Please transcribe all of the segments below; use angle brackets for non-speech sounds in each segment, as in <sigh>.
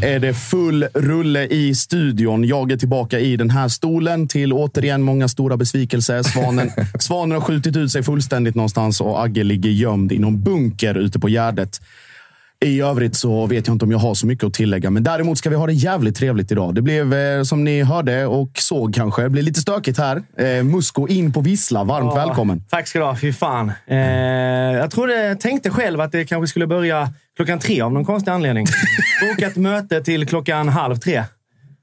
Nu är det full rulle i studion. Jag är tillbaka i den här stolen till återigen många stora besvikelser. Svanen, <laughs> svanen har skjutit ut sig fullständigt någonstans och Agge ligger gömd i någon bunker ute på Gärdet. I övrigt så vet jag inte om jag har så mycket att tillägga, men däremot ska vi ha det jävligt trevligt idag. Det blev, eh, som ni hörde och såg kanske, det blev lite stökigt här. Eh, Musko in på Vissla. Varmt Ja, välkommen. Tack ska du ha. Fy fan. Eh, jag trodde, tänkte själv att det kanske skulle börja klockan tre av någon konstig anledning. <laughs> Bokat möte till klockan halv tre.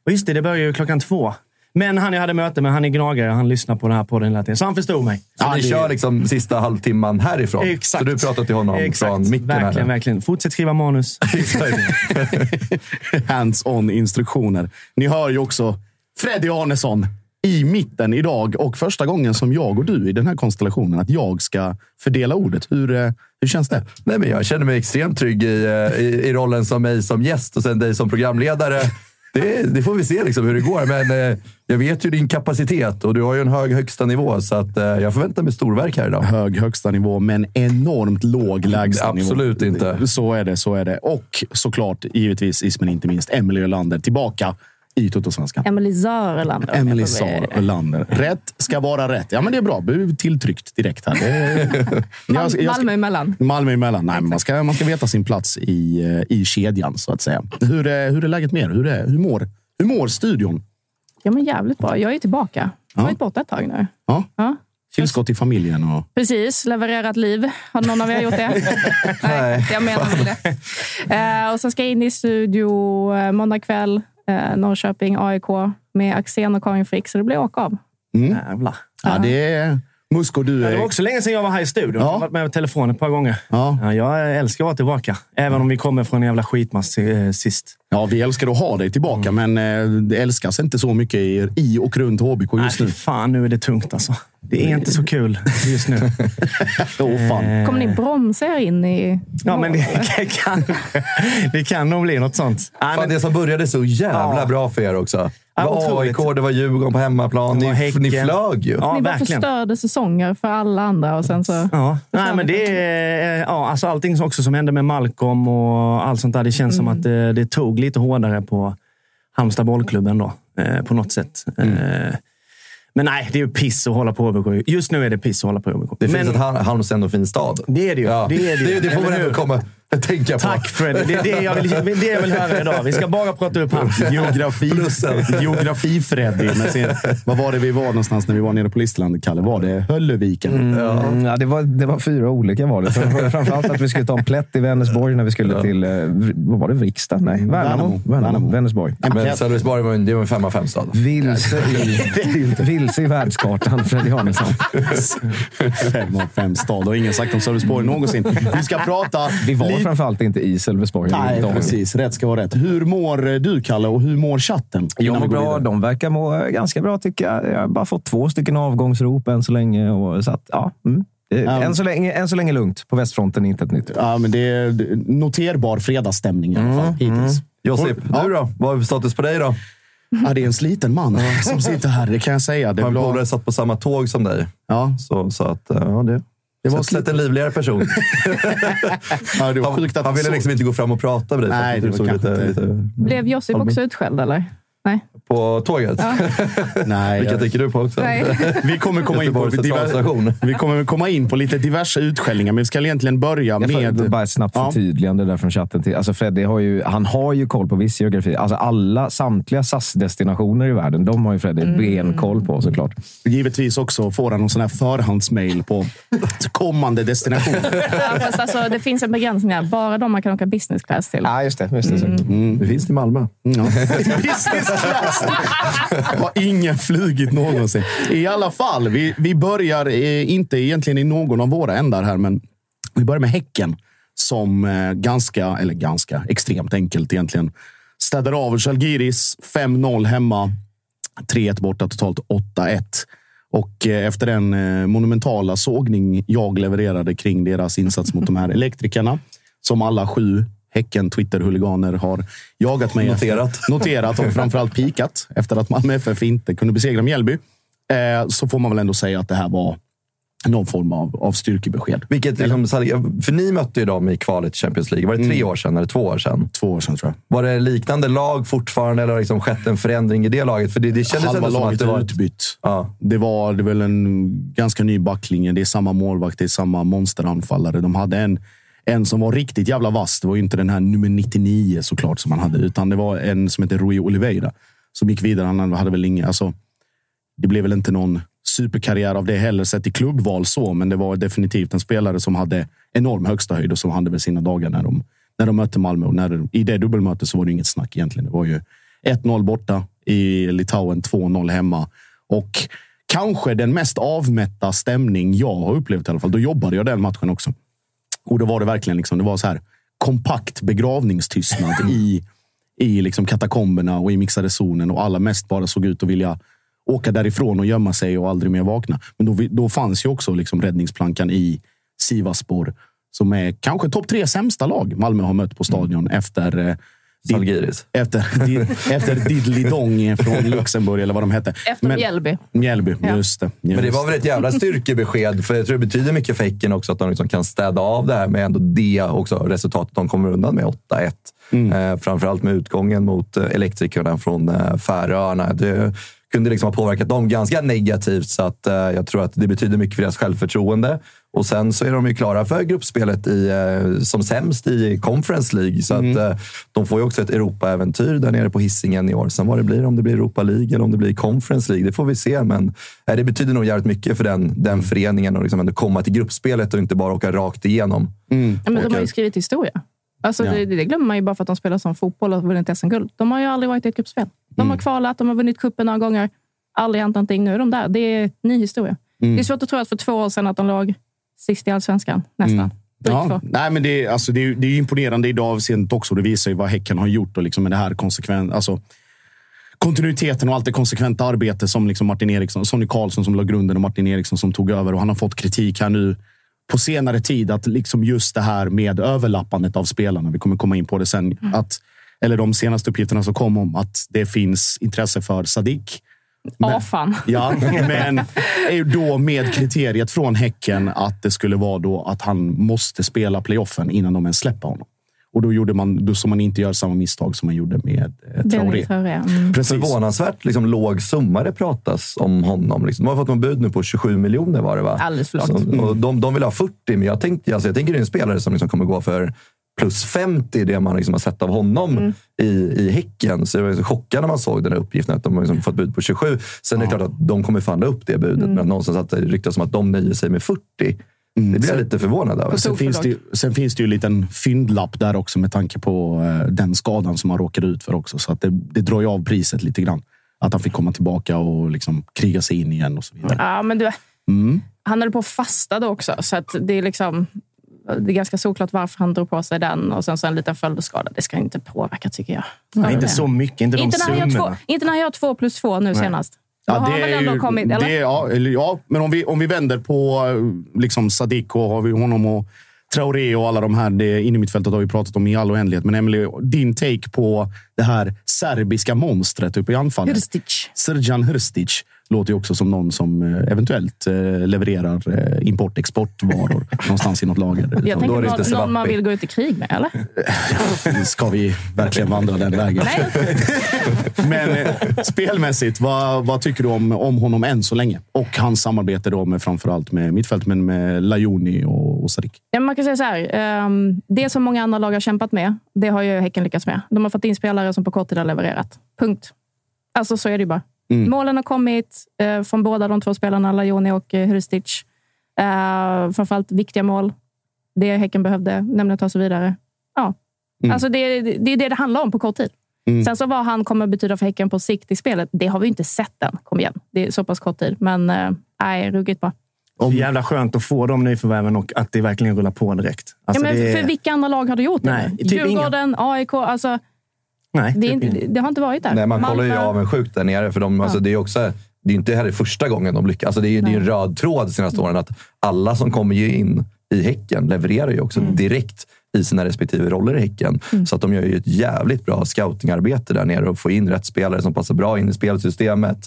Och just det, det börjar ju klockan två. Men han jag hade möte med, han är gnagare. Han lyssnar på den här podden hela tiden. Så han förstod mig. Så Ja, ni det- kör liksom sista halvtimman härifrån? Exakt. Så du pratar till honom Exakt. från mitten? Verkligen, här? verkligen. Fortsätt skriva manus. <laughs> hands-on instruktioner. Ni hör ju också Freddy Arnesson i mitten idag och första gången som jag och du i den här konstellationen att jag ska fördela ordet. Hur, eh, hur känns det? Nej, men jag känner mig extremt trygg i, eh, i, i rollen som mig som gäst och sen dig som programledare. Det, det får vi se liksom hur det går, men eh, jag vet ju din kapacitet och du har ju en hög högsta nivå så att, jag förväntar mig storverk här idag. Hög högsta nivå, men enormt låg lägsta nivå. Absolut inte. Så är det, så är det. Och såklart, givetvis, sist men inte minst, Emily Ölander tillbaka i Tuttosvenskan. Emily jag Emily Ölander. Rätt ska vara rätt. Ja, men det är bra. Du är tilltryckt direkt här. Det, <laughs> jag, ska- jag ska- Malmö emellan. Malmö emellan. Nej, man, ska, man ska veta sin plats i, eh, i kedjan, så att säga. Hur är, hur är läget med er? Hur, är, hur, mår, hur mår studion? Ja, men jävligt bra. Jag är tillbaka. Jag Ja. har varit borta ett tag nu. Ja? Ja. Tillskott i familjen? Och... Precis, levererat liv. Har någon av er gjort det? <laughs> Nej, jag menar väl det. Eh, och sen ska jag in i studio eh, måndag kväll. Eh, Norrköping, AIK med Axén och Karin Frick. Så det blir åka av. Jävlar. Ja, det är... Musko, du Det är... var också länge sedan jag var här i studion. Jag har varit med på telefon ett par gånger. Ja. Ja, jag älskar att vara tillbaka. Även om vi kommer från en jävla skitmass eh, sist. Ja, vi älskar att ha dig tillbaka, men eh, det älskas inte så mycket i, i och runt HBK Nej, just fy nu. fan, nu är det tungt alltså. Det är inte så kul just nu. <laughs> Åh, fan. Kommer ni bromsa er in i... Ja, men det kan, det kan nog bli något sånt. Nej, Fan, men, det som började så jävla Ja. bra för er också. Det var. AIK, det var Djurgården på hemmaplan. Det Ni, Häcken. ni flög ju. ja, ni bara verkligen. förstörde säsonger för alla andra och sen så... Ja. Nej, men det är, ja, alltså allting som också som hände med Malcolm och allt sånt där. Det känns som att det, det tog lite hårdare på Halmstad bollklubb ändå. Eh, på något sätt. Eh, men nej, det är ju piss att hålla på HBK. Just nu är det piss att hålla på HBK. Det men, finns ett Hal- Halmstad ändå en fin stad. Det är det ju. Ja. Det är det ju. det, får man ändå komma <laughs> tänka på. Tack Fred. Det är det jag vill, det jag vill höra idag. Vi ska bara prata upp han. Geografi, Geografi-Freddy. med sin- Vad var det vi var någonstans när vi var nere på Listerlandet, Kalle? Var det Hölleviken? Mm, ja, det, var, det var fyra olika var det. Fram- <laughs> Framförallt att vi skulle ta en plätt i Vänersborg när vi skulle till, eh, vad var det, Vrikstad? Nej, Värnamo. Värnamo. Värnamo. Värnamo. Vänersborg. Men Sölvesborg var en, det var en femma fem stad. Vilse i, <laughs> vilse i världskartan, Freddy Arnesson. Fem av fem stad. Och ingen sagt om Sölvesborg någonsin. Vi ska prata Vi var framförallt inte i Sölvesborg. Nej, precis. Rätt ska vara rätt. Hur mår du, Kalle, och hur mår chatten? Jag mår bra. De verkar må ganska bra tycker jag. Jag har bara fått två stycken avgångsrop än så länge. Och, så att, ja, mm. Ja. än, så länge, än så länge lugnt. På västfronten inte ett nytt. Ja, men det är noterbar fredagsstämning i alla fall, hittills. Josip, Ja. du då? Vad är status på dig då? Ja, det är en sliten man som sitter här, det kan jag säga. Det var, polare satt på samma tåg som dig. ja, Så, så att, ja, det, det var var sett en livligare person. <laughs> Ja, det var Han, sjukt att han ville så- liksom inte gå fram och prata med dig. Nej, så det var kanske lite, inte- lite Blev Josip också utskälld, eller? Nej. På tåget. <laughs> Nej, Vilka jag- tänker du på också? Nej. <laughs> vi kommer komma in på centralstation. vi kommer komma in på lite diverse utskällningar, men vi ska egentligen börja Jag får med... bara ett snabbt Ja. förtydligande där från chatten. Till. Alltså Freddy har ju, han har ju koll på viss geografi. Alltså alla, samtliga SAS-destinationer i världen, de har ju Freddy benkoll på såklart. Givetvis också får han någon sån här förhandsmail på kommande destinationer. <laughs> Ja, fast alltså, det finns en begränsning här. Bara de man kan åka business class till. Ja, just det. Just det Det finns i Malmö. Ja. Business class! Har ingen flugit någonsin. I alla fall, vi, vi börjar eh, inte egentligen i någon av våra ändar här, men vi börjar med Häcken som eh, ganska, eller ganska, extremt enkelt egentligen. Städar av Žalgiris 5-0 hemma. 3-1 borta, totalt 8-1. Och eh, efter den eh, monumentala sågning jag levererade kring deras insats mot de här elektrikerna, som alla sju Häcken Twitter-huliganer har jagat mig Noterat. Efter, <laughs> noterat och framförallt pikat efter att Malmö FF inte kunde besegra Mjällby. Eh, så får man väl ändå säga att det här var någon form av, av styrkebesked. Vilket liksom, för ni mötte ju dem i kvalet till Champions League. Var det tre år sedan eller två år sedan? Två år sedan tror jag. Var det liknande lag fortfarande eller har liksom skett en förändring i det laget? För det, det kändes Halva som att laget är var... utbytt. Ja. Det var, det väl en ganska ny backlinje. Det är samma målvakt, det är samma monsteranfallare. De hade en, en som var riktigt jävla vass. Det var ju inte den här nummer 99 såklart som han hade, utan det var en som heter Rui Oliveira som gick vidare. Han hade väl inga, alltså, det blev väl inte någon superkarriär av det heller sett i klubbval så, men det var definitivt en spelare som hade enorm högsta höjd och som hade väl sina dagar när de, när de mötte Malmö. Och när, I det dubbelmötet så var det inget snack egentligen. Det var ju 1-0 borta i Litauen, 2-0 hemma. Och kanske den mest avmätta stämning jag har upplevt i alla fall. Då jobbade jag den matchen också. Och då var det verkligen liksom, det var så här kompakt begravningstystnad i, i liksom katakomberna och i mixade zonen. Och alla mest bara såg ut att vilja åka därifrån och gömma sig och aldrig mer vakna. Men då, då fanns ju också liksom räddningsplankan i Sivaspor som är kanske topp tre sämsta lag Malmö har mött på stadion efter Zalgiris. efter, di, efter Diddly Dong från Luxemburg, eller vad de hette. Efter Men- Mjällby. Mjällby, Ja. just det. Just. Men det var väl ett jävla styrkebesked, för jag tror det betyder mycket för Häcken också att de liksom kan städa av det här med ändå det också, resultatet de kommer undan med 8-1. Eh, framförallt med utgången mot eh, elektrikerna från eh, Färöarna. Det kunde liksom ha påverkat dem ganska negativt, så att, eh, jag tror att det betyder mycket för deras självförtroende. Och sen så är de ju klara för gruppspelet i, eh, som sämst i Conference League. Så att, eh, de får ju också ett Europa-äventyr där nere på Hisingen i år. Sen vad det blir, om det blir Europa League eller om det blir Conference League, det får vi se. Men eh, det betyder nog jävligt mycket för den, den föreningen att liksom ändå komma till gruppspelet och inte bara åka rakt igenom. Ja, men de har ju skrivit historia. Alltså, Ja. det, det glömmer man ju bara för att de spelar som fotboll och vunnit SM-guld. De har ju aldrig varit i ett gruppspel. De Mm. har kvalat, de har vunnit cupen några gånger. Aldrig hänt någonting. Nu är de där. Det är ny historia. Mm. Det är svårt att tro att för två år sedan att de låg sist i allsvenskan. Nästan. Drygt Ja, nej, men det, är, alltså, det, är, det är imponerande i det avseendet också. Det visar ju vad Häcken har gjort och liksom med det här konsekvent, alltså, kontinuiteten och allt det konsekventa arbete som liksom Martin Eriksson, Sonny Karlsson som la grunden och Martin Eriksson som tog över. Och han har fått kritik här nu på senare tid att liksom just det här med överlappandet av spelarna. Vi kommer komma in på det sen. Att, eller de senaste uppgifterna som kom om att det finns intresse för Sadik. Ja, fan. Ja, men är ju då med kriteriet från Häcken att det skulle vara då att han måste spela playoffen innan de ens släpper honom. Och då gjorde man, då så man inte gör samma misstag som man gjorde med eh, Traoré. Mm. Precis. Förvånansvärt liksom, låg summa det pratas om honom. Liksom. De har fått någon bud nu på 27 miljoner var det va? Alldeles för lågt. Så, och de, de vill ha 40, men jag, tänkte, alltså, jag tänker det är en spelare som liksom kommer gå för plus 50, det man liksom har sett av honom Mm. i, i Häcken. Så jag var chockad när man såg den här uppgiften att de har liksom fått bud på 27. Sen är det klart att de kommer förhandla upp det budet, Mm. men att någonstans att det ryktas om att de nöjer sig med 40. Det blir jag lite förvånad över. Sen finns, det ju, sen finns det ju en liten fyndlapp där också med tanke på eh, den skadan som han råkade ut för också. Så att det, det drar ju av priset lite grann. Att han fick komma tillbaka och liksom kriga sig in igen och så vidare. Ja, men du, Mm. han höll på att fasta då också. Så att det är liksom... det är ganska såklart varför han drog på sig den och sen så en liten följdskada. Det ska inte påverka tycker jag. Nej, inte så mycket. Inte de Inte när, två, inte när han gör två plus två nu senast. Då har han väl ändå kommit, eller? Det, ja, ja, men om vi, om vi vänder på eh, liksom Sadik och har vi honom och Traoré och alla de här. Det innermittfältet har vi pratat om i all oändlighet. Men Emily, din take på det här serbiska monstret uppe i anfallet. Hrstic. Srđan Hrstic låter ju också som någon som eh, eventuellt eh, levererar eh, import-exportvaror <laughs> någonstans i något lager. Jag då tänker det någon, man vill gå ut i krig med, eller? <laughs> Ska vi verkligen vandra den vägen? Nej, <laughs> Men spelmässigt, vad, vad tycker du om, om honom än så länge? Och hans samarbete då med framförallt med mittfält, men med Lajoni och, och Sadik. Ja, man kan säga så här. ehm, det som många andra lag har kämpat med, det har ju Häcken lyckats med. De har fått in spelare som på kort tid har levererat. Punkt. Alltså så är det ju bara. Mm. Målen har kommit eh, från båda de två spelarna, Lajoni och uh, Hrstic. Uh, framförallt viktiga mål. Det Häcken behövde, nämligen att ta sig vidare. Ja. Mm. Alltså det, det är det det handlar om på kort tid. Mm. Sen så vad han kommer betyda för Häcken på sikt i spelet, det har vi inte sett än. Kom igen. Det är så pass kort tid. Men eh, nej, ruggigt bra. Så jävla skönt att få de nyförvärven och att det verkligen rullar på direkt. Alltså, ja, men det För vilka andra lag har du gjort det? Nej, typ Djurgården, AIK. Alltså, Nej, det, är typ inte, det har inte varit där. Nej, man kollar ju avundsjukt där nere. För de, alltså, det är också, det är inte heller första gången de lyckas. Alltså, det är ju det är ju en röd tråd de senaste åren att alla som kommer ju in i Häcken levererar ju också Mm. direkt i sina respektive roller i Häcken. Så att de gör ju ett jävligt bra scoutingarbete där nere och får in rätt spelare som passar bra in i spelsystemet.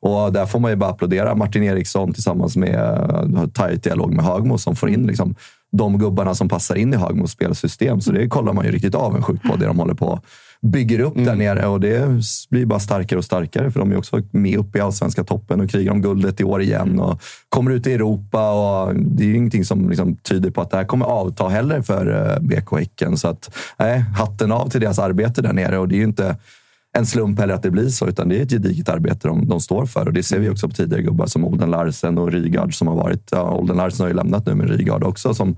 Och där får man ju bara applådera Martin Eriksson tillsammans med tajt dialog med Högmo som får in liksom, de gubbarna som passar in i Högmos spelsystem. Så det kollar man ju riktigt avundsjukt på, det de håller på bygger upp där nere. Och det blir bara starkare och starkare, för de är också med uppe i allsvenska toppen och krigar om guldet i år igen. Och kommer ut i Europa och det är ju ingenting som liksom tyder på att det här kommer avta heller för eh, BK Häcken. Så att, nej, hatten av till deras arbete där nere. Och det är ju inte en slump heller att det blir så, utan det är ett gediget arbete de, de står för. Och det ser vi också på tidigare gubbar som Olden Larsen och Rygaard som har varit. Ja, Olden Larsen har ju lämnat nu, men Rygaard också som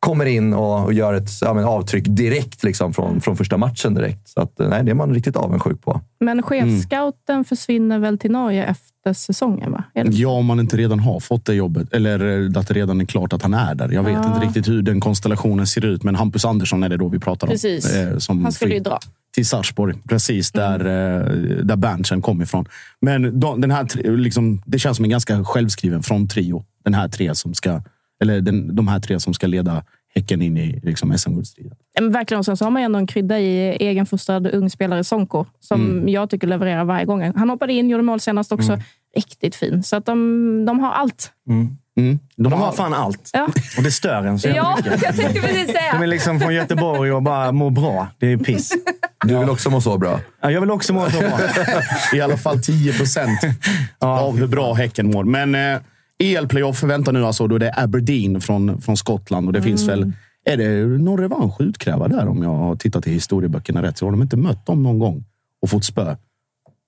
kommer in och, och gör ett ja, men, avtryck direkt liksom, från, från första matchen direkt. Så att, nej, det är man riktigt avundsjuk på. Men chefscouten försvinner väl till Norge efter säsongen? Va? Ja, om man inte redan har fått det jobbet. Eller att det redan är klart att han är där. Jag vet Ja. inte riktigt hur den konstellationen ser ut. Men Hampus Andersson är det då vi pratar om. Precis. Eh, som Han skulle ju dra. Till Sarpsborg. Precis där, Mm. där Berntsen kom ifrån. Men de, den här, liksom, det känns som en ganska självskriven fronttrio. Den här tre som ska, eller den, de här tre som ska leda Häcken in i liksom, SM-guldstriden. Verkligen. Och sen så har man ändå en krydda i egenfostrad ung spelare Sonko, som Mm. jag tycker levererar varje gång. Han hoppade in, gjorde mål senast också. Riktigt fin. Så att de, de har allt. Mm. De, De har fan allt. Ja, Och det stör en så ja mycket. jag tänkte precis De är säga. liksom från Göteborg och bara mår bra. Det är piss. Du vill också må så bra. Ja, jag vill också må så bra. <laughs> I alla fall 10 procent av hur bra Häcken mår. Men eh, EL-playoff väntar nu alltså. Då är det Aberdeen från, från Skottland. Och det finns väl... Är det någon revansch utkräva där om jag har tittat i historieböckerna rätt? Så har de inte mött dem någon gång och fått spö.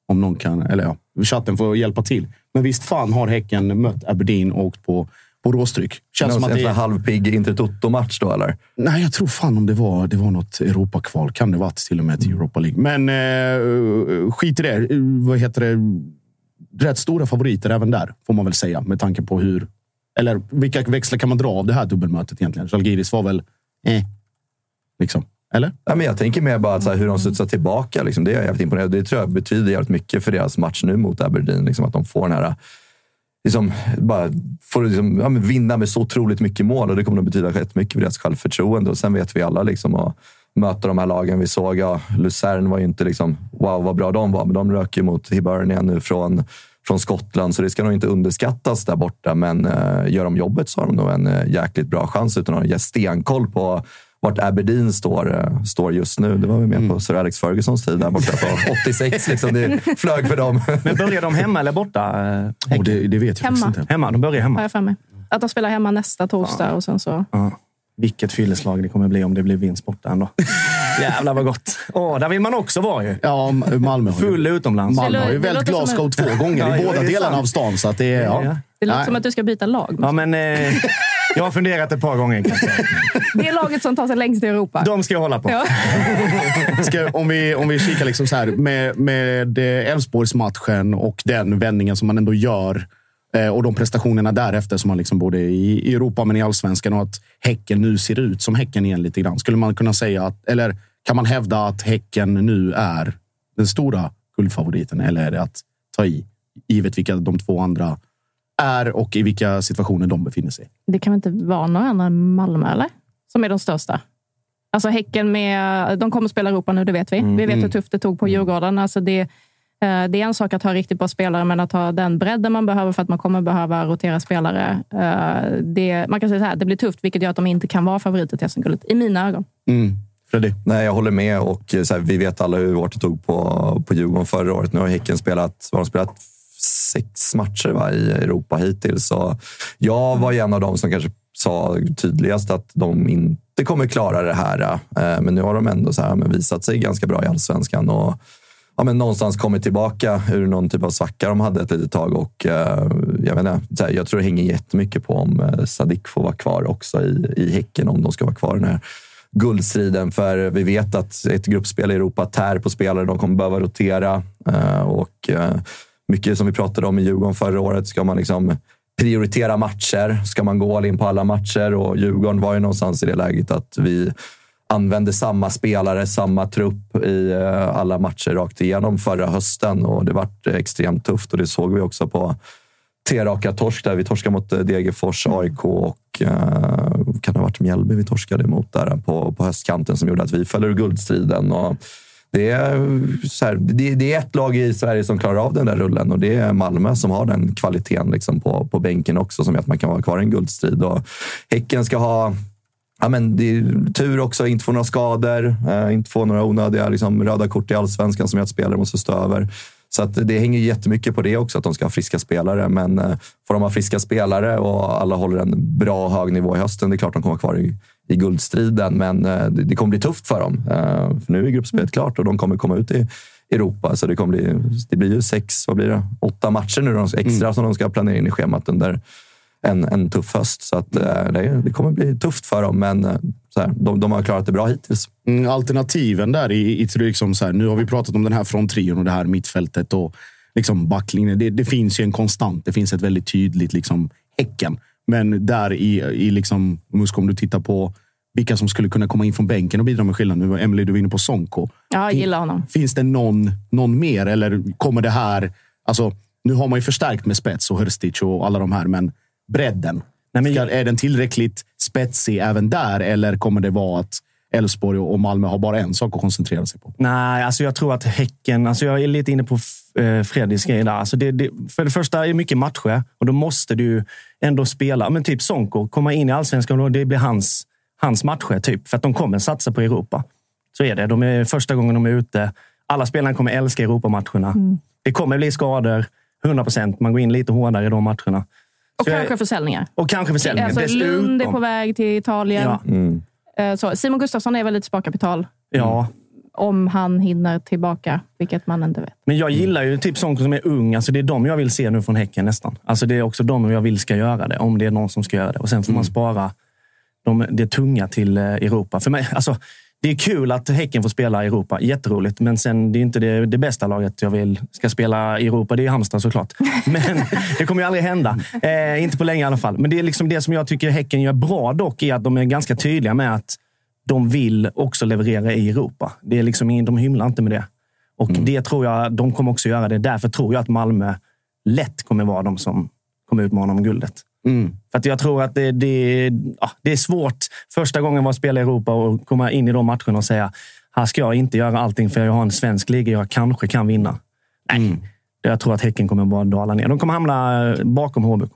Om någon kan... Eller ja, chatten får hjälpa till. Men visst fan har Häcken mött Aberdeen och åkt på, på råstryck. Känns som att en det är... halvpigg Inter-Toto-match då, eller? Nej, jag tror fan om det var, det var något Europakval. Kan det varit till och med till Europa League. Men eh, skit i det. Eh, Vad heter det? Rätt stora favoriter även där, får man väl säga. Med tanke på hur... Eller vilka växlar kan man dra av det här dubbelmötet egentligen? Zalgiris var väl... Eh, liksom. Eller? Ja, men jag tänker mer bara att så här, hur de studsar tillbaka. Liksom, det är jag jävligt imponerad Det tror jag betyder jävligt mycket för deras match nu mot Aberdeen. Liksom, att de får den här... Liksom, bara får liksom, ja, men vinna med så otroligt mycket mål och det kommer att betyda rätt mycket för deras självförtroende. Och sen vet vi alla liksom, att möta de här lagen vi såg. Ja, Luzern var ju inte liksom, wow vad bra de var, men de rök ju mot Hibernian nu från, från Skottland, så det ska nog inte underskattas där borta. Men eh, gör de jobbet så har de nog en eh, jäkligt bra chans utan att ha stenkoll på vart Aberdeen står, eh, står just nu. Det var vi med på Sir Alex Fergusons tid där borta på <laughs> 86. Liksom. Det flög för dem. Men börjar de hemma eller borta? eh, Oh, det, det vet jag Hemma. faktiskt inte. Hemma. De börjar Har hemma. jag för mig. Att de spelar hemma nästa torsdag och sen så... Ja. Vilket fylleslag det kommer bli om det blir vinst borta ändå. <laughs> Jävlar vad gott. Åh, där vill man också vara ju. Ja, Malmö har ju, Full utomlands. Malmö har ju vält Glasgow två gånger Ja, i ja, båda delarna av stan. Så att det är... Ja, Ja. ja. Det låter Nej. som att du ska byta lag. Ja, men eh, <laughs> jag har funderat ett par gånger. kanske. Det är laget som tar sig längst i Europa. De ska jag hålla på. Ja. <laughs> Ska, om, vi, om vi kikar liksom så här med, med eh, Elfsborgsmatchen och den vändningen som man ändå gör Eh, och de prestationerna därefter som man liksom både i Europa men i allsvenskan och att Häcken nu ser ut som Häcken igen lite grann. Skulle man kunna säga att, eller kan man hävda att Häcken nu är den stora guldfavoriten? Eller är det att ta i, givet vilka de två andra är och i vilka situationer de befinner sig? Det kan väl inte vara några andra än Malmö, eller? Som är de största. Alltså Häcken med... De kommer att spela Europa nu, det vet vi. Mm, vi vet mm. hur tufft det tog på Djurgården. Alltså det, eh, det är en sak att ha riktigt bra spelare, men att ha den bredden man behöver för att man kommer behöva rotera spelare. eh, Det, man kan säga så här, det blir tufft, vilket gör att de inte kan vara favoriter till SM-guldet, i mina ögon. Mm. Freddy? Nej, jag håller med. Och eh, så här, vi vet alla hur hårt det tog på, på Djurgården förra året. Nu har Häcken spelat, har de spelat sex matcher va, i Europa hittills. Så jag var ju en av dem som kanske sa tydligast att de inte kommer klara det här. Eh, Men nu har de ändå så här, men visat sig ganska bra i allsvenskan. Och, ja, men någonstans kommit tillbaka ur någon typ av svacka de hade ett litet tag. Och, eh, jag, vet inte, så här, jag tror det hänger jättemycket på om eh, Sadik får vara kvar också i, i Häcken, om de ska vara kvar i den här guldstriden. För vi vet att ett gruppspel i Europa tär på spelare. De kommer behöva rotera. Eh, och eh, mycket som vi pratade om i Djurgården förra året. Ska man liksom prioritera matcher? Ska man gå all in på alla matcher? Och Djurgården var ju någonstans i det läget att vi använde samma spelare, samma trupp i eh, alla matcher rakt igenom förra hösten och det vart extremt tufft och det såg vi också på tre raka torsk där. Vi torskade mot eh, Degerfors, AIK och eh, kan det ha varit Mjällby vi torskade mot där på, på höstkanten som gjorde att vi föll ur guldstriden. Och det, är, så här, det, det är ett lag i Sverige som klarar av den där rullen och det är Malmö som har den kvaliteten liksom på, på bänken också som gör att man kan vara kvar i en guldstrid. Och häcken ska ha Ja, men det är tur också, inte få några skador, eh, inte få några onödiga liksom, röda kort i allsvenskan som gör att spelare måste stå över. Så att det hänger jättemycket på det också, att de ska ha friska spelare. Men eh, får de ha friska spelare och alla håller en bra hög nivå i hösten, det är klart de kommer vara kvar i, i guldstriden. Men eh, det, kommer bli tufft för dem. Eh, för nu är gruppspelet klart och de kommer komma ut i Europa. Så det, kommer bli, det blir ju sex, vad blir det? Åtta matcher nu de, extra som de ska planera in i schemat under en, en tuff höst. Så att, eh, det, det kommer bli tufft för dem, men så här, de, de har klarat det bra hittills. Mm, alternativen där i, i liksom så här, nu har vi pratat om den här fronttrion och det här mittfältet och liksom backlinjen. Det, det finns ju en konstant. Det finns ett väldigt tydligt liksom Häcken. Men där i, i liksom, Musk, om du tittar på vilka som skulle kunna komma in från bänken och bidra med skillnad. Nu var Emily, du var inne på Sonko. Ja, jag gillar honom. Finns det någon, någon mer eller kommer det här? Alltså, nu har man ju förstärkt med spets och Hrstic och alla de här, men bredden. Nej, men- Ska, är den tillräckligt spetsig även där eller kommer det vara att Elfsborg och Malmö har bara en sak att koncentrera sig på? Nej, alltså jag tror att Häcken... Alltså jag är lite inne på eh, Freddys grej där. Alltså det, det, för det första är det mycket matcher och då måste du ändå spela. Men typ Sonko, komma in i allsvenskan det blir hans, hans matcher. Typ, för att de kommer satsa på Europa. Så är det. De är första gången de är ute. Alla spelarna kommer älska Europamatcherna. Det kommer bli skador. 100 procent. Man går in lite hårdare i de matcherna. Och Så jag- kanske försäljningar. och kanske försäljningen Alltså, dessutom. Lund är på väg till Italien. Ja. Eh, Så, Simon Gustafsson är väl lite sparkapital. Ja, Om han hinner tillbaka, vilket man inte vet. Men jag gillar ju typ Sonko som är ung. Alltså det är de jag vill se nu från Häcken nästan. Alltså det är också de jag vill ska göra det, om det är någon som ska göra det. Och Sen får man spara de, det tunga till eh, Europa. För mig, alltså, det är kul att Häcken får spela i Europa. Jätteroligt. Men sen, det är inte det, det bästa laget jag vill ska spela i Europa. Det är Halmstad såklart. <laughs> Men det kommer ju aldrig hända. Eh, inte på länge i alla fall. Men det är liksom det som jag tycker Häcken gör bra dock, är att de är ganska tydliga med att de vill också leverera i Europa. Det är liksom, ingen- de hymlar inte med det. Och det tror jag de kommer också göra det. Därför tror jag att Malmö lätt kommer vara de som kommer utmana om guldet. För att jag tror att det, det, ja, det är svårt första gången man spelar i Europa och komma in i de matcherna och säga här ska jag inte göra allting för jag har en svensk liga jag kanske kan vinna. Nej, jag tror att Häcken kommer bara dala ner. De kommer hamna bakom HBK.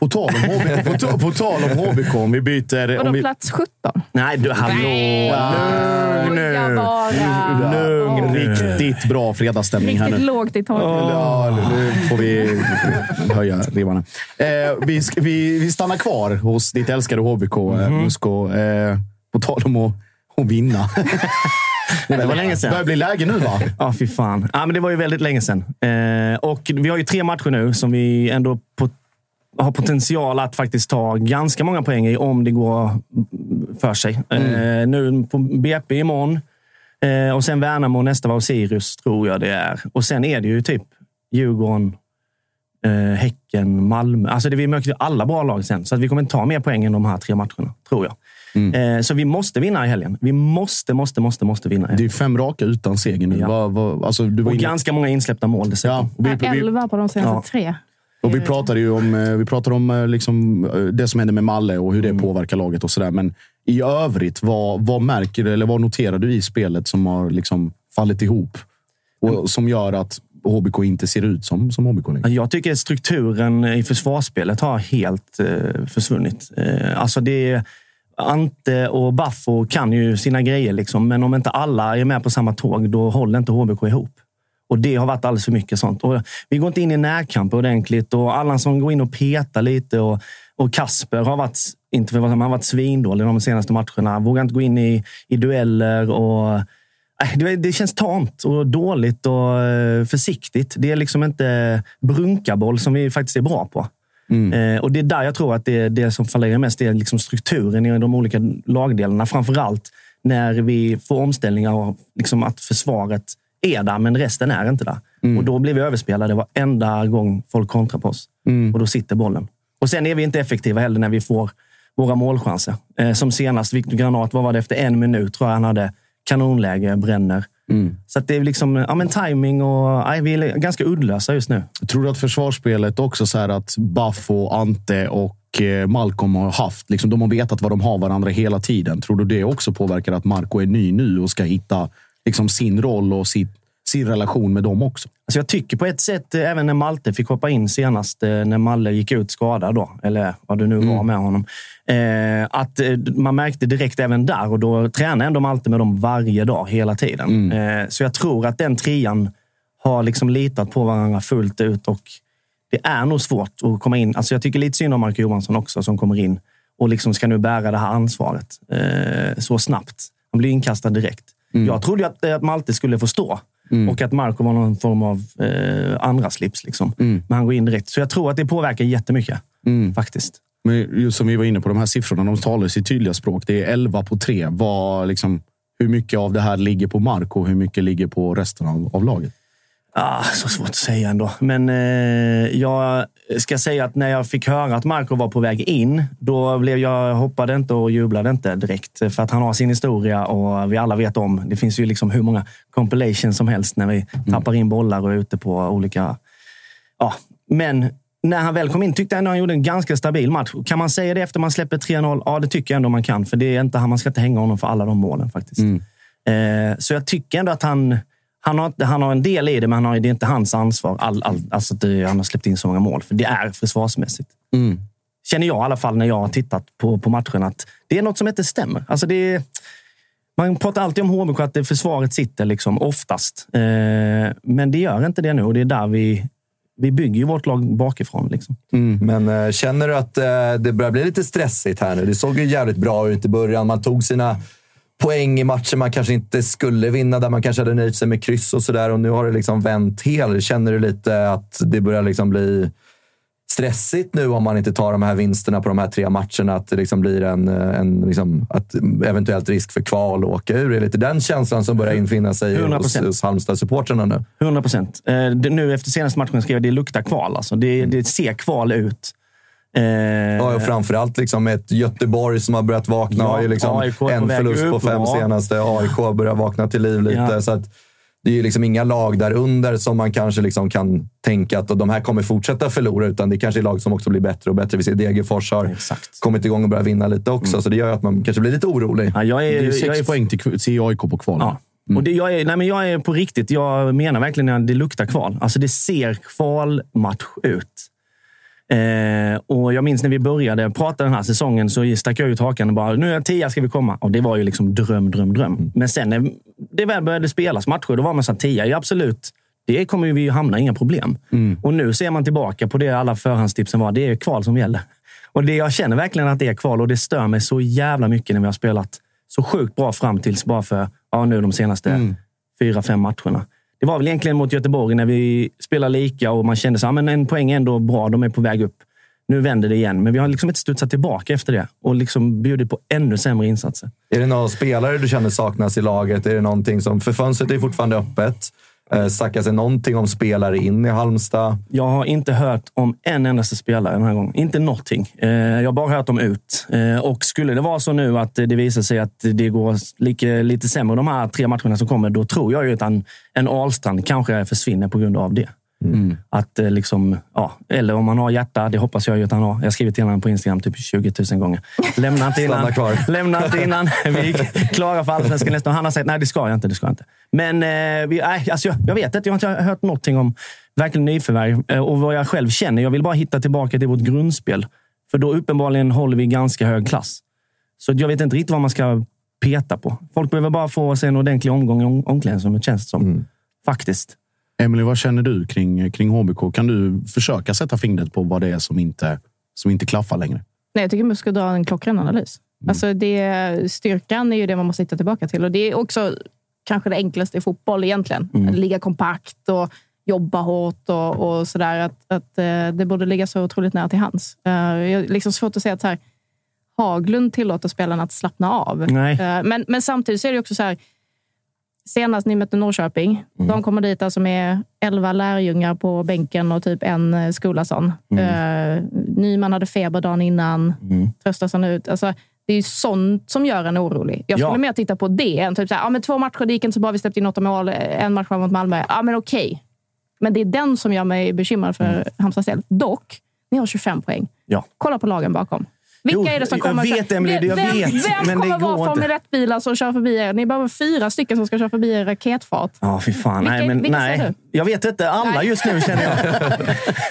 På tal om HBK, på, ta- på tal om HBK om vi byter... Och Om då vi, plats 17. Nej, du, hallå! Lugn nu! bara. lugn, riktigt bra fredagsstämning här Riktigt nu. lågt i taket. Ja, nu får vi höja ribbarna. Eh, vi, vi, vi stannar kvar hos ditt älskade HBK, eh, Musko. Eh, på tal om att, att vinna. <laughs> Det var länge sedan. börjar bli läge nu, va? <laughs> Ja, fy fan. Ja, men det var ju väldigt länge sedan. Eh, och vi har ju tre matcher nu som vi ändå på, har potential att faktiskt ta ganska många poäng i om det går för sig. Eh, nu på BP imorgon. Eh, och sen Värnamo nästa var Sirius, tror jag det är. Och sen är det ju typ Djurgården, eh, Häcken, Malmö. Alltså det, vi möter alla bra lag sen, så att vi kommer inte ta mer poäng än de här tre matcherna, tror jag. Eh, så vi måste vinna i helgen. Vi måste, måste, måste, måste vinna. Det är fem raka utan seger nu. Ja. Vad- vad- alltså, du var Och inne- ganska många insläppta mål dessutom. Ja, vi, Elva på de senaste Ja. tre. Och vi pratade ju om, eh, vi pratade om eh, liksom, eh, det som hände med Malle och hur Mm. det påverkar laget och sådär. Men i övrigt, vad, vad märker du eller vad noterar du i spelet som har liksom fallit ihop? Och som gör att HBK inte ser ut som, som HBK längre? Jag tycker att strukturen i försvarsspelet har helt eh, försvunnit. Eh, alltså det är, Ante och Baffo kan ju sina grejer, liksom, men om inte alla är med på samma tåg, då håller inte HBK ihop. Och Det har varit alldeles för mycket sånt. Och vi går inte in i närkamp ordentligt och Allansson går in och petar lite. Och, och Kasper har varit, inte för vad han har varit svindålig de senaste matcherna. Vågar inte gå in i, i dueller. och Nej, det, det känns tamt och dåligt och eh, försiktigt. Det är liksom inte brunkaboll som vi faktiskt är bra på. Eh, och Det är där jag tror att det, det som fallerar mest är liksom strukturen i de olika lagdelarna. Framförallt när vi får omställningar och liksom att försvaret är där, men resten är inte där. Och Då blir vi överspelade varenda gång folk kontrar på oss. Och då sitter bollen. Och Sen är vi inte effektiva heller när vi får våra målchanser. Eh, som senast, Victor Granat, vad var det? Efter en minut tror jag han hade kanonläge, bränner. Så att det är liksom ja, men timing och nej, vi är ganska uddlösa just nu. Tror du att försvarsspelet också så att Baffo, Ante och eh, Malcolm har haft, liksom, de har vetat vad de har varandra hela tiden. Tror du det också påverkar att Marco är ny nu och ska hitta liksom, sin roll och sitt, sin relation med dem också? Alltså jag tycker på ett sätt, eh, även när Malte fick hoppa in senast, eh, när Malle gick ut skadad, då, eller vad det nu var med honom, eh, att eh, man märkte direkt även där, och då tränar ändå Malte med dem varje dag, hela tiden. Eh, så jag tror att den trian har liksom litat på varandra fullt ut och det är nog svårt att komma in. Alltså jag tycker lite synd om Marco Johansson också, som kommer in och liksom ska nu bära det här ansvaret eh, så snabbt. Han blir inkastad direkt. Jag trodde att, att Malte skulle få stå och att Marco var någon form av eh, andra slips. Liksom. Men han går in direkt. Så jag tror att det påverkar jättemycket. Faktiskt. Men just som vi var inne på, de här siffrorna, de talar sitt tydliga språk. Det är 11 på 3. Vad, liksom, hur mycket av det här ligger på Marco och hur mycket ligger på resten av, av laget? Ah, så svårt att säga ändå. Men eh, jag ska säga att när jag fick höra att Marco var på väg in, då blev jag, hoppade inte och jublade inte direkt. För att han har sin historia och vi alla vet om. Det finns ju liksom hur många compilations som helst när vi tappar in bollar och är ute på olika... Ja, men när han väl kom in tyckte jag ändå han gjorde en ganska stabil match. Kan man säga det efter man släpper 3-0? Ja, det tycker jag ändå man kan. För det är inte, man ska inte hänga honom för alla de målen faktiskt. Eh, så jag tycker ändå att han, han, har, han har en del i det, men han har, det är inte hans ansvar. All, all, alltså det, han har släppt in så många mål. För det är försvarsmässigt. Känner jag i alla fall när jag har tittat på, på matchen att det är något som inte stämmer. Alltså det man pratar alltid om HBK att det försvaret sitter liksom oftast. Eh, men det gör inte det nu och det är där vi, vi bygger vårt lag bakifrån. Liksom. Men eh, känner du att eh, det börjar bli lite stressigt här nu? Det såg ju jävligt bra ut i början. Man tog sina poäng i matcher man kanske inte skulle vinna, där man kanske hade nöjt sig med kryss och sådär. Och nu har det liksom vänt helt. Känner du lite att det börjar liksom bli stressigt nu om man inte tar de här vinsterna på de här tre matcherna? Att det liksom blir en, en liksom, att eventuellt risk för kval och åka ur? Är det lite den känslan som börjar infinna sig hos, 100%. hos Halmstad-supportrarna nu? 100 procent. Eh, nu efter senaste matchen skrev jag att det luktar kval. Alltså. Det, det ser kval ut. Eh, Ja, och framförallt liksom ett Göteborg som har börjat vakna. Ja, har ju liksom på en förlust på upp, fem ja. senaste. AIK börjar vakna till liv lite. Ja. Så att det är ju liksom inga lag där under som man kanske liksom kan tänka att de här kommer fortsätta förlora. Utan det kanske är lag som också blir bättre och bättre. Vi ser Degerfors har Exakt. kommit igång och börjat vinna lite också. Så det gör ju att man kanske blir lite orolig. ja, jag är, Det är sex jag är, poäng till, till AIK på kval. Ja. Och det, jag, är, nej men jag är på riktigt. Jag menar verkligen att det luktar kval. Alltså det ser kvalmatch ut. Eh, och Jag minns när vi började prata den här säsongen så stack jag ut hakan och bara nu är tia ska vi komma. Och Det var ju liksom dröm, dröm, dröm. Men sen när det väl började spelas matcher, då var man så här, tia, ja, absolut. Det kommer vi ju hamna, inga problem. Och nu ser man tillbaka på det alla förhandstipsen var. Det är kval som gäller. Och det, Jag känner verkligen att det är kval och det stör mig så jävla mycket när vi har spelat så sjukt bra fram tills bara för ja, nu de senaste fyra, fem matcherna. Det var väl egentligen mot Göteborg när vi spelade lika och man kände att ah, en poäng är ändå bra, de är på väg upp. Nu vänder det igen, men vi har liksom inte studsat tillbaka efter det och liksom bjudit på ännu sämre insatser. Är det några spelare du känner saknas i laget? Är det någonting som... För fönstret är fortfarande öppet. Eh, det någonting om spelare in i Halmstad? Jag har inte hört om en endaste spelare den här gången. Inte någonting. Eh, jag har bara hört dem ut. Eh, och skulle det vara så nu att det visar sig att det går lika, lite sämre de här tre matcherna som kommer, då tror jag ju att en, en Ahlstrand kanske försvinner på grund av det. Att, eh, liksom, ja, eller om han har hjärta, det hoppas jag ju att han har. Jag har skrivit till honom på Instagram typ 20 000 gånger. Lämna inte innan. <laughs> Lämna inte innan <laughs> vi är klara för Allsvenskan nästa. Han har sagt nej, det ska jag inte. Det ska jag inte. Men eh, vi, nej, alltså, jag, jag vet inte. Jag har inte hört någonting om verkligen nyförvärv. Eh, och vad jag själv känner. Jag vill bara hitta tillbaka till vårt grundspel. För då uppenbarligen håller vi ganska hög klass. Så jag vet inte riktigt vad man ska peta på. Folk behöver bara få sig en ordentlig omgång i om- omklädningsrummet, känns det som. Faktiskt. Emily, vad känner du kring, kring HBK? Kan du försöka sätta fingret på vad det är som inte, som inte klaffar längre? Nej, jag tycker man ska dra en klockren analys. Alltså det, styrkan är ju det man måste hitta tillbaka till. Och Det är också kanske det enklaste i fotboll egentligen. Att ligga kompakt och jobba hårt och, och sådär. Att, att, eh, det borde ligga så otroligt nära till hands. Uh, jag liksom svårt att säga att så här, Haglund tillåter spelarna att slappna av. Nej. Eh, men, men samtidigt så är det också så här. Senast ni mötte Norrköping, de kommer dit alltså med elva lärjungar på bänken och typ en eh, Skolason. Eh, Nyman hade feber dagen innan, tröstas han ut. Alltså, det är sånt som gör en orolig. Jag skulle Ja. mer titta på det än typ så här, ja, men två matcher, det gick inte så bra, vi släppte in åtta mål, eh, en match var mot Malmö. Ja, men okej. Men det är den som gör mig bekymrad för Halmstads del. Dock, ni har 25 poäng. Ja. Kolla på lagen bakom. Vilka Jo, är det som jag kommer... vet, Emelie, jag vem, vet, Vem men kommer vara. Formel 1-bilar som kör förbi er? Ni behöver fyra stycken som ska köra förbi er i raketfart. Ja, fy fan. Vilka- nej, men, vilka ser nej. Jag vet inte. Alla Nej. just nu känner jag.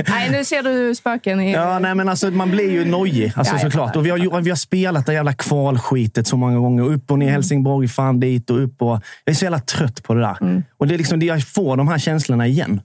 <laughs> Nej, nu ser du spöken i... Ja, nej, men alltså, man blir ju nojig alltså, Ja, jag såklart. Och vi, har, vi har spelat det jävla kvalskitet så många gånger. Upp och ner Helsingborg, fan dit och upp. Och, jag är så jävla trött på det där. Mm. Och det är liksom jag får de här känslorna igen.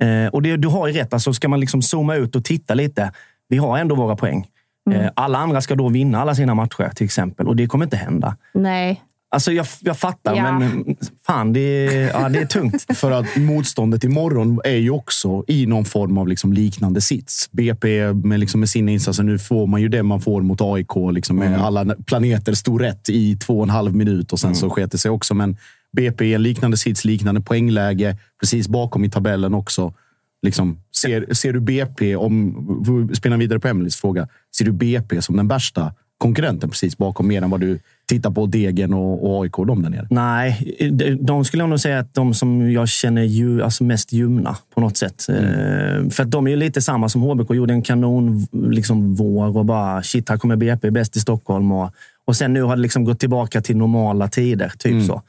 Eh, och det, du har ju rätt. Alltså, ska man liksom zooma ut och titta lite. Vi har ändå våra poäng. Mm. Eh, alla andra ska då vinna alla sina matcher till exempel. Och det kommer inte hända. Nej. Alltså jag, jag fattar, Ja. men fan, det är, ja, det är tungt. <laughs> För att motståndet imorgon är ju också i någon form av liksom liknande sits. BP med, liksom med sina insatser. Nu får man ju det man får mot AIK. Liksom med Alla planeter stod rätt i två och en halv minut och sen så sket det sig också. Men BP i en liknande sits, liknande poängläge. Precis bakom i tabellen också. Liksom, ser, ser du BP, om vi spinner vidare på Emelies fråga, ser du BP som den värsta konkurrenten precis bakom mer än vad du tittar på Degen och, och AIK och de där nere? Nej, de- skulle jag nog säga att de som jag känner ju, alltså mest ljumna på något sätt. Eh, För att de är ju lite samma som HBK. Gjorde en kanon liksom, vår och bara shit, här kommer BP bäst i Stockholm. Och, och sen nu har det liksom gått tillbaka till normala tider. Typ så.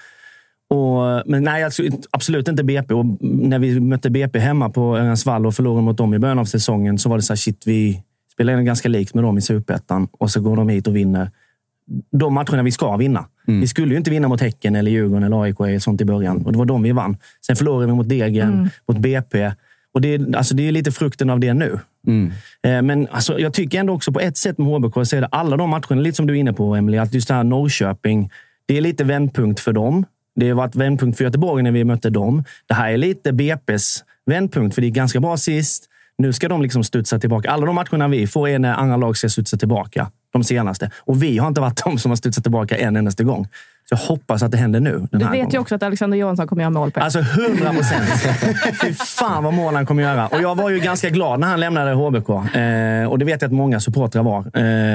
Och, men nej, alltså, absolut inte BP. Och när vi mötte BP hemma på Örjansvall och förlorade mot dem i början av säsongen så var det så här, shit, vi spelar ganska likt med dem i Superettan och så går de hit och vinner de matcherna vi ska vinna. Vi skulle ju inte vinna mot Häcken, eller Djurgården eller AIK eller sånt i början. Och det var de vi vann. Sen förlorade vi mot Degen, mot BP. Och det, är- alltså, det är lite frukten av det nu. Eh, Men alltså, jag tycker ändå också på ett sätt med HBK så är det alla de matcherna, lite som du är inne på Emily, att just det här Norrköping, det är lite vändpunkt för dem. Det har varit vändpunkt för Göteborg när vi mötte dem. Det här är lite BP's vändpunkt, för det är ganska bra sist. Nu ska de liksom studsa tillbaka. Alla de matcherna vi får är när andra lag ska studsa tillbaka. De senaste. Och vi har inte varit de som har studsat tillbaka en endaste gång. Så jag hoppas att det händer nu. Den Du här vet gången. ju också att Alexander Johansson kommer göra mål på. Alltså 100 procent. <laughs> Fy fan vad mål han kommer göra. Och jag var ju ganska glad när han lämnade HBK. Eh, och det vet jag att många supportrar var.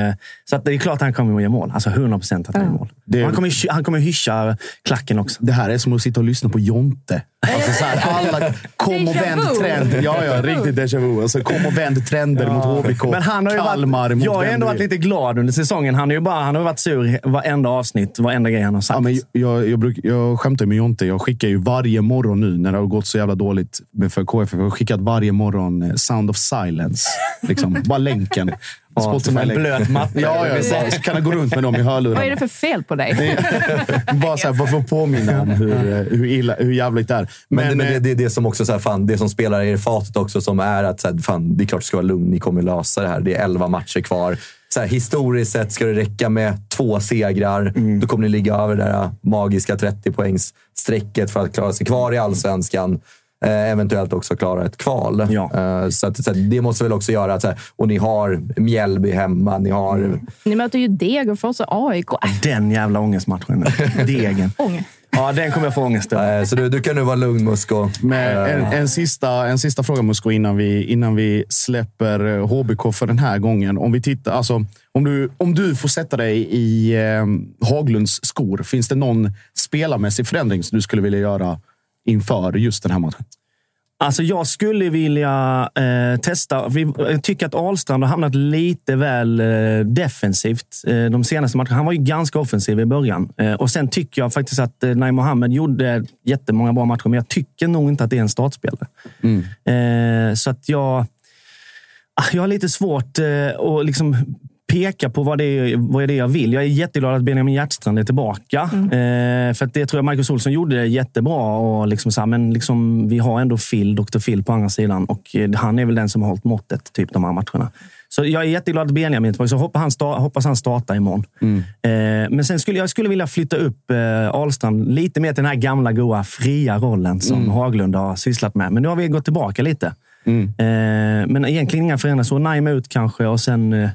Eh, så att det är klart att han kommer att göra mål. Alltså 100 procent att han gör mål. Det- Och Han kommer, han kommer hyscha klacken också. Det här är som att sitta och lyssna på Jonte. Alltså så här, alla, kom och vänd vu. trend. Ja, ja, riktigt déjà vu. Alltså, kom och vänd trender mot HBK. Men han har ju Kalmar varit, mot jag har ändå varit lite glad under säsongen. Han, är ju bara, han har ju varit sur varenda avsnitt, varenda grej han har sagt. Ja, men jag, jag, bruk, jag skämtar med Jonte. Jag skickar ju varje morgon nu när det har gått så jävla dåligt med- för KFF. Jag har skickat varje morgon eh, Sound of Silence. Liksom, <laughs> bara länken. Ja, som en blöt matta. Ja, ja, så, så kan jag gå runt med dem i hörlurarna. Vad är det för fel på dig? Bara så här, bara för att påminna om hur, eh, hur, illa, hur jävligt det är. Men, det, men eh, det, det är det som också så här, fan, det som spelar i fatet också som är att så här, fan, det är klart du ska vara lugn. Ni kommer lösa det här. Det är elva matcher kvar. Så här, historiskt sett ska det räcka med två segrar. Då kommer ni ligga över det där magiska 30-poängsstrecket för att klara sig kvar i allsvenskan. Eh, eventuellt också klara ett kval. Ja. Eh, så att, så att, det måste väl också göra att... Så här, och ni har Mjällby hemma. Ni har... Ni möter ju Degerfors och AIK. Äh, Den jävla ångestmatchen. <laughs> Degen. Ånge. Ja, den kommer jag få ångest över. Nej, så du, du kan nu vara lugn, Musko. Men en, Eh, en, sista, en sista fråga, Musko, innan vi, innan vi släpper eh, HBK för den här gången. Om, vi tittar, alltså, om, du, om du får sätta dig i eh, Haglunds skor, finns det någon spelarmässig förändring som du skulle vilja göra inför just den här matchen? Alltså jag skulle vilja eh, testa. Vi jag tycker att Ahlstrand har hamnat lite väl eh, defensivt eh, de senaste matcherna. Han var ju ganska offensiv i början. Eh, och Sen tycker jag faktiskt att eh, Naim Mohammed gjorde jättemånga bra matcher, men jag tycker nog inte att det är en startspelare. Eh, så att jag, ah, jag har lite svårt eh, att liksom peka på vad det, är, vad är det jag vill. Jag är jätteglad att Benjamin Hjertstrand är tillbaka. Eh, för att det tror jag Marcus Olsson gjorde jättebra. Och liksom så här, men liksom, vi har ändå Phil, Dr. Phil på andra sidan och eh, han är väl den som har hållit måttet typ, de här matcherna. Så jag är jätteglad att Benjamin är tillbaka. Så hoppas han, sta- hoppas han startar imorgon. Eh, men sen skulle jag skulle vilja flytta upp eh, Ahlstrand lite mer till den här gamla goa fria rollen som Haglund har sysslat med. Men nu har vi gått tillbaka lite. Eh, men egentligen inga förändringar. Så Naim ut kanske och sen...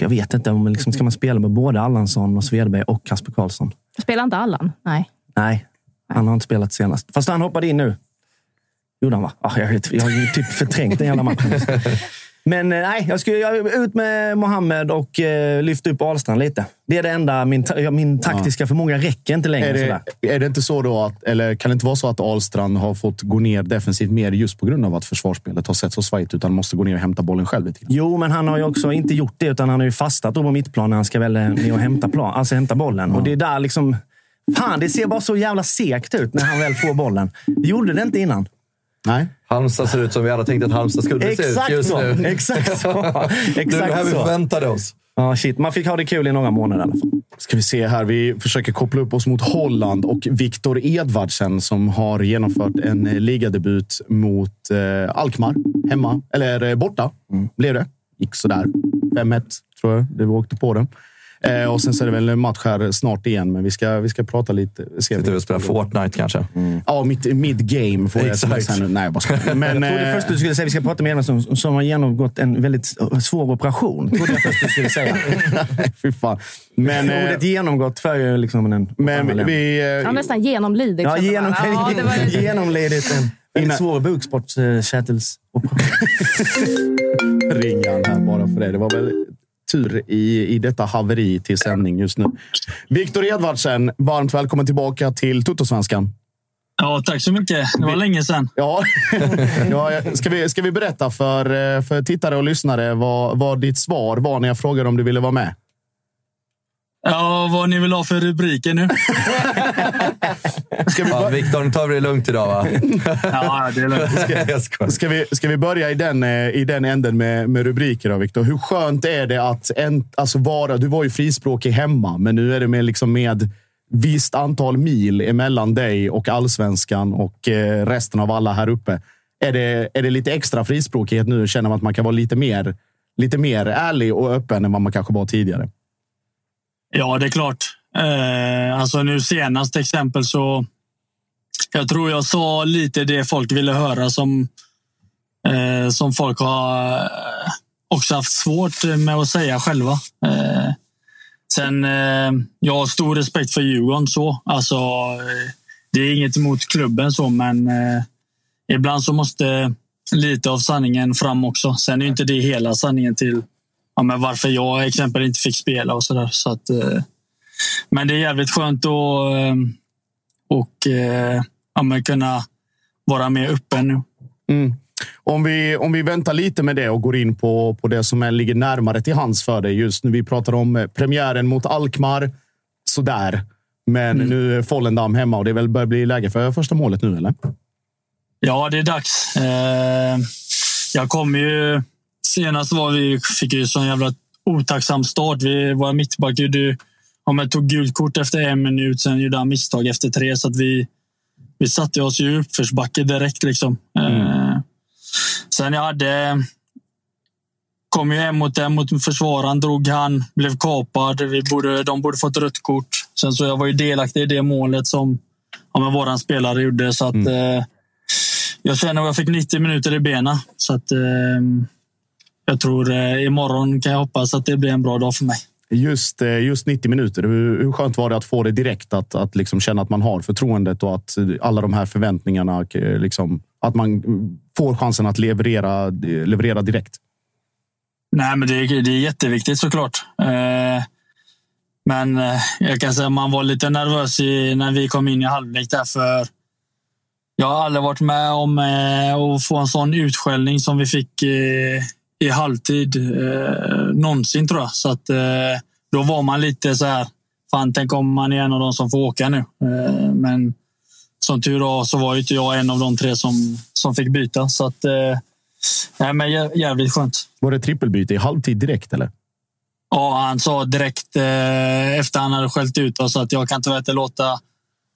Jag vet inte. om liksom, Ska man spela med både Allansson och Svedberg och Kasper Karlsson? Spelar inte Allan? Nej. Nej, han har inte spelat senast. Fast han hoppade in nu. Gjorde han va? Ah, jag har ju typ förträngt den jävla matchen. <laughs> Men eh, nej, jag ska jag, ut med Mohammed och eh, lyfta upp Ahlstrand lite. Det är det enda. Min, ta- ja, min taktiska förmåga räcker inte längre. Är sådär. det, är det inte så då att, eller kan det inte vara så att Ahlstrand har fått gå ner defensivt mer just på grund av att försvarsspelet har sett så svajigt utan måste gå ner och hämta bollen själv lite grann? Jo, men han har ju också inte gjort det, utan han har ju fastat på mittplan när han ska väl eh, ner och hämta, plan, alltså hämta bollen. Och det är där liksom... Fan, det ser bara så jävla segt ut när han väl får bollen. Det gjorde det inte innan. Nej. Halmstad ser ut som vi alla tänkte att Halmstad skulle se ut Exakt just så! nu. <laughs> Exakt så! Det är det här Exakt vi förväntade oss. Ja, shit. Man fick ha det kul i några månader i alla fall. Ska vi se här. Vi försöker koppla upp oss mot Holland och Viktor Edvardsen som har genomfört en eh, ligadebut mot eh, Alkmaar. Hemma, eller eh, borta blev det. Gick sådär. 5-1 tror jag. Det vi åkte på den. Eh, och sen så är det väl en match här snart igen, men vi ska, vi ska prata lite. Se Sitter och spelar Fortnite kanske. Ja, mitt mid-game får jag sms nu. Nej, jag bara skojar. <laughs> Men, Jag trodde eh, först du skulle säga att vi ska prata med en som, som har genomgått en väldigt svår operation. Trodde jag först du skulle säga. <laughs> fy fan. Men, eh, Ordet genomgått för ju liksom en... men vi... eh, Han har nästan genomlidit. Ja, genom, ja, det var genomlidit en väldigt Innan- svår bukspottkärtelsoperation. <laughs> ringa han här bara för det. Det var väl tur i, i detta haveri till sändning just nu. Viktor Edvardsen, varmt välkommen tillbaka till Tuttosvenskan. Ja, tack så mycket. Det var länge sedan. Ja. <laughs> ja, ska, vi, ska vi berätta för, eh, för tittare och lyssnare vad, vad ditt svar var när jag frågade om du ville vara med? Ja, vad ni vill ha för rubriker nu? Ska vi, bör- Viktor, nu tar vi det lugnt idag va? Ja, det är lugnt. Jag skojar. ska, vi, ska vi börja i den, eh, i den änden med, med rubriker då, Viktor? Hur skönt är det att en, alltså vara... Du var ju frispråkig hemma, men nu är det med, liksom med visst antal mil emellan dig och allsvenskan och eh, resten av alla här uppe. Är det, är det lite extra frispråkighet nu? Känner man att man kan vara lite mer, lite mer ärlig och öppen än vad man kanske var tidigare? Ja, det är klart. Eh, alltså nu senast exempel så. Jag tror jag sa lite det folk ville höra som eh, som folk har eh, också haft svårt med att säga själva. Eh, sen, eh, jag har stor respekt för Djurgården så. Alltså, eh, det är inget emot klubben så, men eh, ibland så måste lite av sanningen fram också. Sen är inte det hela sanningen till ja, men varför jag exempel inte fick spela och sådär. Så att, eh, men det är jävligt skönt att eh, och, eh, ja, men kunna vara mer öppen nu. Mm. Om vi, om vi väntar lite med det och går in på, på det som är, ligger närmare till hands för dig just nu. Vi pratar om premiären mot Alkmaar. Sådär. Men nu är Follendam hemma och det väl börjar bli läge för första målet nu, eller? Ja, det är dags. Jag kom ju... Senast var vi, fick ju sån jävla otacksam start. Vi, våra mittback gjorde, ja, men tog gult kort efter en minut. Sen gjorde han misstag efter tre. Så att vi, vi satte oss i uppförsbacke direkt. Liksom. Eh, sen jag hade... Kom ju hem mot mot försvararen, drog han, blev kapad. Vi borde, de borde fått rött kort. Sen så jag var ju delaktig i det målet som ja, men våran spelare gjorde. Så att, eh, jag känner att jag fick 90 minuter i benen. Så att, eh, jag tror eh, imorgon kan jag hoppas att det blir en bra dag för mig. Just, eh, just 90 minuter, hur, hur skönt var det att få det direkt? Att, att liksom känna att man har förtroendet och att alla de här förväntningarna, eh, liksom, att man får chansen att leverera, leverera direkt? Nej, men det, är, det är jätteviktigt såklart. Eh, men eh, jag kan säga att man var lite nervös i, när vi kom in i halvlek därför jag har aldrig varit med om eh, att få en sån utskällning som vi fick eh, i halvtid eh, någonsin tror jag. Så att, eh, då var man lite så här. Fan, tänk om man är en av de som får åka nu. Eh, men som tur var så var inte jag en av de tre som, som fick byta. Så att, eh, men jävligt skönt. Var det trippelbyte i halvtid direkt eller? Ja, han sa direkt eh, efter han hade skällt ut oss att jag kan tyvärr inte låta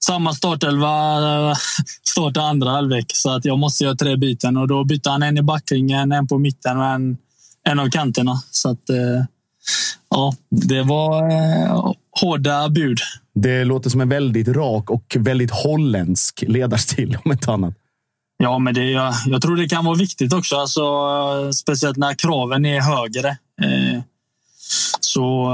samma startelva eh, starta andra halvlek. Så att jag måste göra tre byten och då bytte han en i backringen, en på mitten och en, en av kanterna. Så att, eh, ja, det var eh, hårda bud. Det låter som en väldigt rak och väldigt holländsk ledarstil om inte annat. Ja, men det, jag, jag tror det kan vara viktigt också. Alltså, speciellt när kraven är högre. Så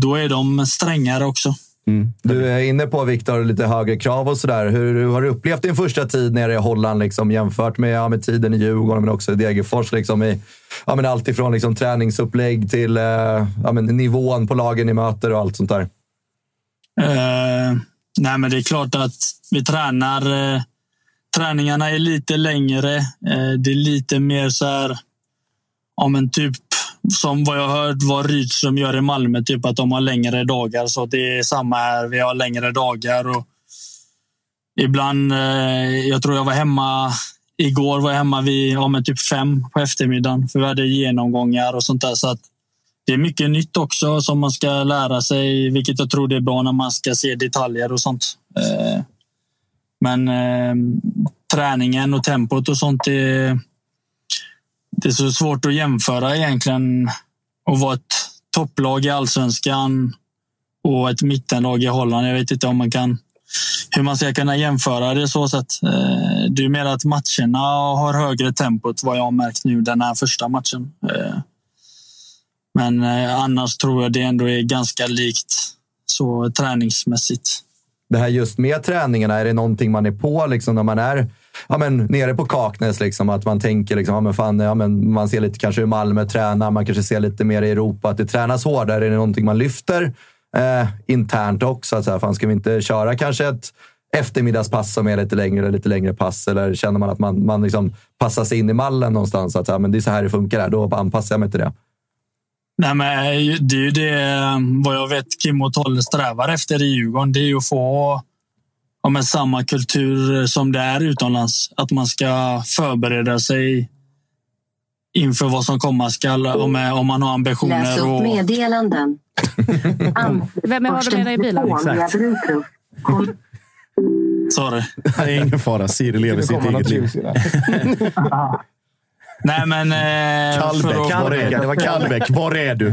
då är de strängare också. Mm. Du är inne på, Viktor, lite högre krav och sådär. Hur, hur, har du upplevt din första tid nere i Holland liksom, jämfört med, ja, med tiden i Djurgården, men också i Degerfors? Liksom, i, ja, men allt ifrån liksom, träningsupplägg till eh, ja, men, nivån på lagen ni möter och allt sånt där. Uh, nej, men det är klart att vi tränar. Uh, träningarna är lite längre. Uh, det är lite mer så här, ja, men typ som vad jag hört vad Rydström gör i Malmö, typ att de har längre dagar. Så det är samma här. Vi har längre dagar. Och ibland, eh, jag tror jag var hemma igår var jag hemma vid ja, men typ fem på eftermiddagen. För vi hade genomgångar och sånt där. Så att det är mycket nytt också som man ska lära sig, vilket jag tror det är bra när man ska se detaljer och sånt. Eh, men eh, träningen och tempot och sånt är det är så svårt att jämföra egentligen och vara ett topplag i allsvenskan och ett mittenlag i Holland. Jag vet inte om man kan hur man ska kunna jämföra det så sätt. Eh, det är mer att matcherna har högre tempot vad jag har märkt nu den här första matchen. Eh, men eh, annars tror jag det ändå är ganska likt så träningsmässigt. Det här just med träningarna, är det någonting man är på liksom när man är ja, men, nere på Kaknäs. Liksom, att man tänker liksom, ja, men fan, ja, men man ser lite kanske hur Malmö tränar. Man kanske ser lite mer i Europa att det tränas hårdare. Är det någonting man lyfter eh, internt också? Att så här, fan, ska vi inte köra kanske ett eftermiddagspass som är lite längre, eller lite längre pass? Eller känner man att man, man liksom passar sig in i mallen någonstans? Att så här, men det är så här det funkar här. Då anpassar jag mig till det. Nej, men eh, det är ju det eh, vad jag vet Kim och Tolle strävar efter i Djurgården. Det är ju att få ja, men samma kultur som det är utomlands. Att man ska förbereda sig inför vad som komma skall om, om man har ambitioner. Läs upp och... meddelanden. <laughs> Vem har du med dig i bilen? Sorry. Det är ingen fara. Siri lever sitt eget liv. <laughs> Nej, men... Eh, Kallbäck, var är? Det var Kallbäck. Var är du? <laughs>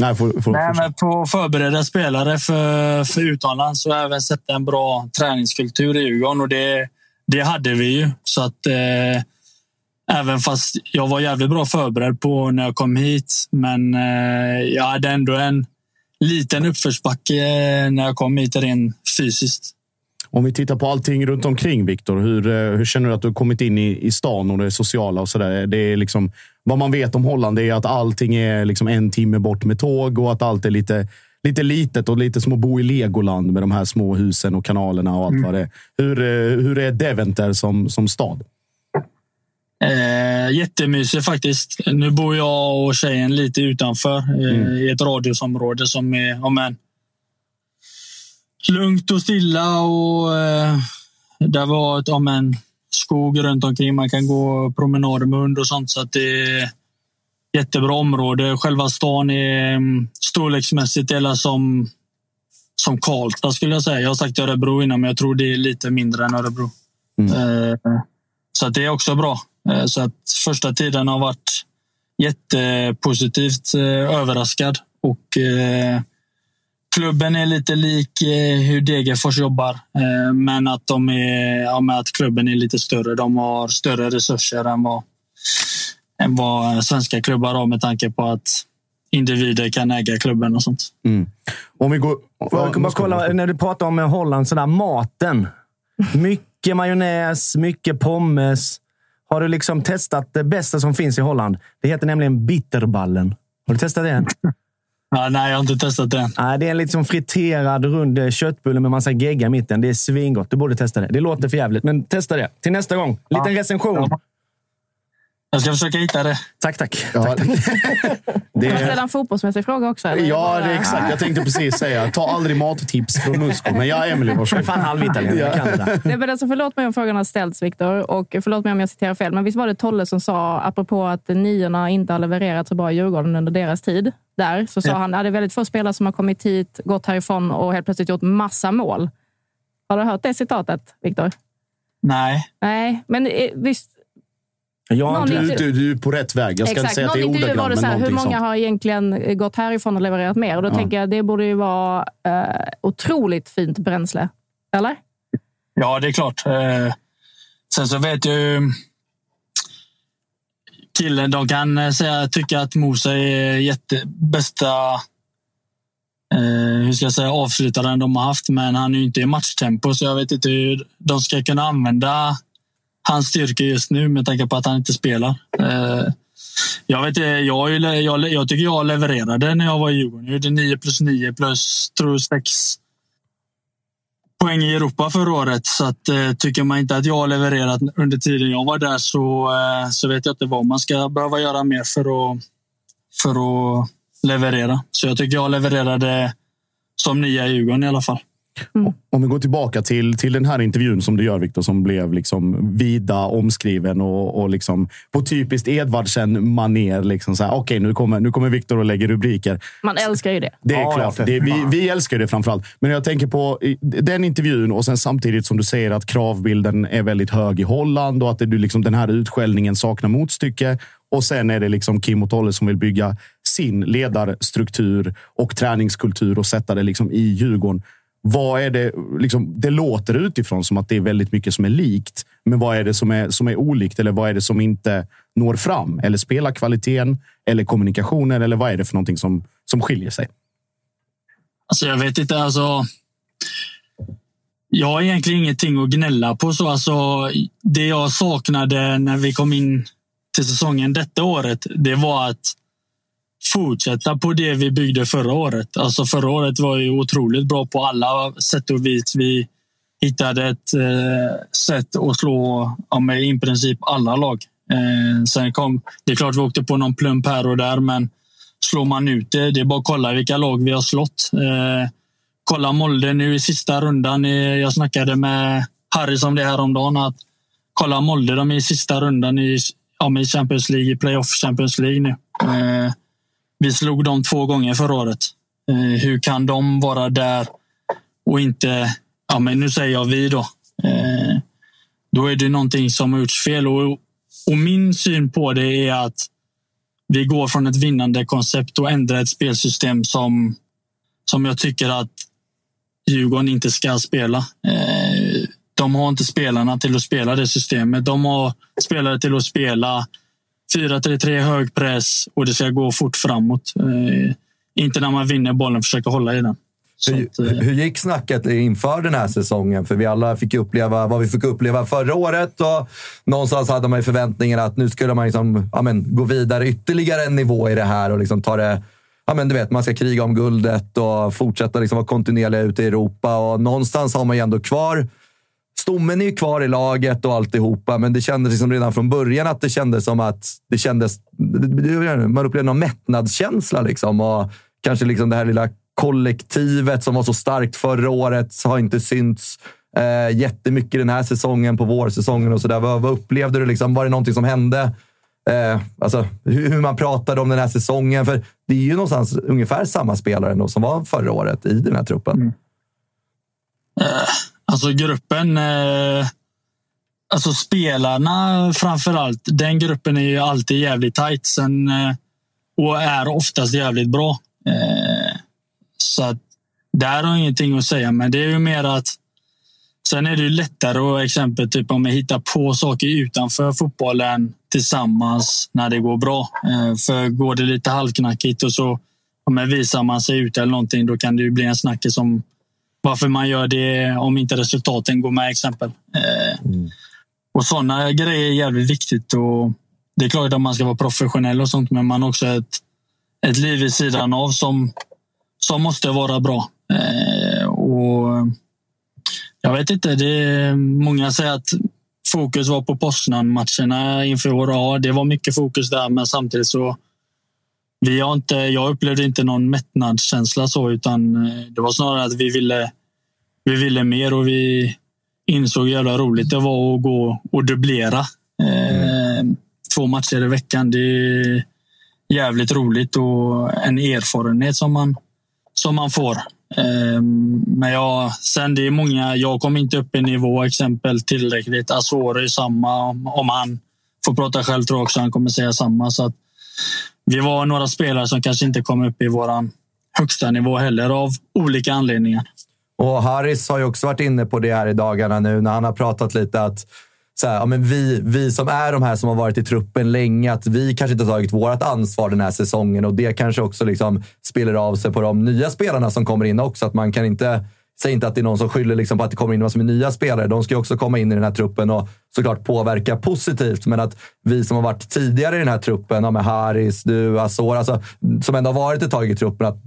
Nej, för, för, Nej, men på att förbereda spelare för, för utomlands och även sätta en bra träningskultur i Djurgården. Och det, det hade vi ju. Så att, eh, även fast jag var jävligt bra förberedd på när jag kom hit. Men eh, jag hade ändå en liten uppförsbacke när jag kom hit rent fysiskt. Om vi tittar på allting runt omkring, Viktor. Hur, eh, hur känner du att du har kommit in i, i stan och det sociala och sådär? Det är liksom, vad man vet om Holland är att allting är liksom en timme bort med tåg och att allt är lite, lite litet och lite som att bo i Legoland med de här små husen och kanalerna och allt mm. vad det är. Hur, eh, hur är Deventer som, som stad? Eh, jättemysig faktiskt. Nu bor jag och tjejen lite utanför eh, mm. i ett radhusområde som är om en, lugnt och stilla. och eh, Där var ett, om en skog runt omkring. Man kan gå promenader med hund och sånt. Så att det är jättebra område. Själva stan är mm, storleksmässigt delar som som Karlstad skulle jag säga. Jag har sagt Örebro innan, men jag tror det är lite mindre än Örebro. Mm. Eh, så att det är också bra. Eh, så att första tiden har varit jättepositivt eh, överraskad och klubben är lite lik eh, hur Degerfors jobbar, eh, men att, de är, ja, att klubben är lite större. De har större resurser än vad, än vad svenska klubbar har med tanke på att individer kan äga klubben och sånt. Mm. Om vi går... Får jag bara kolla, när du pratar om Holland, sådär, maten. Mycket majonnäs, mycket pommes. Har du liksom testat det bästa som finns i Holland? Det heter nämligen bitterballen. Har du testat det än? <laughs> Ja, nej, jag har inte testat det. Nej, det är en liksom friterad rund köttbulle med massa gegga i mitten. Det är svingott. Du borde testa det. Det låter för jävligt, men testa det. Till nästa gång. Liten Ja. recension. Ja. Jag ska försöka hitta det. Tack, tack. Ja, tack, tack. det, Kan jag ställa en fotbollsmässig fråga också? eller? ja, det är exakt. Jag tänkte precis säga, ta aldrig mattips från Musko. Men ja, Jag är varsågod. fan halvitalien. Jag kan det där. Nej, men alltså, förlåt mig om frågan har ställts, Viktor. Och förlåt mig om jag citerar fel. Men visst var det Tolle som sa, apropå att niorna inte har levererat så bra i Djurgården under deras tid där, så sa han att det är väldigt få spelare som har kommit hit, gått härifrån och helt plötsligt gjort massa mål. Har du hört det citatet, Viktor? Nej, Nej, men eh, visst. Inte- Du, du, du är på rätt väg. Jag ska inte säga att det är intervju var ordagrant, det så här, hur många sånt. har egentligen gått härifrån och levererat mer? Och då Ja. tänker jag det borde ju vara eh, otroligt fint bränsle. Eller? ja det är klart. Eh, sen så vet jag ju... Killen, de kan eh, säga, tycka att Mosa är jätte, bästa eh, hur ska jag säga, avslutaren de har haft. Men han är ju inte i matchtempo, så jag vet inte hur de ska kunna använda hans styrka just nu med tanke på att han inte spelar. Eh, jag, vet, eh, jag, jag, jag tycker jag levererade när jag var i Djurgården. Jag gjorde 9 plus 9 plus tror 6 poäng i Europa förra året. Så att, eh, tycker man inte att jag har levererat under tiden jag var där så, eh, så vet jag inte vad man ska behöva göra mer för att, för att leverera. Så jag tycker jag levererade som nya i Djurgården i alla fall. Om vi går tillbaka till, till den här intervjun som du gör, Viktor, som blev liksom vida omskriven och, och liksom på typiskt Edvardsen maner liksom Okej, nu kommer, nu kommer Viktor och lägger rubriker. Man älskar ju det. Det är Ja, klart. Det, vi, vi älskar det framförallt. Men jag tänker på den intervjun och sen samtidigt som du säger att kravbilden är väldigt hög i Holland och att det, du liksom, den här utskällningen saknar motstycke. Och sen är det liksom Kim och Tolle som vill bygga sin ledarstruktur och träningskultur och sätta det liksom i Djurgården. Vad är det, liksom, det låter utifrån som att det är väldigt mycket som är likt. Men vad är det som är, som är olikt? Eller vad är det som inte når fram? Eller spelar kvaliteten? Eller kommunikationen? Eller vad är det för någonting som, som skiljer sig? Alltså jag vet inte. Alltså, jag har egentligen ingenting att gnälla på. Så alltså, det jag saknade när vi kom in till säsongen detta året, det var att fortsätta på det vi byggde förra året. Alltså förra året var ju otroligt bra på alla sätt och vis. Vi hittade ett eh, sätt att slå ja, med i princip alla lag. Eh, sen kom, det är klart vi åkte på någon plump här och där, men slår man ut det, det är bara att kolla vilka lag vi har slått. Eh, kolla Molde nu i sista rundan. Eh, jag snackade med Harry som det är häromdagen. Att kolla Molde, de är i sista rundan i, ja, i Champions League, i playoff Champions League nu. Eh, vi slog dem två gånger förra året. Eh, hur kan de vara där och inte... Ja, men nu säger jag vi då. Eh, då är det någonting som har gjorts fel. Och, och min syn på det är att vi går från ett vinnande koncept och ändrar ett spelsystem som, som jag tycker att Djurgården inte ska spela. Eh, de har inte spelarna till att spela det systemet. De har spelare till att spela 4-3-3 hög press och det ska gå fort framåt. Eh, inte när man vinner bollen försöka hålla i den. Hur, att, eh, hur gick snacket inför den här säsongen? För vi alla fick uppleva vad vi fick uppleva förra året och någonstans hade man ju förväntningen att nu skulle man liksom, ja, men, gå vidare ytterligare en nivå i det här och liksom ta det Ja, men du vet, man ska kriga om guldet och fortsätta liksom vara kontinuerliga ute i Europa. Och någonstans har man ju ändå kvar Stommen är ju kvar i laget och alltihopa, men det kändes liksom redan från början att det kändes som att det kändes... Man upplevde någon mättnadskänsla. Liksom, och kanske liksom det här lilla kollektivet som var så starkt förra året har inte synts eh, jättemycket den här säsongen, på vårsäsongen och sådär. Vad, vad upplevde du? Liksom? Var det någonting som hände? Eh, alltså, hur, hur man pratade om den här säsongen. För det är ju någonstans ungefär samma spelare ändå som var förra året i den här truppen. Alltså gruppen... Eh, alltså spelarna framför allt. Den gruppen är ju alltid jävligt tajt sen, eh, och är oftast jävligt bra. Eh, så att där har jag ingenting att säga, men det är ju mer att Sen är det ju lättare att exempel typ om jag hittar på saker utanför fotbollen tillsammans när det går bra. Eh, för går det lite halvknackigt och så men visar man sig ute eller någonting, då kan det ju bli en snackis om varför man gör det om inte resultaten går med exempel. Mm. Och sådana grejer är jävligt viktigt. Och det är klart att man ska vara professionell och sånt, men man har också ett, ett liv vid sidan av som, som måste vara bra. och jag vet inte, det är, många säger att fokus var på Poznan-matcherna inför år. Ja, det var mycket fokus där, men samtidigt så vi har inte, jag upplevde inte någon mättnadskänsla så, utan eh, det var snarare att vi ville, vi ville mer och vi insåg hur jävla roligt det var att gå och dubblera eh, två matcher i veckan. Det är jävligt roligt och en erfarenhet som man, som man får. Eh, men jag, sen det är många, jag kom inte upp i nivå exempel tillräckligt. Asoro är samma. Om han får prata själv tror jag också han kommer säga samma. Så att, vi var några spelare som kanske inte kom upp i vår högsta nivå heller av olika anledningar. Och Harris har ju också varit inne på det här i dagarna nu när han har pratat lite att så här, ja, men vi, vi som är de här som har varit i truppen länge, att vi kanske inte har tagit vårt ansvar den här säsongen och det kanske också liksom spiller av sig på de nya spelarna som kommer in också. Att man kan inte Säg inte att det är någon som skyller liksom på att det kommer in massor med nya spelare. De ska ju också komma in i den här truppen och såklart påverka positivt. Men att vi som har varit tidigare i den här truppen, ja, med Haris, du, Azor, alltså, som ändå har varit ett tag i truppen, att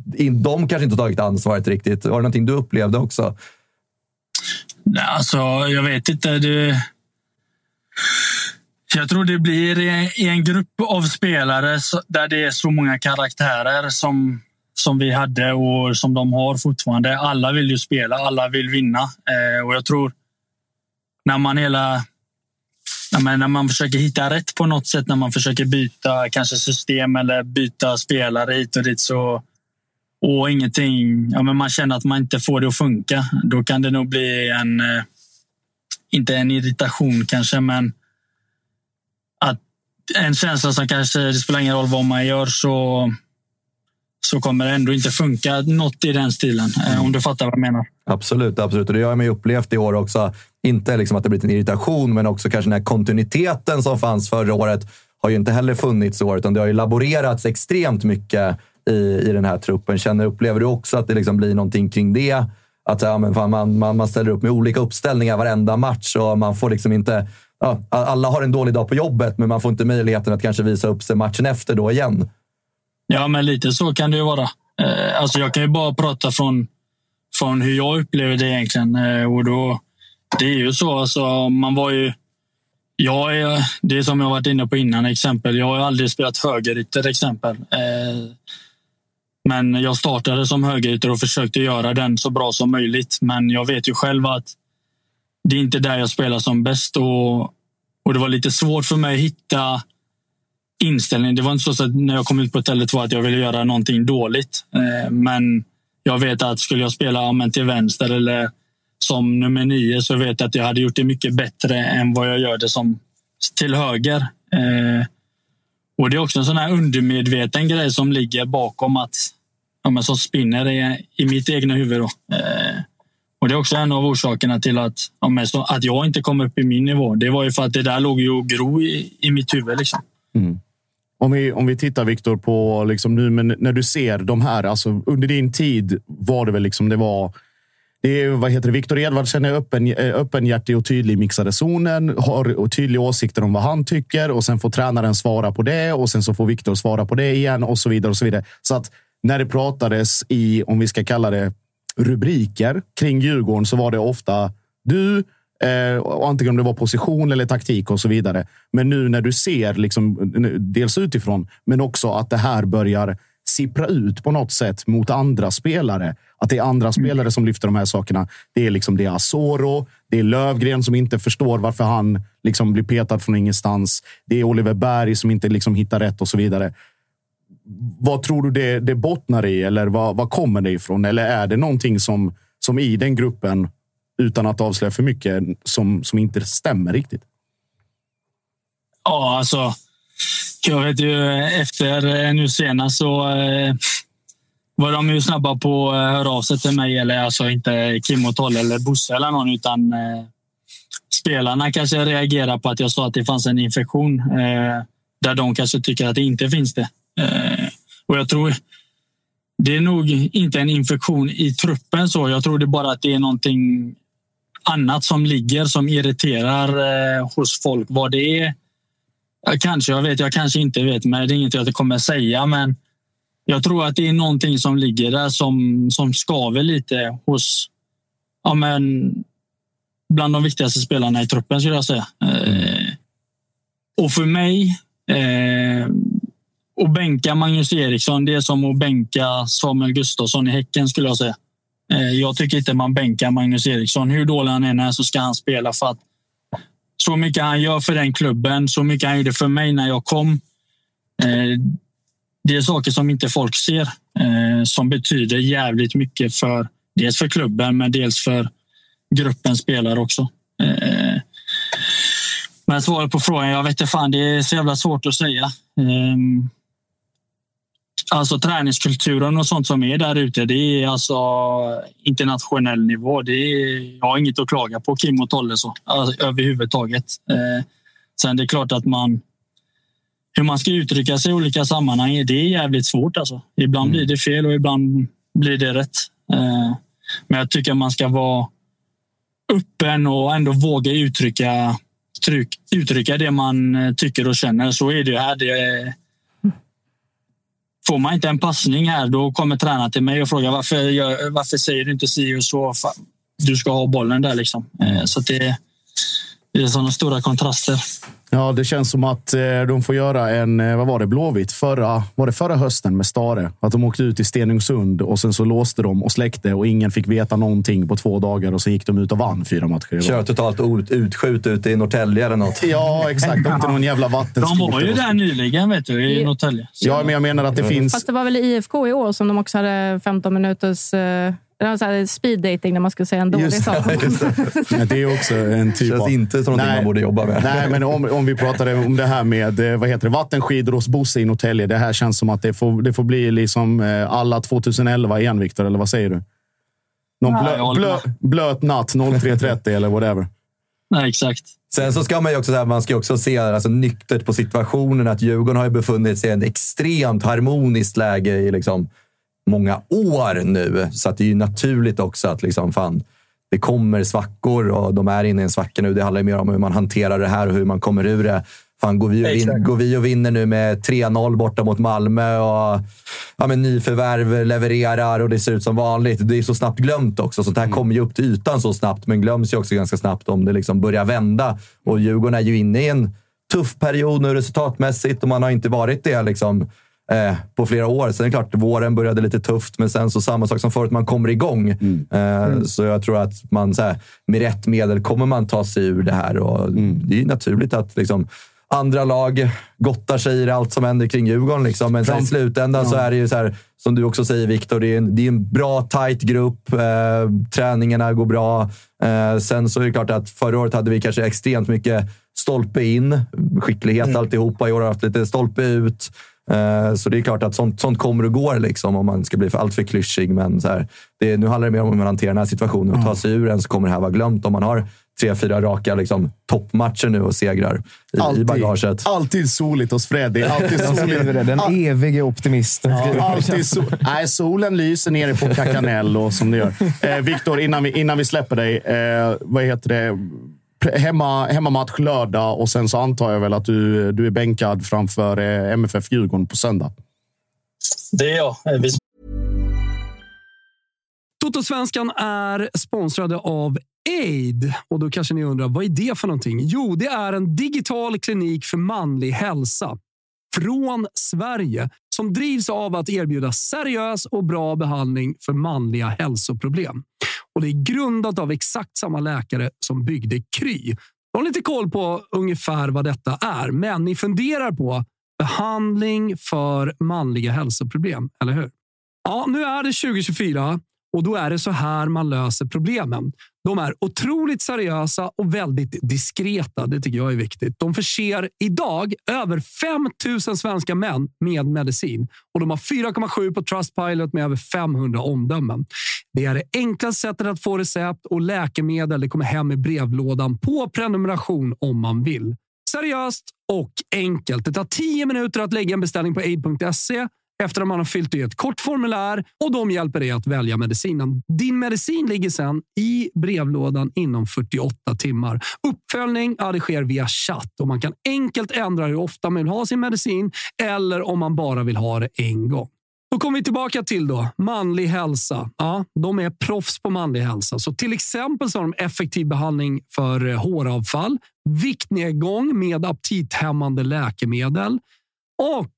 de kanske inte har tagit ansvaret riktigt. Var det någonting du upplevde också? Nej, alltså, jag vet inte. Det... Jag tror det blir i en grupp av spelare där det är så många karaktärer som som vi hade och som de har fortfarande. Alla vill ju spela, alla vill vinna eh, och jag tror när man hela när man försöker hitta rätt på något sätt, när man försöker byta kanske system eller byta spelare hit och dit så och ingenting, ja, men man känner att man inte får det att funka. Då kan det nog bli en, eh, inte en irritation kanske, men att en känsla som kanske, det spelar ingen roll vad man gör, så så kommer det ändå inte funka något i den stilen. Mm. Om du fattar vad jag menar. Absolut, absolut. Och det har jag upplevt i år också. Inte liksom att det blivit en irritation, men också kanske den här kontinuiteten som fanns förra året har ju inte heller funnits i år, utan det har ju laborerats extremt mycket i, i den här truppen. Känner, upplever du också att det liksom blir någonting kring det? Att ja, men fan, man, man, man ställer upp med olika uppställningar varenda match och man får liksom inte... Ja, alla har en dålig dag på jobbet, men man får inte möjligheten att kanske visa upp sig matchen efter då igen. Ja, men lite så kan det ju vara. Eh, alltså jag kan ju bara prata från, från hur jag upplever det egentligen. Eh, och då, det är ju så. Alltså, man var ju... Jag är, det är som jag varit inne på innan. exempel. Jag har aldrig spelat högerytter. exempel. Eh, men jag startade som högerytter och försökte göra den så bra som möjligt. Men jag vet ju själv att det är inte där jag spelar som bäst. Och, och det var lite svårt för mig att hitta inställning. Det var inte så att när jag kom ut på hotellet var att jag ville göra någonting dåligt. Eh, men jag vet att skulle jag spela men till vänster eller som nummer nio så vet jag att jag hade gjort det mycket bättre än vad jag gör det som till höger. Eh, och Det är också en sån här undermedveten grej som ligger bakom att ja, som spinner i, i mitt egna huvud. Då. Eh, och Det är också en av orsakerna till att, ja, att jag inte kom upp i min nivå. Det var ju för att det där låg ju och gro i, i mitt huvud. Liksom. Mm. Om vi, om vi tittar Viktor på liksom nu, men när du ser de här, alltså under din tid var det väl liksom det var. Det är, vad heter det? Viktor Edvardsen är öppen, öppenhjärtig och tydlig i mixade zonen, har tydliga åsikter om vad han tycker och sen får tränaren svara på det och sen så får Viktor svara på det igen och så vidare och så vidare. Så att när det pratades i, om vi ska kalla det rubriker kring Djurgården så var det ofta du, Eh, antingen om det var position eller taktik och så vidare. Men nu när du ser, liksom, dels utifrån, men också att det här börjar sippra ut på något sätt mot andra spelare. Att det är andra mm. spelare som lyfter de här sakerna. Det är liksom det är Asoro, det är Lövgren som inte förstår varför han liksom blir petad från ingenstans. Det är Oliver Berg som inte liksom hittar rätt och så vidare. Vad tror du det, det bottnar i? Eller vad, vad kommer det ifrån? Eller är det någonting som, som i den gruppen utan att avslöja för mycket som, som inte stämmer riktigt? Ja, alltså. Jag vet ju efter eh, nu senast så eh, var de ju snabba på att eh, höra av sig till mig. Eller alltså inte Kim och Tolle eller Bosse eller någon, utan eh, spelarna kanske reagerar på att jag sa att det fanns en infektion. Eh, där de kanske tycker att det inte finns det. Eh, och jag tror det är nog inte en infektion i truppen. så. Jag tror det bara att det är någonting annat som ligger som irriterar eh, hos folk. Vad det är jag kanske, jag vet, jag kanske inte vet, men det är inget jag kommer säga. Men jag tror att det är någonting som ligger där som, som skaver lite hos ja, men, bland de viktigaste spelarna i truppen skulle jag säga. Eh, och för mig, eh, att bänka Magnus Eriksson, det är som att bänka Samuel Gustafsson i Häcken skulle jag säga. Eh, jag tycker inte man bänkar Magnus Eriksson. Hur dålig han än är så ska han spela för att så mycket han gör för den klubben, så mycket han gjorde för mig när jag kom. Eh, det är saker som inte folk ser eh, som betyder jävligt mycket för dels för klubben, men dels för gruppen spelare också. Men svaret på frågan, jag vet inte fan, det är så jävla svårt att säga. Alltså träningskulturen och sånt som är där ute, det är alltså internationell nivå. Det är, jag har inget att klaga på Kim och Tolle så, alltså, överhuvudtaget. Eh, sen det är klart att man hur man ska uttrycka sig i olika sammanhang, det är jävligt svårt. Alltså. Ibland mm. blir det fel och ibland blir det rätt. Eh, men jag tycker man ska vara öppen och ändå våga uttrycka, tryck, uttrycka det man tycker och känner. Så är det här. Det är, Får man inte en passning här, då kommer tränaren till mig och frågar varför, varför säger du inte si och så? Du ska ha bollen där liksom. Eh, så det, det är sådana stora kontraster. Ja, det känns som att eh, de får göra en, eh, vad var det, Blåvitt förra, var det förra hösten med Stare. Att de åkte ut i Stenungsund och sen så låste de och släckte och ingen fick veta någonting på två dagar och så gick de ut och vann fyra matcher. Kör totalt utskjut ute i Norrtälje eller något. Ja, exakt. De någon jävla vattenskoter. De var ju där nyligen, vet du, i Norrtälje. Ja, men jag menar att det finns... Fast det var väl IFK i år som de också hade 15 minuters eh, speed dating när man skulle säga en dålig just, sak. Ja, <laughs> det är också en typ Känns av... inte som någonting man borde jobba med. Nej, men om, om vi pratar om det här med eh, vad heter det, vattenskidor hos Bosse i Norrtälje. Det här känns som att det får, det får bli liksom eh, alla 2011 igen, Viktor. Eller vad säger du? Någon blö, blö, blöt natt 03.30 eller whatever. Nej, exakt. Sen så ska man ju också, här, man ska också se alltså, nyktert på situationen. Att Djurgården har ju befunnit sig i ett extremt harmoniskt läge i liksom, många år nu. Så att det är ju naturligt också att liksom, fan, det kommer svackor och de är inne i en svacka nu. Det handlar mer om hur man hanterar det här och hur man kommer ur det. Fan, går, vi och vin, går vi och vinner nu med 3-0 borta mot Malmö och ja, men nyförvärv levererar och det ser ut som vanligt. Det är så snabbt glömt också. Sånt här mm. kommer ju upp till ytan så snabbt, men glöms ju också ganska snabbt om det liksom börjar vända. Och Djurgården är ju inne i en tuff period nu resultatmässigt och man har inte varit det liksom eh, på flera år. Sen är det klart, våren började lite tufft, men sen så samma sak som förut, man kommer igång. Mm. Eh, mm. Så jag tror att man så här, med rätt medel kommer man ta sig ur det här. Och mm. Det är naturligt att liksom, andra lag gottar sig i allt som händer kring Djurgården. Liksom. Men i slutändan ja. så är det ju så här, som du också säger Viktor, det, det, är en bra, tight grupp. Eh, träningarna går bra. Eh, sen så är det klart att förra året hade vi kanske extremt mycket stolpe in, skicklighet mm. alltihopa. I år har vi haft lite stolpe ut. Eh, så det är klart att sånt, sånt kommer och går liksom, om man ska bli för, allt för klyschig. Men så här, det, nu handlar det mer om hur man hanterar den här situationen och tar sig ur den så kommer det här vara glömt. Om man har tre, fyra raka liksom, toppmatcher nu och segrar i, alltid, i bagaget. Alltid soligt hos. Alltid soligt. Den evige optimisten. Ja, alltid so Nej, solen lyser nere på Kakanello som det gör. Eh, Viktor, innan vi, innan vi släpper dig. Eh, vad heter det? Hemma, hemmamatch lördag och sen så antar jag väl att du, du är bänkad framför eh, MFF Djurgården på söndag. Det är jag. Totosvenskan är sponsrade av Aid. Och då kanske ni undrar, vad är det för någonting? Jo, det är en digital klinik för manlig hälsa från Sverige som drivs av att erbjuda seriös och bra behandling för manliga hälsoproblem. Och Det är grundat av exakt samma läkare som byggde Kry. Jag har lite koll på ungefär vad detta är, men ni funderar på behandling för manliga hälsoproblem, eller hur? Ja, nu är det 2024 och då är det så här man löser problemen. De är otroligt seriösa och väldigt diskreta. Det tycker jag är viktigt. De förser idag över 5 000 svenska män med medicin och de har 4,7 på Trustpilot med över 500 omdömen. Det är det enklaste sättet att få recept och läkemedel. Det kommer hem i brevlådan på prenumeration om man vill. Seriöst och enkelt. Det tar 10 minuter att lägga en beställning på aid.se efter att man har fyllt i ett kort formulär och de hjälper dig att välja medicinen. Din medicin ligger sedan i brevlådan inom 48 timmar. Uppföljning ja, det sker via chatt och man kan enkelt ändra hur ofta man vill ha sin medicin eller om man bara vill ha det en gång. Då kommer vi tillbaka till då, manlig hälsa. Ja, de är proffs på manlig hälsa. Så till exempel så har de effektiv behandling för eh, håravfall, viktnedgång med aptithämmande läkemedel och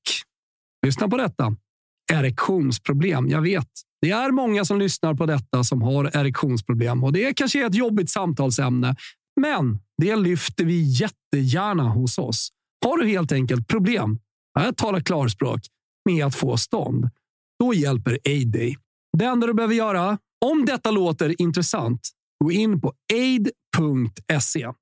Lyssna på detta. Erektionsproblem. Jag vet, det är många som lyssnar på detta som har erektionsproblem och det kanske är ett jobbigt samtalsämne. Men det lyfter vi jättegärna hos oss. Har du helt enkelt problem, jag talar klarspråk, med att få stånd, då hjälper Aid dig. Det enda du behöver göra, om detta låter intressant, gå in på aid.se.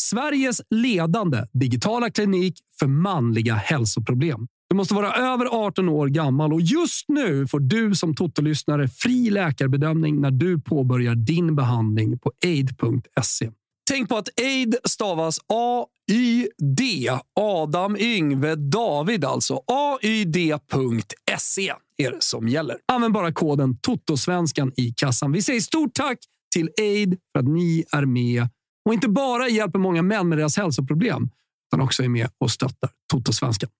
Sveriges ledande digitala klinik för manliga hälsoproblem. Du måste vara över 18 år gammal och just nu får du som Toto-lyssnare fri läkarbedömning när du påbörjar din behandling på aid.se. Tänk på att aid stavas A-Y-D. Adam, Yngve, David alltså. AYD.se är det som gäller. Använd bara koden TOTOSVENSKAN i kassan. Vi säger stort tack till aid för att ni är med och inte bara hjälper många män med deras hälsoproblem utan också är med och stöttar Totosvenskan.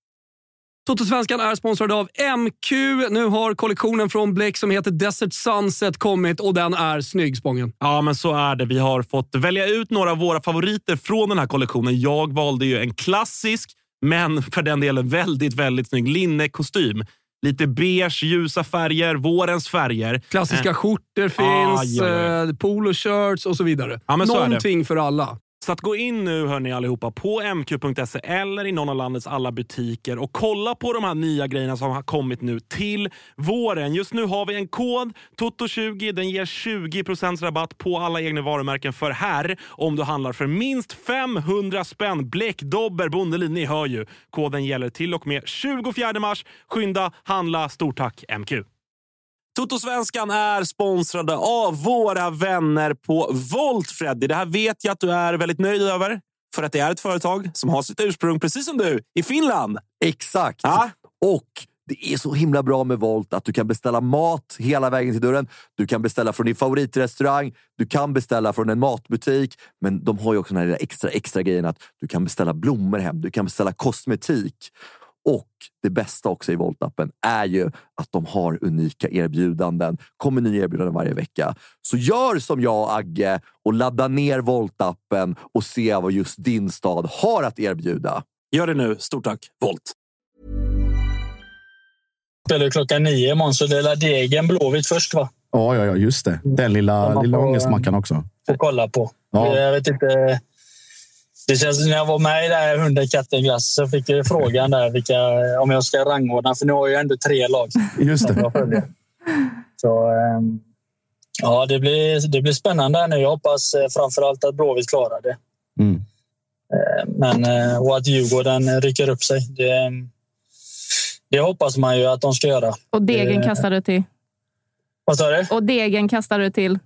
Totosvenskan är sponsrad av MQ. Nu har kollektionen från Bleck som heter Desert Sunset kommit och den är snygg, Spången. Ja, men så är det. Vi har fått välja ut några av våra favoriter från den här kollektionen. Jag valde ju en klassisk, men för den delen väldigt, väldigt snygg linnekostym. Lite beige, ljusa färger, vårens färger. Klassiska eh. skjortor finns, ah, ja, ja. Eh, poloshirts och så vidare. Ja, Någonting för alla. Så att gå in nu hörni allihopa på mq.se eller i någon av landets alla butiker och kolla på de här nya grejerna som har kommit nu till våren. Just nu har vi en kod, TOTO20. Den ger 20% rabatt på alla egna varumärken för här om du handlar för minst 500 spänn. Bläckdobber, Bondelin, ni hör ju. Koden gäller till och med 24 mars. Skynda, handla. Stort tack MQ! Totosvenskan är sponsrade av våra vänner på Volt, Freddy. Det här vet jag att du är väldigt nöjd över. För att det är ett företag som har sitt ursprung, precis som du, i Finland. Exakt. Ja? Och det är så himla bra med Volt att du kan beställa mat hela vägen till dörren. Du kan beställa från din favoritrestaurang. Du kan beställa från en matbutik. Men de har ju också den här extra, extra grejen att du kan beställa blommor hem. Du kan beställa kosmetik. Och det bästa också i Voltappen är ju att de har unika erbjudanden. kommer nya erbjudanden varje vecka. Så gör som jag och Agge och ladda ner Voltappen och se vad just din stad har att erbjuda. Gör det nu. Stort tack, Volt! Spelar klockan nio imorgon, så det är degen Blåvitt först va? Ja, ja, ja, just det. Den lilla, lilla ångestmackan också. Får kolla på. Ja. Jag vet inte det känns, när jag var med i det här Hunden, katten, glass så fick jag frågan där vilka, om jag ska rangordna. För nu har jag ändå tre lag. Just det. Så, ehm, ja, det blir, det blir spännande nu. Jag hoppas eh, framför allt att Blåvitt klarar det. Mm. Ehm, men, eh, och att Djurgården rycker upp sig. Det, det hoppas man ju att de ska göra. Och degen kastar du till? Vad sa du? Och degen kastar du till?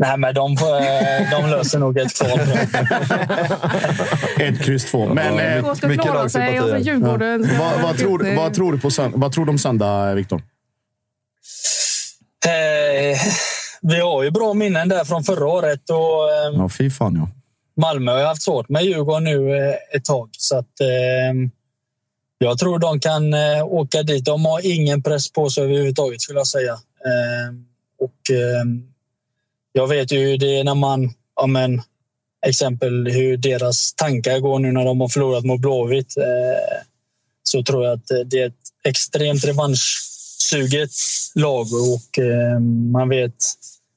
Nej, men de, eh, de löser nog ett kval. <laughs> ett kryss två. Men, ja, eh, ska mycket Djurgården. Ja. Vad, vad, tror, vad, tror, du på vad tror du om söndag, Viktor? Eh, vi har ju bra minnen där från förra året. Och, eh, ja, fy fan ja. Malmö har haft svårt med Djurgården nu eh, ett tag. Så att, eh, jag tror de kan eh, åka dit. De har ingen press på sig överhuvudtaget skulle jag säga. och jag vet ju hur det är när man, ja men, exempel hur deras tankar går nu när de har förlorat mot Blåvitt. Eh, så tror jag att eh, det är ett extremt revanschsuget lag och eh, man vet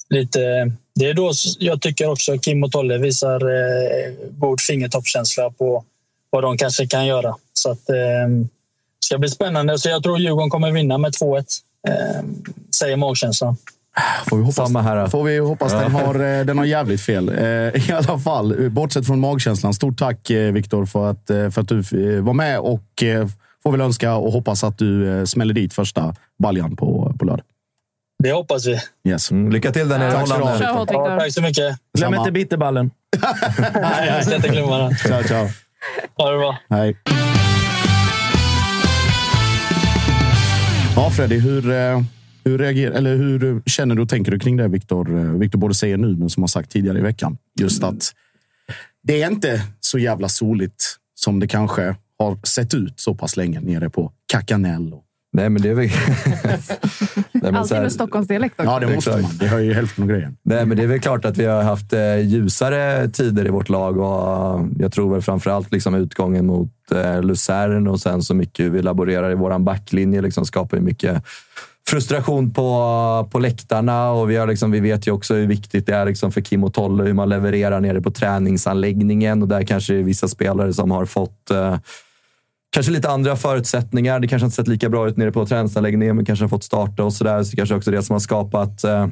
lite. Det är då jag tycker också Kim och Tolle visar eh, god fingertoppskänsla på vad de kanske kan göra. Så att, det ska bli spännande. Så jag tror Djurgården kommer vinna med 2-1, eh, säger magkänslan. Får vi hoppas, Samma här. Får vi hoppas den, har, eh, den har jävligt fel. Eh, I alla fall, bortsett från magkänslan. Stort tack eh, Viktor för att, för att du var med och får väl önska och hoppas att du smäller dit första baljan på, på lördag. Det hoppas vi. Yes. Mm, lycka till där nere i Holland. Kör Ja, tack så mycket. Glöm Samma. inte bitterballen. Jag ska inte glömma det. Ciao, ciao. Ha det bra. Hej. Ja, Freddy, hur, hur, reagerar, eller hur känner du och tänker du kring det Viktor, eh, Viktor både säger nu, men som har sagt tidigare i veckan? Just att det är inte så jävla soligt som det kanske har sett ut så pass länge nere på Kakanell. och- Nej, men det är väl... <laughs> Nej, men Alltid här- med Stockholmsdialekt också. Ja, det måste man. Det hör ju hälften av grejen. Nej, men det är väl klart att vi har haft eh, ljusare tider i vårt lag och eh, jag tror väl framförallt liksom utgången mot Luzern och sen så mycket vi laborerar i våran backlinje liksom skapar ju mycket frustration på, på läktarna och vi, har liksom, vi vet ju också hur viktigt det är liksom för Kim och Tolle hur man levererar nere på träningsanläggningen och där kanske det är vissa spelare som har fått eh, Kanske lite andra förutsättningar. Det kanske inte sett lika bra ut nere på träningsanläggningen, men kanske har fått starta och sådär. Så det kanske också är det som har skapat eh,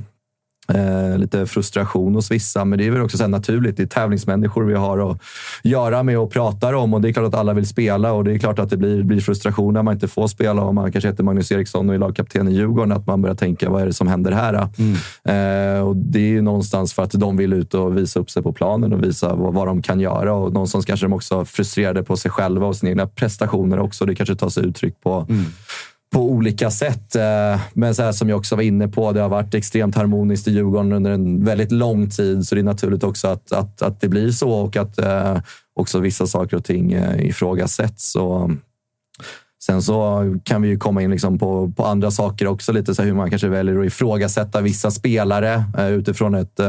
eh, lite frustration hos vissa. Men det är väl också så naturligt. Det är tävlingsmänniskor vi har att göra med och pratar om. Och det är klart att alla vill spela och det är klart att det blir, blir frustration när man inte får spela. Om man kanske heter Magnus Eriksson och är lagkapten i Djurgården, att man börjar tänka vad är det som händer här? Eh, och det är ju någonstans för att de vill ut och visa upp sig på planen och visa vad, vad de kan göra. Och någonstans kanske de också är frustrerade på sig själva och sina egna prestationer också. Det kanske tar sig uttryck på på olika sätt. Eh, men så här som jag också var inne på, det har varit extremt harmoniskt i Djurgården under en väldigt lång tid. Så det är naturligt också att, att, att det blir så och att eh, också vissa saker och ting eh, ifrågasätts. Och, Sen så kan vi ju komma in liksom på, på andra saker också, lite så här hur man kanske väljer att ifrågasätta vissa spelare utifrån ett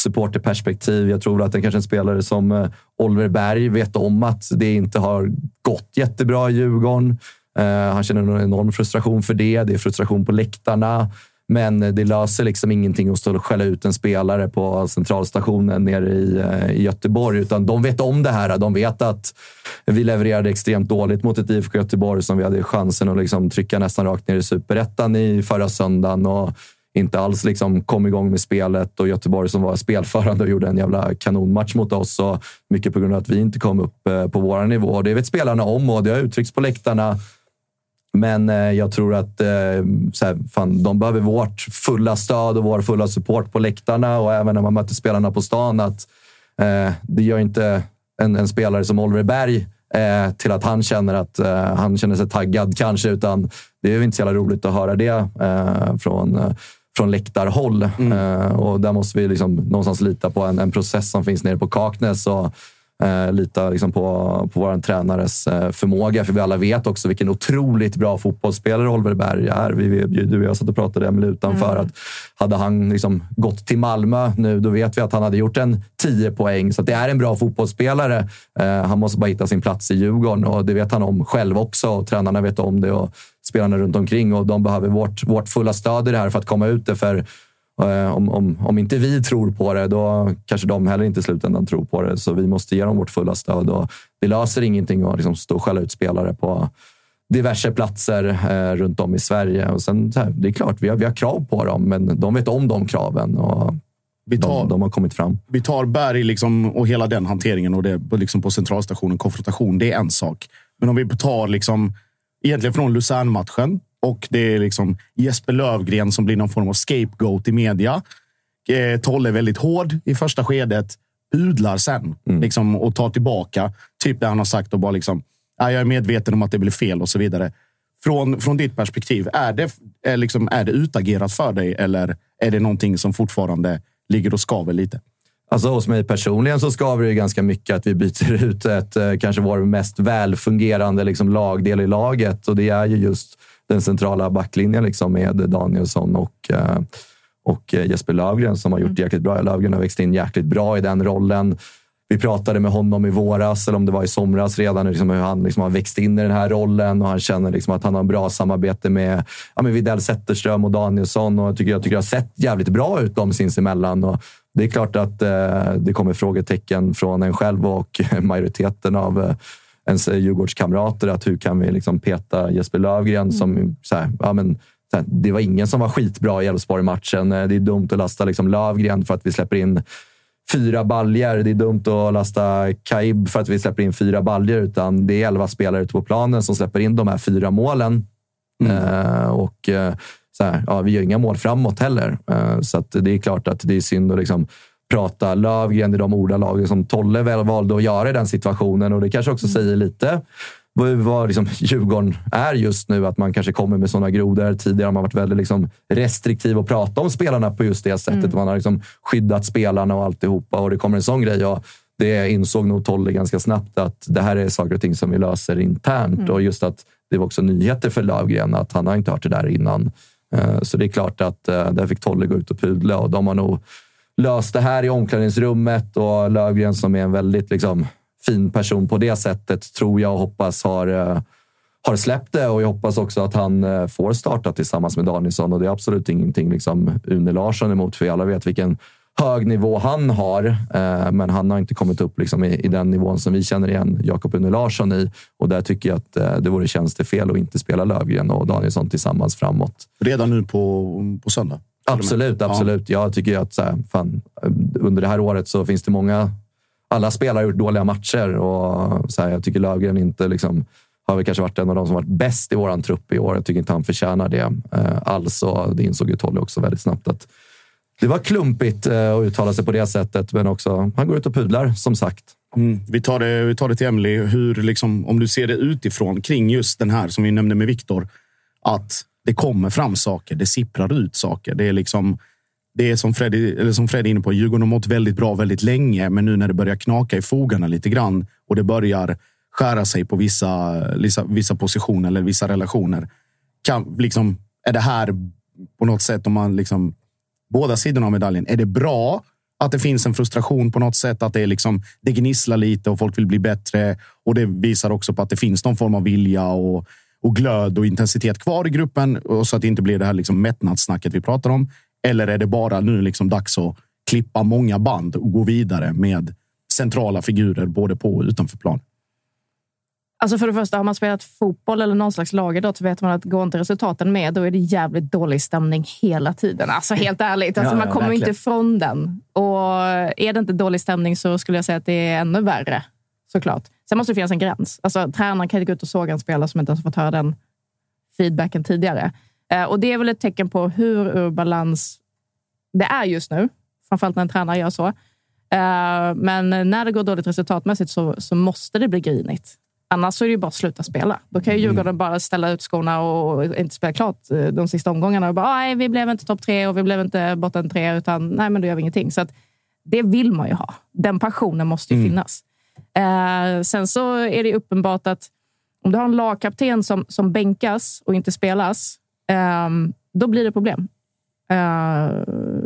supporterperspektiv. Jag tror att det är kanske en spelare som Oliver Berg vet om att det inte har gått jättebra i Djurgården. Eh, han känner en enorm frustration för det. Det är frustration på läktarna. Men det löser liksom ingenting att stå och skälla ut en spelare på centralstationen nere i, eh, i Göteborg. Utan de vet om det här. De vet att vi levererade extremt dåligt mot ett IFK Göteborg som vi hade chansen att liksom trycka nästan rakt ner i superettan i förra söndagen. Och inte alls liksom kom igång med spelet och Göteborg som var spelförande och gjorde en jävla kanonmatch mot oss. Och mycket på grund av att vi inte kom upp eh, på vår nivå. Det vet spelarna om och det har uttryckts på läktarna. Men eh, jag tror att eh, här, fan, de behöver vårt fulla stöd och vår fulla support på läktarna och även när man möter spelarna på stan. att eh, Det gör inte en, en spelare som Oliver Berg eh, till att han känner att eh, han känner sig taggad kanske, utan det är inte så jävla roligt att höra det eh, från, från läktarhåll. Eh, och där måste vi liksom någonstans lita på en, en process som finns nere på Kaknäs. Och, Eh, lita liksom på, på vår tränares eh, förmåga. För vi alla vet också vilken otroligt bra fotbollsspelare Oliver Berg är. Vi, vi, du och jag satt och pratade Emil utanför att hade han liksom gått till Malmö nu, då vet vi att han hade gjort en 10 poäng. Så det är en bra fotbollsspelare. Eh, han måste bara hitta sin plats i Djurgården och det vet han om själv också. Och tränarna vet om det och spelarna runt omkring och de behöver vårt, vårt fulla stöd i det här för att komma ut det. För Om, om, om inte vi tror på det, då kanske de heller inte i slutändan tror på det. Så vi måste ge dem vårt fulla stöd. Och det löser ingenting att liksom stå och skälla ut spelare på diverse platser eh, runt om i Sverige. Och sen, det är klart, vi har, vi har krav på dem, men de vet om de kraven. Och Vi tar, de, de har kommit fram. vi tar Berg liksom, och hela den hanteringen och det liksom på centralstationen, konfrontation, det är en sak. Men om vi tar liksom, egentligen från Luzern-matchen och det är liksom Jesper Lövgren som blir någon form av scapegoat i media. Eh, Tolle är väldigt hård i första skedet, pudlar sen liksom, och tar tillbaka. Typ det han har sagt och bara liksom, "Ja, jag är medveten om att det blir fel och så vidare. Från, från ditt perspektiv, är det, är, liksom, är det utagerat för dig eller är det någonting som fortfarande ligger och skaver lite? Alltså hos mig personligen så skaver det ganska mycket att vi byter ut ett, eh, kanske vår mest välfungerande liksom, lagdel i laget. Och det är ju just den centrala backlinjen liksom, med Danielsson och, eh, och Jesper Lövgren som har gjort jäkligt bra. Lövgren har växt in jäkligt bra i den rollen. Vi pratade med honom i våras, eller om det var i somras redan, liksom hur han liksom har växt in i den här rollen och han känner liksom att han har en bra samarbete med, ja, med Widell Zetterström och Danielsson. Och jag tycker, jag tycker det har sett jävligt bra ut dem sinsemellan. Och det är klart att eh, det kommer frågetecken från en själv och <laughs> majoriteten av eh, ens Djurgårdskamrater. Att hur kan vi liksom peta Jesper Lövgren som så här, ja, men, här, det var ingen som var skitbra i Elfsborg-matchen. Eh, Det är dumt att lasta liksom Lövgren för att vi släpper in fyra baljer. Det är dumt att lasta Kaib för att vi släpper in fyra baljer, utan det är elva spelare ute på planen som släpper in de här fyra målen. Eh, och eh, så här, ja, vi gör inga mål framåt heller. Eh, så det är klart att det är synd att liksom prata Lövgren i de ordalag som Tolle väl valde att göra i den situationen. Och det kanske också säger lite vad, vad liksom Djurgården är just nu. Att man kanske kommer med sådana grodor. Tidigare har man varit väldigt liksom restriktiv och prata om spelarna på just det sättet. Man har liksom skyddat spelarna och alltihopa. Och det kommer en sån grej. Och det insåg nog Tolle ganska snabbt att det här är saker och ting som vi löser internt. Och just att det var också nyheter för Lövgren att han har inte hört det där innan. Eh, Så det är klart att eh, där fick Tolle gå ut och pudla och de har nog löst det här i omklädningsrummet och Lövgren som är en väldigt liksom, fin person på det sättet tror jag och hoppas har, eh, har släppt det och jag hoppas också att han eh, får starta tillsammans med Danielsson och det är absolut ingenting liksom Une Larsson emot för alla vet vilken hög nivå han har. Eh, Men han har inte kommit upp liksom i, i den nivån som vi känner igen Jakob Une Larsson i och där tycker jag att eh, det vore tjänstefel att inte spela Lövgren och Danielsson tillsammans framåt. Redan nu på, på söndag. Absolut, absolut. Jag tycker ju att så här, fan, under det här året så finns det många... Alla spelare har gjort dåliga matcher och så här, jag tycker Löfgren inte liksom, har väl kanske varit en av de som varit bäst i våran trupp i år. Jag tycker inte han förtjänar det eh, alls och det insåg ju Tolle också väldigt snabbt att det var klumpigt eh, att uttala sig på det sättet, men också han går ut och pudlar som sagt. Mm. Vi, tar det, vi tar det till Emily. Hur, liksom, om du ser det utifrån kring just den här som vi nämnde med Viktor. Att det kommer fram saker. Det sipprar ut saker. Det är liksom det är som Freddy, eller som Freddy är inne på. Djurgården har mått väldigt bra väldigt länge, men nu när det börjar knaka i fogarna lite grann och det börjar skära sig på vissa, vissa, vissa positioner eller vissa relationer. Kan, liksom, är det här på något sätt, om man liksom båda sidorna av medaljen, är det bra att det finns en frustration på något sätt, att det, är liksom, det gnisslar lite och folk vill bli bättre. Och det visar också på att det finns någon form av vilja och, och glöd och intensitet kvar i gruppen. Och så att det inte blir det här liksom mättnadssnacket vi pratar om. Eller är det bara nu liksom dags att klippa många band och gå vidare med centrala figurer både på och utanför plan? Alltså för det första, har man spelat fotboll eller någon slags lagidrott så vet man att går inte resultaten med, då är det jävligt dålig stämning hela tiden. Alltså helt ärligt, alltså Ja, man kommer verkligen. inte ifrån den. Och är det inte dålig stämning så skulle jag säga att det är ännu värre. Såklart. Sen måste det finnas en gräns. Alltså, tränaren kan inte gå ut och såga en spelare som inte ens fått höra den feedbacken tidigare. Eh, och det är väl ett tecken på hur ur balans det är just nu. Framförallt när en tränare gör så. Eh, men när det går dåligt resultatmässigt så, så måste det bli grinigt. Annars så är det ju bara att sluta spela. Då kan ju Djurgården bara ställa ut skorna och inte spela klart eh, de sista omgångarna. Och bara, nej, vi blev inte topp tre och vi blev inte botten tre, utan nej, men då gör vi ingenting. Så att, det vill man ju ha. Den passionen måste ju finnas. Eh, sen så är det uppenbart att om du har en lagkapten som, som bänkas och inte spelas, eh, då blir det problem. Eh,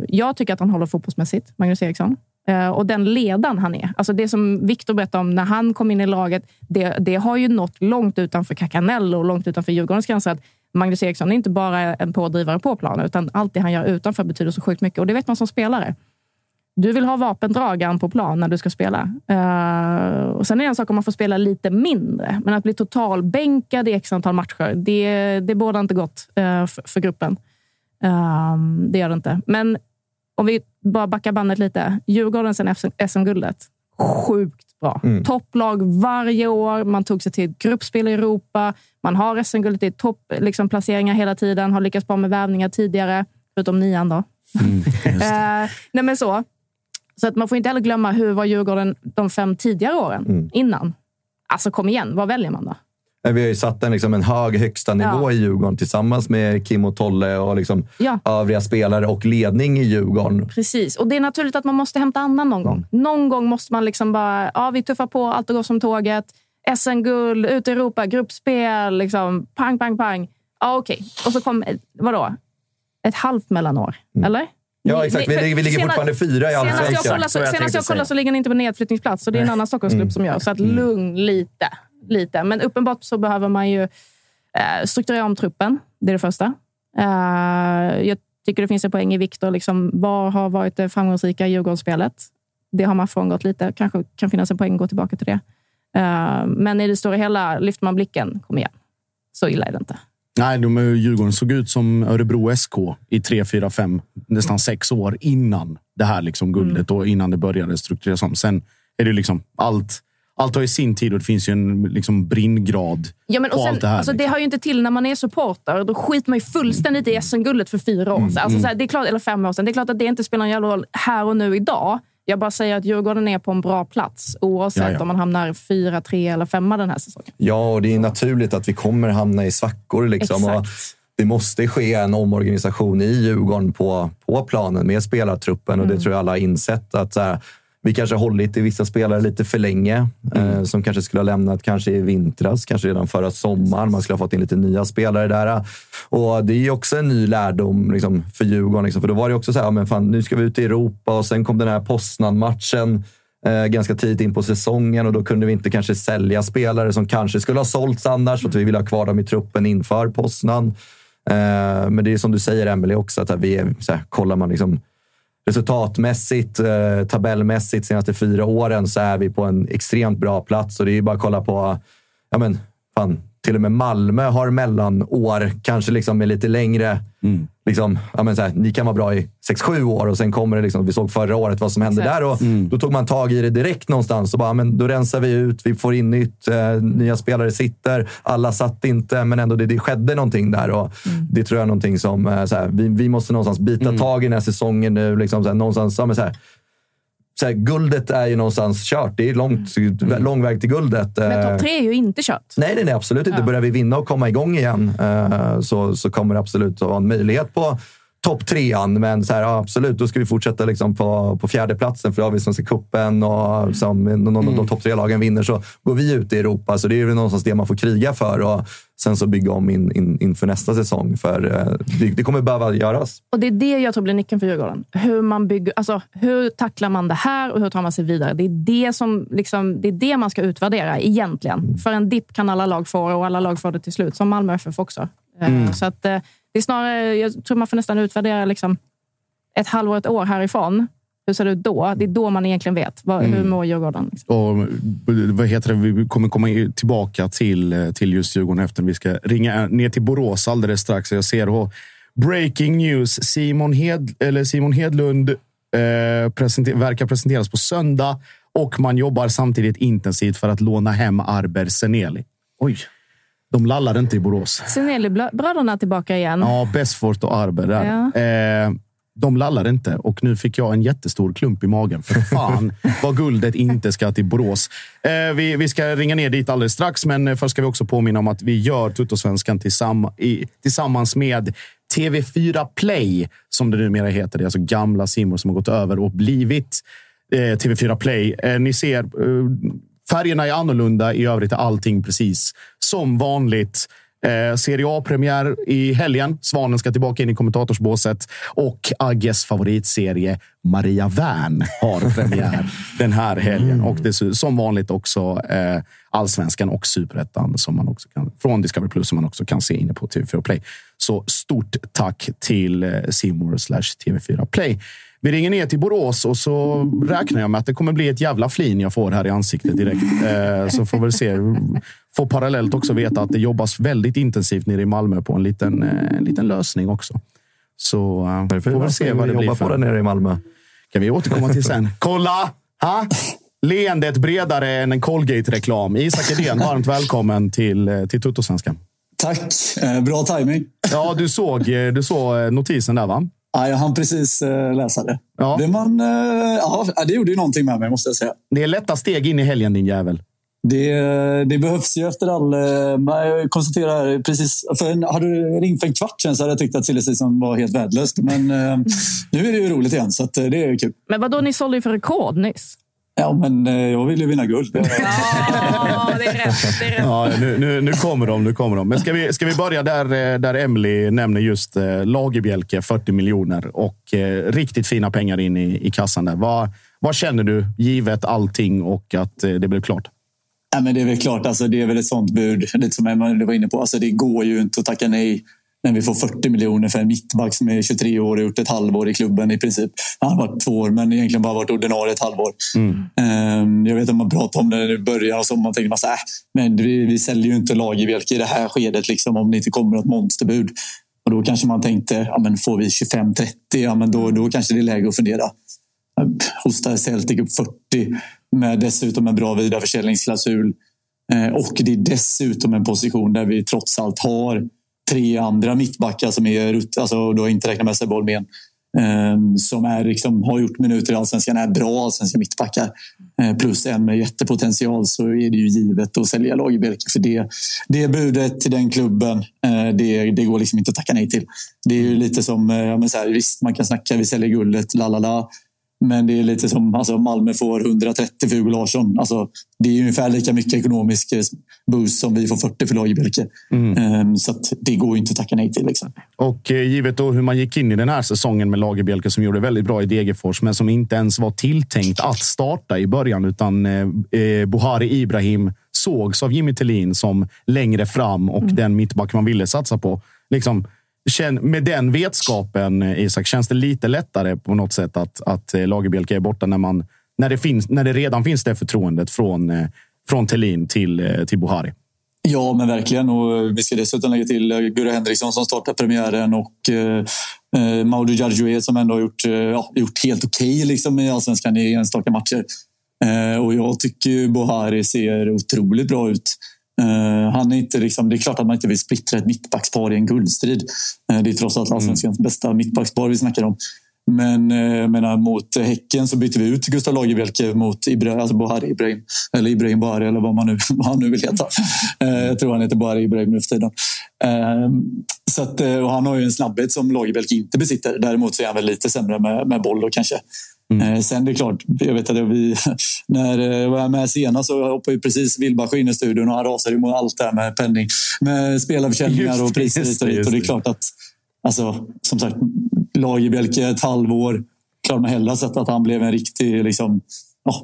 jag tycker att han håller fotbollsmässigt, Magnus Eriksson. Eh, och den ledaren han är. Alltså det som Viktor berättade om när han kom in i laget, det, det har ju nått långt utanför Kakanello och långt utanför Djurgårdens gränser. Att Magnus Eriksson är inte bara en pådrivare på planen, utan allt det han gör utanför betyder så sjukt mycket. Och det vet man som spelare. Du vill ha vapendragaren på plan när du ska spela. Eh, och Sen är det en sak om man får spela lite mindre. Men att bli totalbänkad i x antal matcher, det, det bådar inte gott eh, för, för gruppen. Eh, det gör det inte. Men om vi bara backar bandet lite. Djurgården sen SM-guldet. Sjukt bra. Topplag varje år. Man tog sig till ett gruppspel i Europa. Man har SM-guldet i toppplaceringar liksom, placeringar hela tiden. Har lyckats bra med värvningar tidigare. Förutom nian då. <laughs> eh, nej men så. Så att man får inte heller glömma hur var Djurgården de fem tidigare åren innan. Alltså kom igen, vad väljer man då? Vi har ju satt en, liksom, en hög högsta nivå Ja. i Djurgården tillsammans med Kim och Tolle och liksom Ja. övriga spelare och ledning i Djurgården. Precis, och det är naturligt att man måste hämta andan någon gång. Någon gång måste man liksom bara, ja vi tuffar på, allt går som tåget. SM-guld, ut i Europa, gruppspel, liksom, pang, pang, pang. Ja, okej. Och så kom, vadå? Ett halvt mellanår, eller? Ja, exakt. Vi, vi ligger sena- fortfarande fyra i Senast jag allsvenskan. kollade så, jag senast jag kollade så ligger ni inte på nedflyttningsplats. Så det är en annan Stockholmsklubb som gör. Så att lugn lite, lite. Men uppenbart så behöver man ju eh, strukturera om truppen. Det är det första. Eh, jag tycker det finns en poäng i Viktor. Liksom, vad har varit det framgångsrika Djurgårdsspelet? Det har man frångått lite. Kanske kan finnas en poäng att gå tillbaka till det. Eh, men i det stora hela, lyfter man blicken, kom igen. Så illa är det inte. Nej, de, Djurgården såg ut som Örebro SK i tre, fyra, fem, nästan sex år innan det här liksom guldet och innan det började struktureras om. Sen är det liksom allt. Allt har ju sin tid och det finns ju en liksom brinngrad Ja, men, och på sen, allt det här. alltså, det liksom. hör ju inte till när man är supporter. Då skiter man ju fullständigt i SM-guldet för fyra år sedan. Alltså, så här, det är klart, eller fem år sedan. Det är klart att det inte spelar någon jävla roll här och nu idag. Jag bara säger att Djurgården är på en bra plats oavsett Ja, ja. om man hamnar fyra, tre eller femma den här säsongen. Ja, och det är naturligt att vi kommer hamna i svackor. Liksom. Det måste ske en omorganisation i Djurgården på, på planen med spelartruppen. Och det tror jag alla har insett. att så här, Vi kanske hållit i vissa spelare lite för länge. Eh, som kanske skulle ha lämnat kanske i vintras, kanske redan förra sommaren. Man skulle ha fått in lite nya spelare där. Och Det är också en ny lärdom liksom, för Djurgården. Liksom. För då var det också så här, ja, men fan, nu ska vi ut i Europa och sen kom den här Poznan-matchen eh, ganska tidigt in på säsongen och då kunde vi inte kanske sälja spelare som kanske skulle ha sålts annars för att vi ville ha kvar dem i truppen inför Poznan. Eh, men det är som du säger, Emelie också, att vi är, så här, kollar man liksom resultatmässigt, eh, tabellmässigt senaste fyra åren så är vi på en extremt bra plats. Och det är ju bara att kolla på, ja men fan, till och med Malmö har mellanår, kanske liksom med lite längre Liksom, ja, men så här, ni kan vara bra i 6-7 år och sen kommer det, liksom, vi såg förra året vad som hände Exakt. där och då tog man tag i det direkt någonstans. Och bara, men då rensar vi ut, vi får in nytt, eh, nya spelare sitter. Alla satt inte, men ändå det, det skedde någonting där. Och Det tror jag är någonting som eh, så här, vi, vi måste någonstans bita tag i den här säsongen nu. Liksom, så här, någonstans, ja, men så här, så här, guldet är ju någonstans kört. Det är långt, lång väg till guldet. Men Eh, topp tre är ju inte kört. Nej, nej, nej absolut inte. Ja. Börjar vi vinna och komma igång igen eh, så, så kommer det absolut att vara en möjlighet på topp trean. Men så här, ja, absolut, då ska vi fortsätta liksom på, på fjärde platsen för då har vi Svenska cupen och som någon av de topp tre-lagen vinner så går vi ut i Europa. Så det är väl någonstans det man får kriga för och sen så bygga om in, in, inför nästa säsong. För eh, det, det kommer behöva göras. Och Det är det jag tror blir nyckeln för Djurgården. Hur, man bygger, alltså, hur tacklar man det här och hur tar man sig vidare? Det är det, som, liksom, det, är det man ska utvärdera egentligen. För en dipp kan alla lag få och alla lag får det till slut, som Malmö FF också. Eh, Mm. Så att, eh, det är snarare, jag tror man får nästan utvärdera liksom, ett halvår, ett år härifrån. Hur ser det ut då? Det är då man egentligen vet. Vad, Hur Mm. mår Djurgården? Liksom. Och, vad heter det? Vi kommer komma tillbaka till, eh, till just Djurgården efter. Vi ska ringa ner till Borås alldeles strax. Jag ser här, breaking news. Simon, Hed, eller Simon Hedlund eh, presenter, verkar presenteras på söndag och man jobbar samtidigt intensivt för att låna hem Arber Seneli. Oj. De lallar inte i Borås. Seneli-bröderna tillbaka igen. Ja, Besfort och Arber där. Ja. Eh, de lallar inte och nu fick jag en jättestor klump i magen. För fan <laughs> vad guldet inte ska till Borås. Eh, vi, vi ska ringa ner dit alldeles strax, men eh, först ska vi också påminna om att vi gör Tuttosvenskan tillsamm i, tillsammans med TV4 Play, som det numera heter. Det är alltså gamla Simor som har gått över och blivit eh, TV4 Play. Eh, ni ser, eh, färgerna är annorlunda. I övrigt är allting precis som vanligt. Eh, Serie A-premiär i helgen. Svanen ska tillbaka in i kommentatorsbåset. Och Agges favoritserie Maria Wern har premiär <laughs> den här helgen. Och det är som vanligt också eh, Allsvenskan och Superettan som man också kan, från Discovery Plus som man också kan se inne på TV4 Play. Så stort tack till eh, Simor slash TV4 Play. Vi ringer ner till Borås och så räknar jag med att det kommer bli ett jävla flin jag får här i ansiktet direkt. Eh, så får vi se. Får parallellt också veta att det jobbas väldigt intensivt nere i Malmö på en liten, eh, en liten lösning också. Så eh, får vi se vad det blir på för. det nere i Malmö. kan vi återkomma till sen. <laughs> Kolla! Ha? Leendet bredare än en Colgate-reklam. Isak Edén, varmt välkommen till, eh, till Tuttosvenskan. Tack. Eh, bra timing. Ja, du såg, eh, du såg eh, notisen där, va? Ja, jag hann precis eh, läsa det. Ja. Det, man, eh, ja, det gjorde ju någonting med mig, måste jag säga. Det är lätta steg in i helgen, din jävel. Det, det behövs ju efter all... eh, Jag konstaterar här precis... För en, hade du ringt för en kvart sedan så hade jag tyckt att silly var helt värdelöst. Men <laughs> nu är det ju roligt igen, så att, det är kul. Men vadå, ni sålde ju för rekord nyss. Ja, men eh, jag vill ju vinna guld. Ja, det är rätt. Det är rätt. Ja, nu, nu, nu kommer de. Nu kommer de. Men ska vi, ska vi börja där, eh, där Emily nämner just eh, Lagerbjälke, 40 miljoner och eh, riktigt fina pengar in i, i kassan. där. Vad, vad känner du, givet allting och att eh, det blev klart? Ja, men det är väl klart, alltså, det är väl ett sånt bud, lite som Emma var inne på. Alltså, det går ju inte att tacka nej när vi får 40 miljoner för en mittback som är 23 år och gjort ett halvår i klubben i princip. Han har varit två år, men egentligen bara varit ordinarie ett halvår. Mm. Jag vet att man pratade om det i början och så man tänkte man så här, men vi, vi säljer ju inte Lagerbielke i det här skedet liksom, om det inte kommer något monsterbud. Och då kanske man tänkte, ja, men får vi 25-30, ja, men då, då kanske det är läge att fundera. Hostar Celtic upp 40 med dessutom en bra vidareförsäljningsklausul. Eh, och det är dessutom en position där vi trots allt har tre andra mittbackar som är, alltså då inte räknar med sig bollben. eh, som är, liksom, har gjort minuter i allsvenskan, är bra allsvenska mittbackar. Eh, plus en med jättepotential så är det ju givet att sälja Lagerbielke för det. Det budet till den klubben, eh, det, det går liksom inte att tacka nej till. Det är ju lite som, eh, ja, men så här, visst man kan snacka, vi säljer guldet, la la la. Men det är lite som alltså Malmö får 130 för Hugo Larsson. Alltså, det är ungefär lika mycket ekonomisk eh, boost som vi får 40 för Lagerbielke. Mm. Um, så det går inte att tacka nej till. Liksom. Och eh, givet då hur man gick in i den här säsongen med Lagerbielke som gjorde väldigt bra i Degerfors, men som inte ens var tilltänkt att starta i början, utan eh, eh Buhari Ibrahim sågs av Jimmy Tillin som längre fram och mm. den mittback man ville satsa på. Liksom, med den vetskapen, eh, Isak, känns det lite lättare på något sätt att, att eh, Lagerbielke är borta när, man, när, det finns, när det redan finns det förtroendet från, eh, från Thelin till, till Buhari? Ja, men verkligen. Och vi ska dessutom lägga till Gurra Henriksson som startar premiären och eh, Maudou Djardjouet som ändå har gjort, ja, gjort helt okej okay, liksom, i allsvenskan i enstaka matcher. Eh, och jag tycker Buhari ser otroligt bra ut. Uh, han är inte liksom, det är klart att man inte vill splittra ett mittbackspar i en guldstrid. Uh, det är trots allt allsvenskans mm. bästa mittbackspar vi snackar om. Men uh, menar, mot Häcken så byter vi ut Gustav Lagerbielke mot Ibra, alltså Bohari Ibrahim. Eller Ibrahim Bohari eller vad, man nu, <laughs> vad han nu vill heta. jag tror han heter Bohari Ibrahim nu för tiden. så att, och han har ju en snabbhet som Lagerbielke inte besitter. Däremot så är han väl lite sämre med, med boll och kanske. Mm. Eh, sen det är klart, jag vet att vi, <laughs> när jag var med senast så hoppade ju precis Wilbach in i studion och han rasade mot allt det här med penning. Med spelarförsäljningar och priser hit och dit. Och det är klart att, alltså, som sagt, Lagerbielke ett halvår. Klart man hellre sett att han blev en riktig liksom, oh,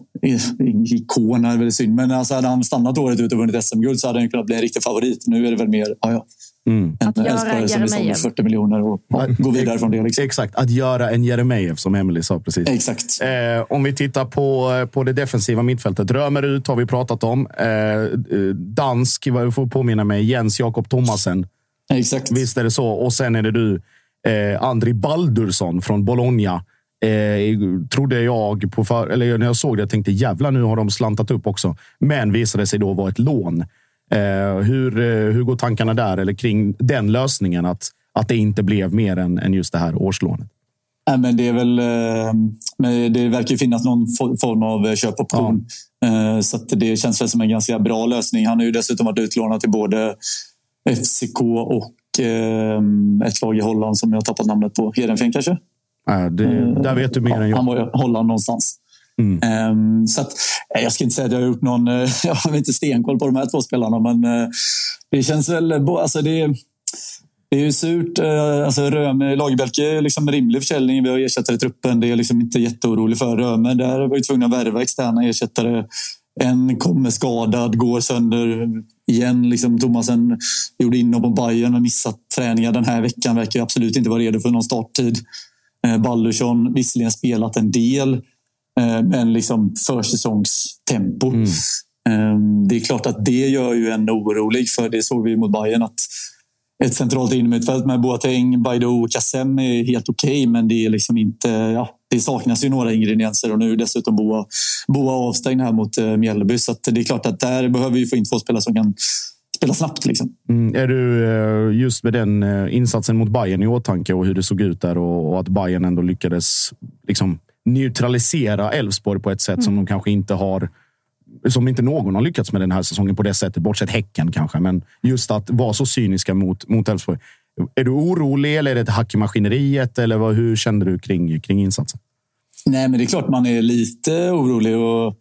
ikon är väl synd. Men alltså, hade han stannat året ut och vunnit SM-guld så hade han kunnat bli en riktig favorit. Nu är det väl mer, ja, ja. Mm. Att en som är såld 40 miljoner och ja, gå vidare från det. Liksom. Exakt, att göra en Jeremejeff som Emily sa precis. Exakt. Eh, om vi tittar på, på det defensiva mittfältet. Römerud har vi pratat om. Eh, dansk, vad jag får påminna mig, Jens Jakob Thomasen. Exakt. Visst är det så. Och sen är det du, eh, Andri Baldursson från Bologna. Eh, trodde jag, på för, eller när jag såg det, jag tänkte jävlar, nu har de slantat upp också. Men visade sig då vara ett lån. Eh, hur, eh, hur går tankarna där eller kring den lösningen? Att, att det inte blev mer än, än just det här årslånet. Nej, men det, är väl, eh, det verkar finnas någon form av köpoption. Ja. Så det känns väl som en ganska bra lösning. Han har ju dessutom varit utlånad till både FCK och ett lag i Holland som jag tappat namnet på. Heerenveen kanske? Ja, det, där vet du mer ja, än jag. Han var i Holland någonstans. Mm. Um, så att, eh, jag ska inte säga att jag har gjort någon... Eh, <laughs> jag har inte stenkoll på de här två spelarna, men eh, det känns väl... Alltså det, det är ju surt. Alltså Röme, Lagerbielke är liksom rimlig försäljning. Vi har ersättare i truppen. Det är liksom inte jätteorolig för. Röme, där var vi tvungna att värva externa ersättare. En kommer skadad, går sönder igen. Liksom Thomasen gjorde inhopp på Bayern men missat träningar den här veckan. Verkar absolut inte vara redo för någon starttid. Baldursson visserligen spelat en del men liksom försäsongstempo. Mm. Ehm, det är klart att det gör ju en orolig, för det såg vi mot Bayern att ett centralt innermittfält med Boateng, Baidoo och Kassem är helt okej, okay, men det är liksom inte... Ja, det saknas ju några ingredienser och nu dessutom Boa, Boa avstängd här mot uh, Mjällby. Så det är klart att där behöver vi få in två spelare som kan spela snabbt. Liksom. Mm, är du eh, just med den insatsen mot Bayern i åtanke och hur det såg ut där och, och att Bayern ändå lyckades liksom neutralisera Elfsborg på ett sätt mm. som de kanske inte har som inte någon har lyckats med den här säsongen på det sättet, bortsett Häcken kanske. Men just att vara så cyniska mot, mot Elfsborg. Är du orolig eller är det ett hack i maskineriet? Eller vad, hur kände du kring, kring insatsen? Nej, men det är klart man är lite orolig. Och,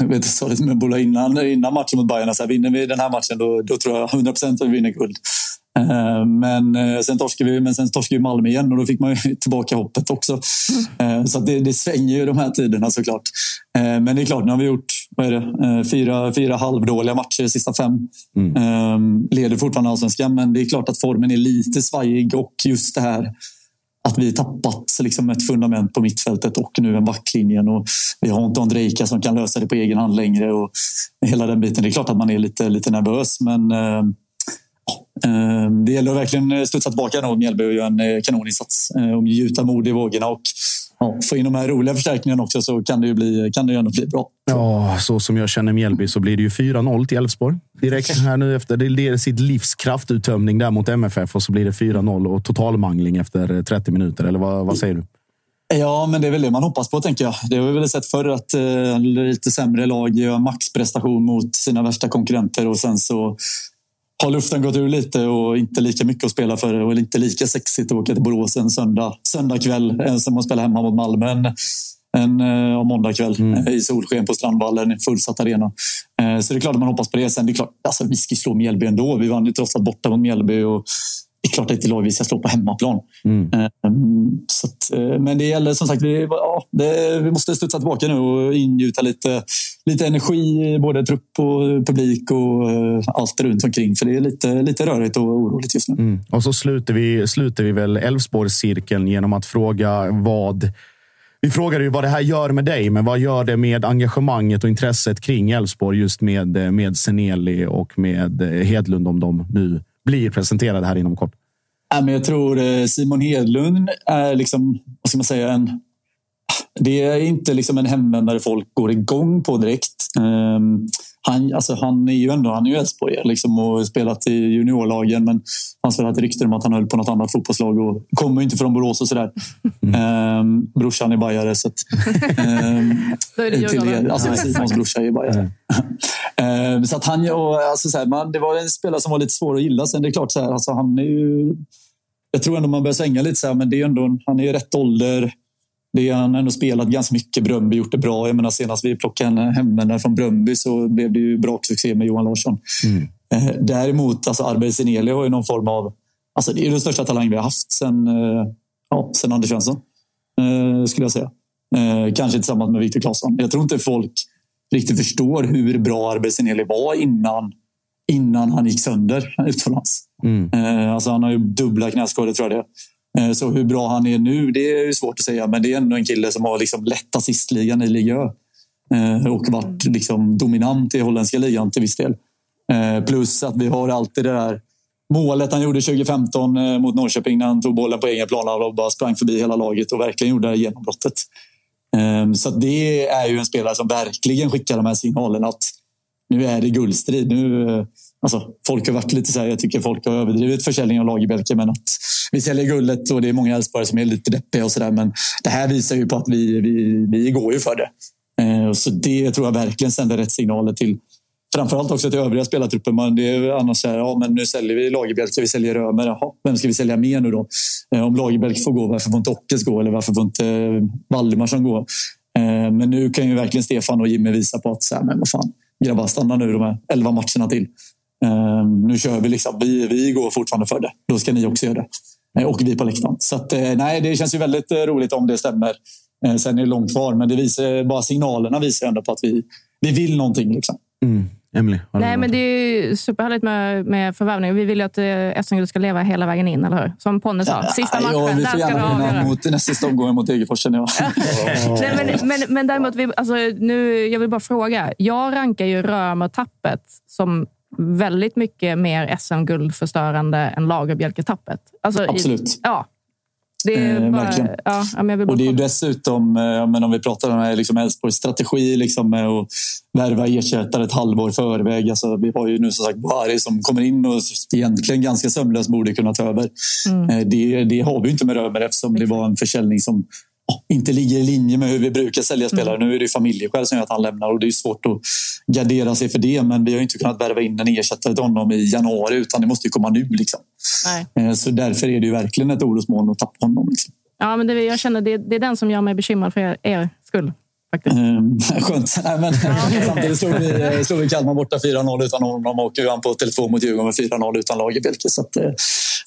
jag vet, sa det med Bola innan, innan matchen mot Bayern. Så här, vinner vi den här matchen då, då tror jag 100 procent att vi vinner guld. Eh, men eh, sen torskade vi, men sen torskade vi Malmö igen och då fick man ju <laughs> tillbaka hoppet också. Mm. Så det, det svänger ju de här tiderna såklart. Men det är klart, nu har vi gjort vad är det? Eh, fyra, fyra halvdåliga matcher de sista fem. Mm. Ehm, leder fortfarande allsvenskan, men det är klart att formen är lite svajig och just det här att vi tappat liksom ett fundament på mittfältet och nu en backlinjen. Och vi har inte Ondrejka som kan lösa det på egen hand längre. Och hela den biten. Det är klart att man är lite, lite nervös, men eh, eh, det gäller att verkligen studsa tillbaka nu Mjällby och göra en eh, kanoninsats. Eh, och gjuta mod i vågorna och ja, få in de här roliga förstärkningarna också så kan det ju bli, kan det ju ändå bli bra. Ja, så som jag känner Mjällby så blir det ju 4-0 till Elfsborg. Direkt här nu efter det är sitt livs kraftuttömning där mot MFF och så blir det 4-0 och totalmangling efter 30 minuter. Eller vad, vad säger du? Ja, men det är väl det man hoppas på, tänker jag. Det har vi väl sett förr att eh, lite sämre lag gör maxprestation mot sina värsta konkurrenter och sen så har luften gått ur lite och inte lika mycket att spela för och inte lika sexigt att åka till Borås en söndag, söndag kväll som att spela hemma mot Malmö en, en, en måndag kväll mm. i solsken på Strandvallen, fullsatt arena. Eh, så det är klart att man hoppas på det. Sen det är klart, alltså, vi ska slå Mjällby ändå. Vi vann ju trots allt borta mot Mjällby och det är klart att det är ett lag vi ska slå på hemmaplan. Mm. Så att, eh, men det gäller som sagt, vi, ja, det, vi måste studsa tillbaka nu och ingjuta lite, lite energi i både trupp och publik och eh, allt runt omkring. För det är lite, lite rörigt och oroligt just nu. Mm. Och så sluter vi, sluter vi väl Elfsborgscirkeln genom att fråga vad vi frågade ju vad det här gör med dig, men vad gör det med engagemanget och intresset kring Elfsborg just med, med Seneli och med Hedlund om de nu blir presenterade här inom kort? jag tror eh, Simon Hedlund är liksom, vad ska man säga, en... Det är inte liksom en hemvändare folk går igång på direkt. Ehm, han, alltså han är ju ändå han är ju Elfsborgare liksom, och spelat i juniorlagen. Men han har ett rykte om att han höll på något annat fotbollslag och kommer inte från Borås och sådär. Mm. Ehm, brorsan är bajare. Så att, ehm, <laughs> är det till, alltså, Simons brorsa är bajare. <laughs> ehm, så att han, och, alltså, så här, man, det var en spelare som var lite svår att gilla. Sen det är klart, så här, alltså, han är ju, jag tror ändå man börjar svänga lite. Så här, men det är ändå, han är i rätt ålder. Det är, han ändå spelat ganska mycket Bröndby, gjort det bra. Jag menar, senast vi plockade en hemvändare från Bröndby så blev det ju bra succé med Johan Larsson. Mm. Eh, däremot, alltså Arber Seneli har ju någon form av... Alltså det är den största talang vi har haft sen, eh, ja, sen Anders Svensson, eh, skulle jag säga. Kanske tillsammans med Viktor Claesson. Jag tror inte folk riktigt förstår hur bra Arber Seneli var innan, innan han gick sönder utomlands. Mm. Alltså han har ju dubbla knäskador, tror jag det Eh, så hur bra han är nu, det är svårt att säga. Men det är ändå en kille som har liksom lett assistligan i Liga Ö. Eh, och varit liksom dominant i holländska ligan till viss del. Eh, plus att vi har alltid det där målet han gjorde 2015 mot Norrköping när han tog bollen på egen plan och bara sprang förbi hela laget och verkligen gjorde det genombrottet. Så det är ju en spelare som verkligen skickar de här signalerna att nu är det guldstrid. Nu, alltså, folk har varit lite så här, jag tycker folk har överdrivit försäljningen av Lagerbielke, men att vi säljer guldet och det är många Elfsborgare som är lite deppiga och sådär. Men det här visar ju på att vi, vi, vi går ju för det. Eh, så det tror jag verkligen sänder rätt signaler till framförallt också till övriga spelartrupper. Man, det är annars så här, ja, men nu säljer vi Lagerbjälke, vi säljer Römer. Jaha, vem ska vi sälja mer nu då? Eh, om Lagerbjälke får gå, varför får inte Ockes gå? Eller varför får inte eh, Valdemarsson gå? Eh, men nu kan ju verkligen Stefan och Jimmy visa på att så här, men vad fan, grabbar, stanna nu de här elva matcherna till. Nu kör vi liksom. Vi, vi går fortfarande för det. Då ska ni också göra det. Eh, och vi på läktaren. Så att, eh, nej, det känns ju väldigt eh, roligt om det stämmer. Sen är det långt kvar, men det visar, bara signalerna visar ändå på att vi, vi vill någonting. Liksom. Mm. Emily, Nej, men det är superhärligt med, med förvärvning. Vi vill ju att SM ska leva hela vägen in, eller hur? Som Ponne sa. Sista matchen, ja, vi får gärna vinna mot nästa sista omgången mot Degerfors, känner jag. <laughs> Nej, men, men, men däremot, vi, alltså, nu, jag vill bara fråga. Jag rankar ju Römer-tappet som väldigt mycket mer SM-guldförstörande än Lagerbjälke-tappet. Alltså, Absolut. I, ja. Det är eh, bara, ja, och det är dessutom, eh, men om vi pratar om liksom Elfsborgs strategi liksom med att värva ersättare ett halvår förväg. Alltså, vi har ju nu som sagt Bari som kommer in och egentligen ganska sömlöst borde kunna ta över. Mm. Eh, det, det, har vi inte med Römer eftersom det var en försäljning som inte ligger i linje med hur vi brukar sälja spelare. Mm. Nu är det familjeskäl som gör att han lämnar och det är svårt att gardera sig för det. Men vi har inte kunnat värva in en ersättare till honom i januari utan det måste ju komma nu. Liksom. Eh, så därför är det ju verkligen ett orosmoln att tappa honom. Liksom. Ja, men det, jag känner det, det är den som gör mig bekymrad för er, er skull. Faktiskt. Mm, <laughs> skönt. Nej, men, <laughs> samtidigt slog vi, slog vi Kalmar borta 4-0 utan honom och vann på Tele2 mot Djurgården med 4-0 utan Lagerbielke. Så att, eh,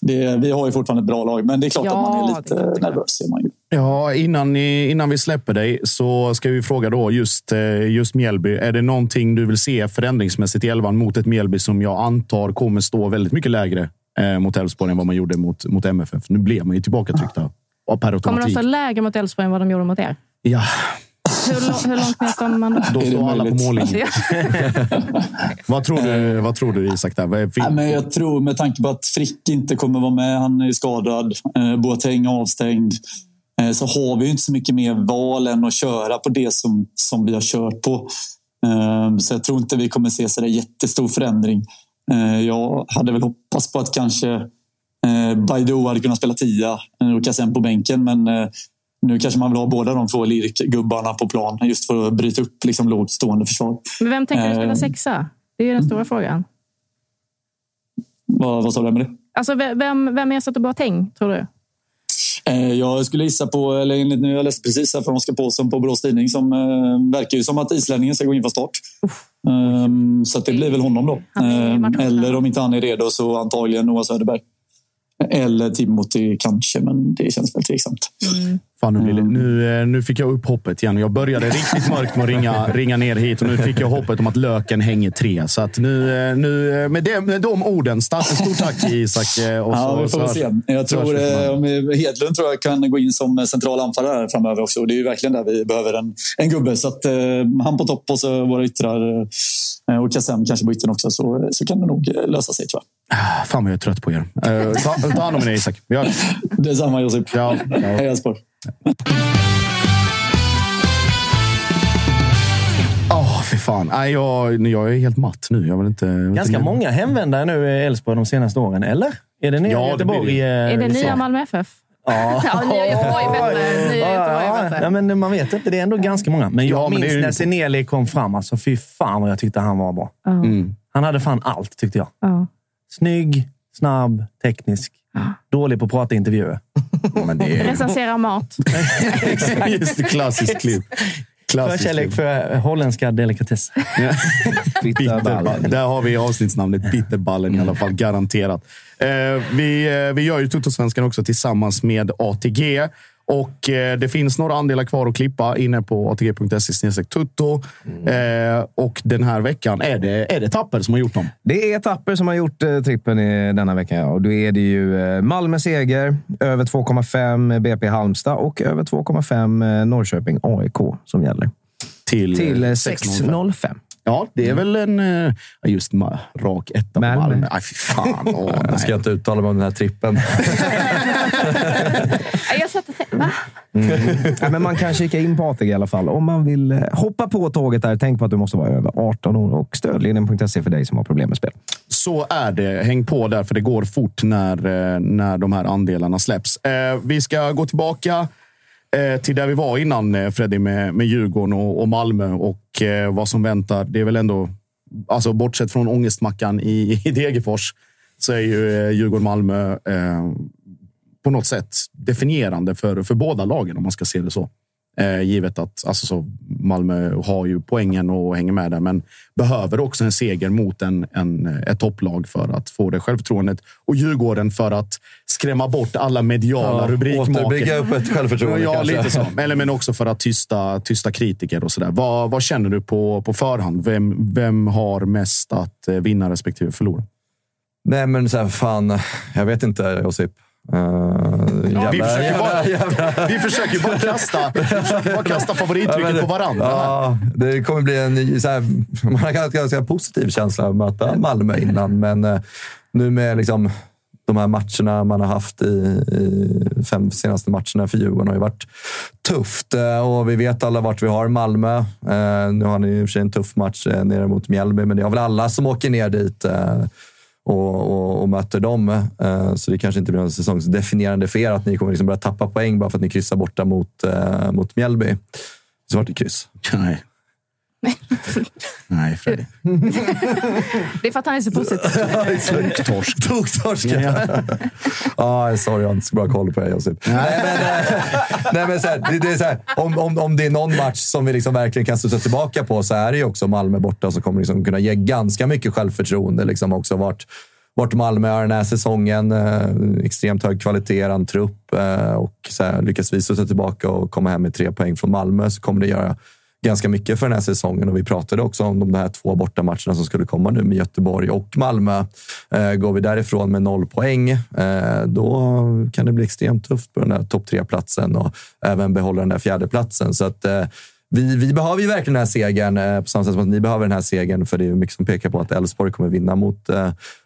det, vi har ju fortfarande ett bra lag, men det är klart Ja, att man är lite det är nervös. Ser man ju. Ja, innan, ni, innan vi släpper dig så ska vi fråga då just, eh, just Mjällby. Är det någonting du vill se förändringsmässigt i elvan mot ett Mjällby som jag antar kommer stå väldigt mycket lägre eh, mot Elfsborg än vad man gjorde mot, mot MFF? Nu blev man ju tillbakatryckta av per Kommer de automatik. stå lägre mot Elfsborg än vad de gjorde mot er? Ja, Hur, hur långt ner står man då? då Är det står alla på mållinjen. <laughs> vad, tror du, vad tror du Isak? Där? Vad är- Nej, men jag tror med tanke på att Frick inte kommer vara med, han är skadad, eh, Boateng avstängd, eh, så har vi ju inte så mycket mer val än att köra på det som, som vi har kört på. Eh, så jag tror inte vi kommer se så där jättestor förändring. Eh, jag hade väl hoppats på att kanske eh, Baidoo hade kunnat spela tia eh, och Kassem på bänken, men eh, nu kanske man vill ha båda de två lirikgubbarna på plan just för att bryta upp liksom, lågt stående försvar. Men vem tänker du spela Eh. sexa? Det är den stora frågan. Vad, vad sa du med det? Alltså, ve- vem, vem ersätter Boateng, tror du? Eh, Jag skulle gissa på, eller enligt nu, jag läste precis här från Oskar Paulsson på Borås Tidning, som eh, verkar ju som att islänningen ska gå in från start. Um, så det blir väl honom då. Matchvinnare. eller om inte han är redo så antagligen Noah Söderberg. Eller Timothy kanske, men det känns väl tveksamt. Fan, nu, blir det, nu, eh, nu fick jag upp hoppet igen. Jag började riktigt mörkt med att ringa, <laughs> ringa ner hit och nu fick jag hoppet om att löken hänger tre. Så att nu, eh, nu eh, med, det, med de orden, start, stort tack Isak. Och Ja, vi får väl se. Jag tror eh, Hedlund tror jag kan gå in som central anfallare framöver också. Och det är ju verkligen där vi behöver en, en gubbe. Så att, eh, han på topp och så våra yttrar eh, och Kassem kanske på yttern också så, så kan det nog lösa sig tror jag. Fan vad jag är trött på er. Eh, ta, ta hand om er Isak. Vi hörs. Detsamma Josip. Ja, ja. Hej Elfsborg. Åh, fy fan. Nej, jag, jag är helt matt nu. Jag vill inte, jag vill Ganska inte många hemvändare nu i Elfsborg de senaste åren, eller? Är det nya Ja, det Göteborg? blir eh, Är det nya ser? Malmö FF? Ja. <laughs> Ja, nya Göteborg är bättre. Nya Göteborg är Ja, bättre. ja, men man vet inte. Det är ändå ganska många. Men jag Ja, men det minns är ju- när Seneli kom fram. Alltså, fy fan vad jag tyckte han var bra. Ja. Mm. Han hade fan allt, tyckte jag. Ja. Snygg, snabb, teknisk. Dålig på att prata i intervjuer. Men det är Recensera mat. <laughs> just det, klassiskt klipp. Klassiskt Förkärlek för holländska delikatesser. <laughs> Bitterballen. Där har vi avsnittsnamnet Bitterballen i alla fall, garanterat. Eh, vi, eh, vi gör ju Tuttosvenskan också tillsammans med ATG. Och eh, Det finns några andelar kvar att klippa inne på atg.se tutto. Eh, och den här veckan är det, är det Tapper som har gjort dem. Det är Tapper som har gjort eh, trippen i denna vecka. Ja. Och då är det ju eh, Malmö seger, över 2,5 BP Halmstad och över 2,5 eh, Norrköping AIK som gäller. Till, Till eh, 6.05. 6,05. Ja, det är väl en eh, just ma- rak etta på Malmö. Malmö. Aj, fy fan. Åh, <laughs> Jag nej. ska inte uttala mig om den här trippen. <laughs> Ja, Jag satt och tänkte, va? Ja, men man kan kika in på ATG i alla fall. Om man vill eh, hoppa på tåget där, tänk på att du måste vara över 18 år och stödlinjen.se för dig som har problem med spel. Så är det. Häng på där, för det går fort när, eh, när de här andelarna släpps. Eh, vi ska gå tillbaka Eh, till där vi var innan, eh, Freddy, med, med Djurgården och, och Malmö och eh, vad som väntar. Det är väl ändå, alltså bortsett från ångestmackan i, <laughs> i Degerfors, så är ju eh, Djurgården-Malmö eh, på något sätt definierande för, för båda lagen, om man ska se det så. Eh, givet att alltså så, Malmö har ju poängen och hänger med där, men behöver också en seger mot en, en, ett topplag för att få det självförtroendet. Och Djurgården för att skrämma bort alla mediala Ja, rubrikmakare. återbygga upp ett självförtroende Ja, kanske. lite så. Eller, men också för att tysta, tysta kritiker och sådär. Vad, vad känner du på, på förhand? Vem, vem har mest att eh, vinna respektive förlora? Nej, men så här, fan. Jag vet inte, Josip. Uh, <laughs> jävla, vi, försöker jävla, bara, jävla. vi försöker bara kasta, vi försöker bara kasta favorittrycket på varandra. Ja, det kommer bli en. Så här, man har haft ganska positiv känsla att möta Malmö innan, men eh, nu med liksom, de här matcherna man har haft i, i fem senaste matcherna för Djurgården har ju varit tufft. Eh, Och vi vet alla vart vi har Malmö. Nu har ni i och för sig en tuff match nere mot Mjällby, men det har väl alla som åker ner dit och, och, och möter dem. Eh, Så det kanske inte blir någon säsongsdefinierande för er att ni kommer liksom börja tappa poäng bara för att ni kryssar borta mot, eh, mot Mjällby. Så vart det kryss. Nej. <laughs> Nej, Freddy. <laughs> Det är för att han är så positiv. Toktorsk. <laughs> Toktorsk. Ja, sorry, jag har inte så bra koll på det, Josip. Nej, men, eh, nej, men så här, det, det är så här, om, om, om det är någon match som vi liksom verkligen kan studsa tillbaka på så är det ju också Malmö borta som kommer liksom kunna ge ganska mycket självförtroende. Liksom också vart, vart Malmö är den här säsongen. Eh, extremt hög kvalitet, en trupp eh, och så här, lyckas vi studsa tillbaka och komma hem med tre poäng från Malmö så kommer det göra ganska mycket för den här säsongen. Och vi pratade också om de här två bortamatcherna som skulle komma nu med Göteborg och Malmö. Eh, går vi därifrån med noll poäng, eh, då kan det bli extremt tufft på den här topp tre-platsen och även behålla den där fjärdeplatsen. Så att, eh, vi, vi behöver ju verkligen den här segern på samma sätt som att ni behöver den här segern. För det är mycket som pekar på att Elfsborg kommer vinna mot,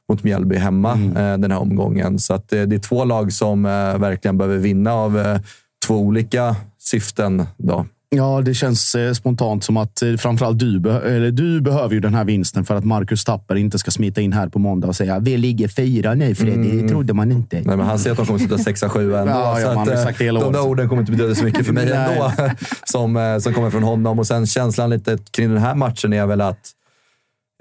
mot Mjällby hemma eh, den här omgången. Så att, eh, det är två lag som verkligen behöver vinna av två olika syften. Då. Ja, det känns eh, spontant som att eh, framförallt du, eller du behöver ju den här vinsten för att Marcus Tapper inte ska smita in här på måndag och säga vi ligger fyra nu Freddy. Det trodde man inte. Nej, men han säger att de kommer sluta sexa, sju ändå. Ja, ja, så att, eh, de året. där orden kommer inte betyda så mycket för mig ändå. <laughs> Som, som kommer från honom. Och sen känslan lite kring den här matchen är väl att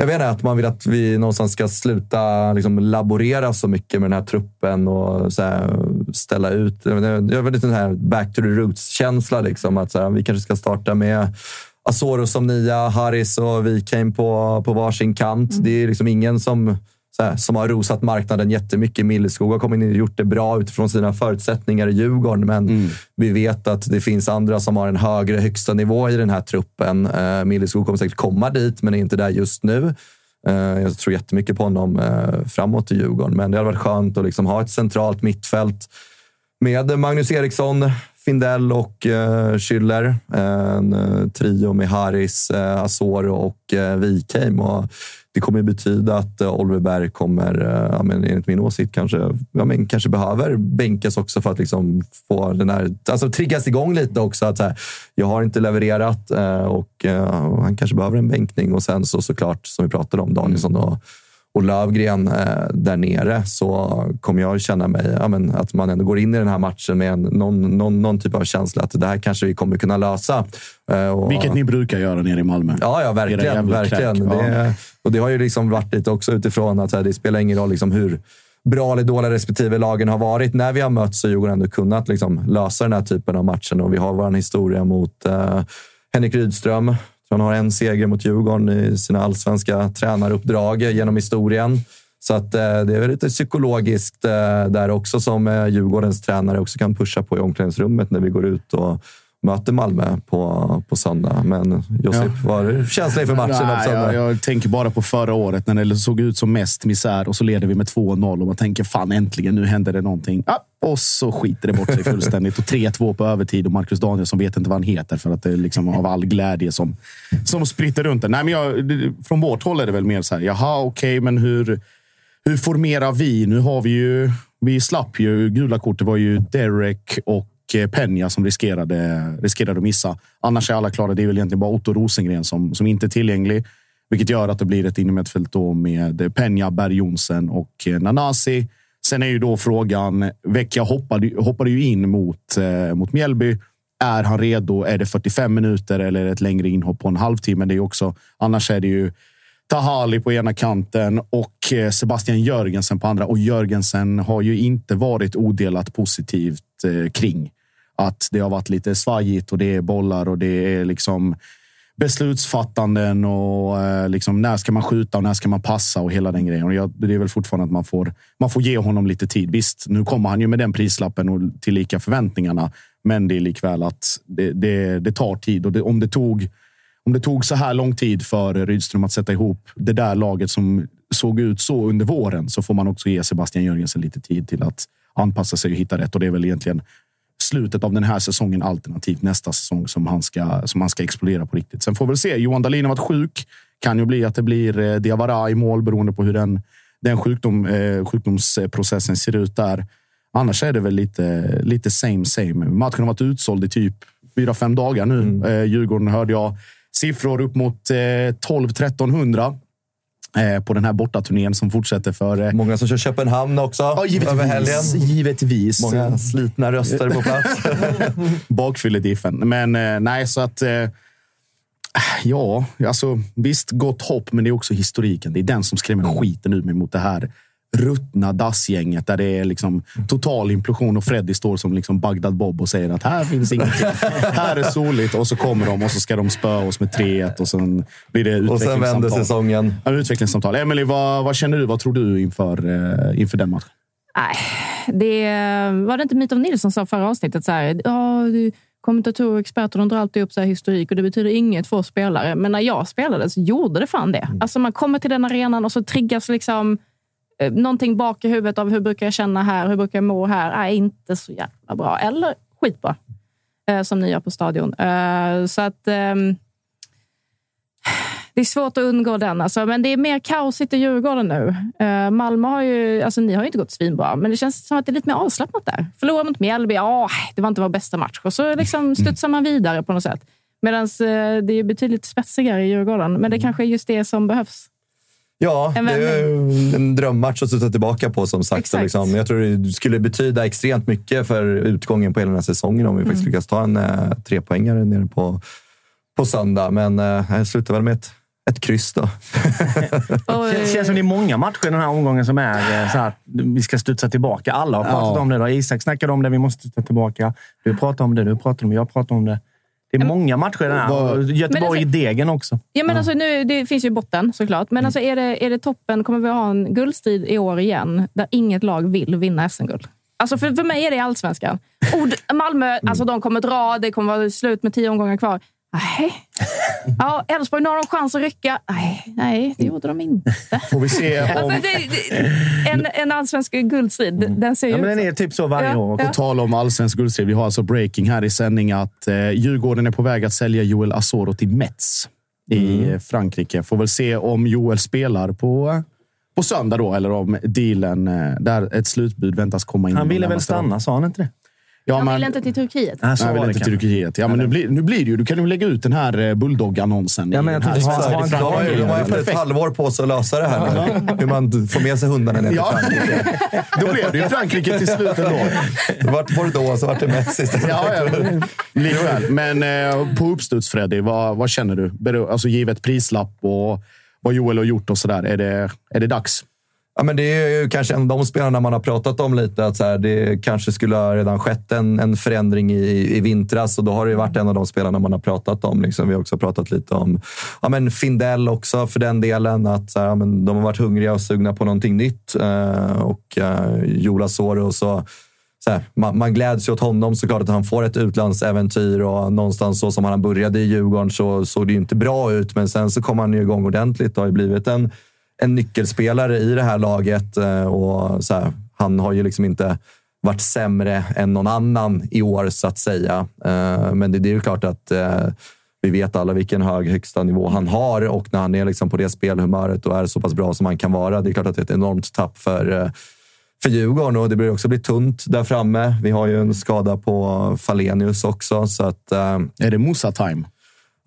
jag vet inte, att man vill att vi någonstans ska sluta liksom, laborera så mycket med den här truppen och så här, ställa ut. Jag den här back to the roots-känsla. Liksom, att så här, vi kanske ska starta med Asoro som nia, Harris och Wikheim på, på varsin kant. Det är liksom ingen som, här, som har rosat marknaden jättemycket. Milleskog har kommit in och gjort det bra utifrån sina förutsättningar i Djurgården, men vi vet att det finns andra som har en högre högsta nivå i den här truppen. Uh, Milleskog kommer säkert komma dit, men är inte där just nu. Eh, jag tror jättemycket på honom eh, framåt i Djurgården, men det hade varit skönt att liksom ha ett centralt mittfält med Magnus Eriksson, Findell och eh, Schüller. En trio med Haris, Asoro och Wikheim. Och det kommer betyda att uh, Oliver Berg kommer, uh, ja, men enligt min åsikt, kanske, ja, men kanske behöver bänkas också för att liksom få den här, alltså triggas igång lite också. Att, här, jag har inte levererat uh, och uh, han kanske behöver en bänkning. Och sen så såklart, som vi pratade om, Danielsson och och Lövgren eh, där nere så kommer jag känna mig, ja, men, att man ändå går in i den här matchen med en, någon, någon, någon typ av känsla att det här kanske vi kommer kunna lösa. Eh, och, Vilket ni brukar göra nere i Malmö. Ja, ja verkligen. verkligen. kräk. Ja. Det, och det har ju liksom varit lite också utifrån att här, det spelar ingen roll liksom hur bra eller dåliga respektive lagen har varit. När vi har mötts så har Djurgården ändå kunnat liksom lösa den här typen av matchen och vi har vår historia mot eh, Henrik Rydström. Han har en seger mot Djurgården i sina allsvenska tränaruppdrag genom historien. Så att, eh, det är väl lite psykologiskt eh, där också som eh, Djurgårdens tränare också kan pusha på i omklädningsrummet när vi går ut och möter Malmö på, på söndag. Men Josip, vad har du känsla inför matchen? Nej, jag, jag tänker bara på förra året när det såg ut som mest misär och så leder vi med 2-0 och man tänker fan äntligen, nu händer det någonting. Ah, och så skiter det bort sig fullständigt. Och 3-2 på övertid och Marcus Danielsson vet inte vad han heter för att det är liksom av all glädje som, som spritter runt det. Nej, men jag, från vårt håll är det väl mer så här, jaha, okej, men hur, hur formerar vi? Nu har vi ju... Vi slapp ju gula kort. Det var ju Derek och Penja Peña som riskerade, riskerade att missa. Annars är alla klara. Det är väl egentligen bara Otto Rosengren som, som inte är tillgänglig. Vilket gör att det blir ett innermittfält då med Peña, Berg Jonsen och eh, Nanasi. Sen är ju då frågan, Vecchia hoppade, hoppade ju in mot, eh, mot Mjällby. Är han redo? Är det 45 minuter eller ett längre inhopp på en halvtimme? Det är också, annars är det ju Tahali på ena kanten och eh, Sebastian Jörgensen på andra. Och Jörgensen har ju inte varit odelat positivt eh, kring att det har varit lite svajigt och det är bollar och det är liksom beslutsfattanden och eh, liksom när ska man skjuta och när ska man passa och hela den grejen. Och jag, det är väl fortfarande att man får, man får ge honom lite tid. Visst, nu kommer han ju med den prislappen och tillika förväntningarna, men det är likväl att det, det, det tar tid och det, om det tog om det tog så här lång tid för Rydström att sätta ihop det där laget som såg ut så under våren så får man också ge Sebastian Jörgensen lite tid till att anpassa sig och hitta rätt. Och det är väl egentligen slutet av den här säsongen alternativt nästa säsong som han ska, som han ska explodera på riktigt. Sen får vi se. Johan Dahlin har varit sjuk. Kan ju bli att det blir eh, Diawara i mål beroende på hur den, den sjukdom, eh, sjukdomsprocessen ser ut där. Annars är det väl lite, lite same same. Matchen har varit utsåld i typ fyra, fem dagar nu. Eh, Djurgården hörde jag siffror upp mot eh, 12-1300 eh, på den här bortaturnén som fortsätter för... Eh, Många som kör Köpenhamn också ja, över helgen. givetvis. givetvis. Många slitna röster på plats. <laughs> Bakfyllediffen. Men eh, nej, så att... Eh, Ja, alltså visst, gott hopp, men det är också historiken. Det är den som skrämmer skiten ur mig mot det här ruttna dassgänget där det är liksom total implosion och Freddy står som liksom Bagdad Bob och säger att här finns ingenting. här är soligt och så kommer de och så ska de spöa oss med 3-1 och sen blir det Och sen vänder utvecklingssamtal. säsongen. Ja, utvecklingssamtal. Emily, vad, vad känner du? Vad tror du inför, eh, inför den matchen? Nej, det var det inte Mitov Nilsson sa förra avsnittet. Så här, ja, du- kommentatorer och experter de drar alltid upp så här historik och det betyder inget för oss spelare. Men när jag spelade så gjorde det fan det. Alltså man kommer till den arenan och så triggas liksom eh, någonting bak i huvudet av hur brukar jag känna här, hur brukar jag må här? Nej, inte så jävla bra. Eller skitbra. Eh, som ni gör på stadion. Eh, så att... ehm, det är svårt att undgå den, alltså. men det är mer kaosigt i Djurgården nu. Uh, Malmö har ju, alltså ni har ju inte gått svinbra, men det känns som att det är lite mer avslappnat där. Förlora mot Mjällby, ja, det var inte vår bästa match. Och så liksom studsar man vidare på något sätt. Medan uh, det är betydligt spetsigare i Djurgården. Men det kanske är just det som behövs. Ja, En det är ju en drömmatch att studsa tillbaka på som sagt. Exakt. Liksom. Jag tror det skulle betyda extremt mycket för utgången på hela den här säsongen om vi faktiskt lyckas ta en eh, trepoängare nere på, på söndag. Men eh, det slutar väl med ett, ett kryss då. <laughs> Det känns som det är många matcher i den här omgången som är eh, så här, vi ska studsa tillbaka. Alla har pratat Ja. om det. Då. Isak snackade om det. Vi måste studsa tillbaka. Du pratar om det. Du pratar om det. Jag pratar om det. Det är många matcher den här. Göteborg Men i degen också. Ja, men alltså, nu, det finns ju botten såklart. Men alltså, är, det, är det toppen? Kommer vi ha en guldstrid i år igen där inget lag vill vinna SM-guld? Alltså för, för mig är det allsvenskan. Och d- Malmö, alltså, de kommer dra. Det kommer vara slut med tio omgångar kvar. Nej. Ja, Elfsborg, nu har de chans att rycka. Nej, nej, det gjorde de inte. <laughs> Får vi se Alltså, om... det, det, en, en allsvensk guldstrid, den ser ju Ja, men den är typ så varje Ja, år. ja. På tal om allsvensk guldstrid. Vi har alltså breaking här i sändning att eh, Djurgården är på väg att sälja Joel Asoro till Metz i Mm. Frankrike. Får väl se om Joel spelar på, på söndag då, eller om dealen eh, där ett slutbud väntas komma in. Han ville väl stanna, sa han inte det? Ja, Han men, vill inte till Turkiet. Nej, så Nej, var vill inte till. Turkiet. Ja, men nu blir, nu blir det ju. Du kan ju lägga ut den här eh, Bulldog-annonsen. Ja, men jag De har, haft ett halvår på sig att lösa det här. nu. Hur man får med sig hundarna ner till Ja, Frankrike. då blev det ju Frankrike till slut ändå. Det vart Bordeaux, så vart det Metz istället. Ja, ja. Likväl. Men eh, på uppstuds, Freddy, vad, vad känner du? Alltså, givet prislapp och vad Joel har gjort och sådär. Är det, är det dags? Ja, men det är ju kanske en av de spelarna man har pratat om lite. Att så här, det kanske skulle ha redan skett en, en förändring i, i vintras och då har det ju varit en av de spelarna man har pratat om. Liksom. Vi har också pratat lite om ja, men Findell också för den delen. Att så här, ja, men de har varit hungriga och sugna på någonting nytt. Eh, och eh, Jola Soro så så här, man, man gläds ju åt honom såklart att han får ett utlandsäventyr och någonstans så som han började i Djurgården så såg det ju inte bra ut. Men sen så kom han ju igång ordentligt och har ju blivit en, en nyckelspelare i det här laget. Eh, och så här, han har ju liksom inte varit sämre än någon annan i år så att säga. Eh, men det, det är ju klart att eh, vi vet alla vilken hög högsta nivå han har och när han är liksom på det spelhumöret och är så pass bra som han kan vara. Det är klart att det är ett enormt tapp för för Djurgården och det blir också bli tunt där framme. Vi har ju en skada på Falenius också. Så att, Är det Musa-time?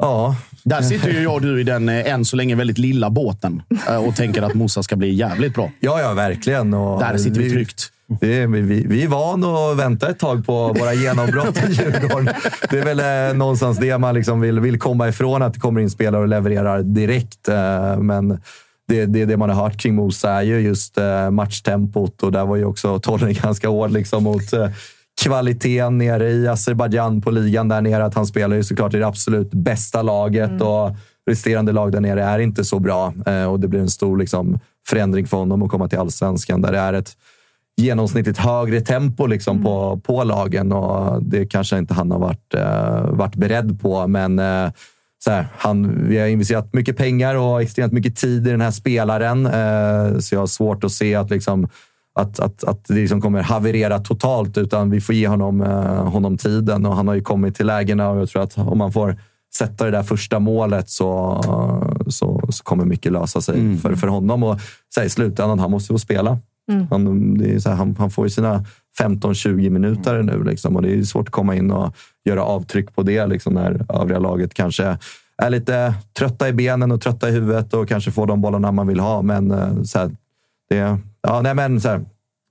Ja, Där sitter ju jag och du i den eh, än så länge väldigt lilla båten eh, och tänker att Musa ska bli jävligt bra. ja, ja, verkligen. Och Där sitter vi tryggt. Det vi, vi, vi är van att vänta ett tag på våra genombrott i <laughs> Djurgården. Det är väl eh, någonstans det man liksom vill, vill komma ifrån, att det kommer in spelare och levererar direkt. Eh, men det, det, det man har hört kring Mosa är ju just eh, matchtempot och där var ju också Tollen <laughs> ganska hård liksom mot eh, kvaliteten nere i Azerbajdzjan på ligan där nere. Att han spelar ju såklart i det absolut bästa laget och resterande lag där nere är inte så bra. Eh, och det blir en stor liksom, förändring för honom att komma till allsvenskan där det är ett genomsnittligt högre tempo liksom på, på lagen och det kanske inte han har varit, eh, varit beredd på. Men eh, så här, han, vi har investerat mycket pengar och extremt mycket tid i den här spelaren, eh, så jag har svårt att se att, liksom, att, att, att det liksom kommer haverera totalt, utan vi får ge honom, eh, honom tiden och han har ju kommit till lägena och jag tror att om man får sätta det där första målet så, så, så kommer mycket lösa sig för, för honom. Och så här, i slutändan, han måste få spela. Han, det är så här, han, han får ju sina 15-20 minuter nu liksom, och det är svårt att komma in och göra avtryck på det liksom, när övriga laget kanske är lite trötta i benen och trötta i huvudet och kanske får de bollarna man vill ha. Men eh, så här, det, ja, nej, men, så här,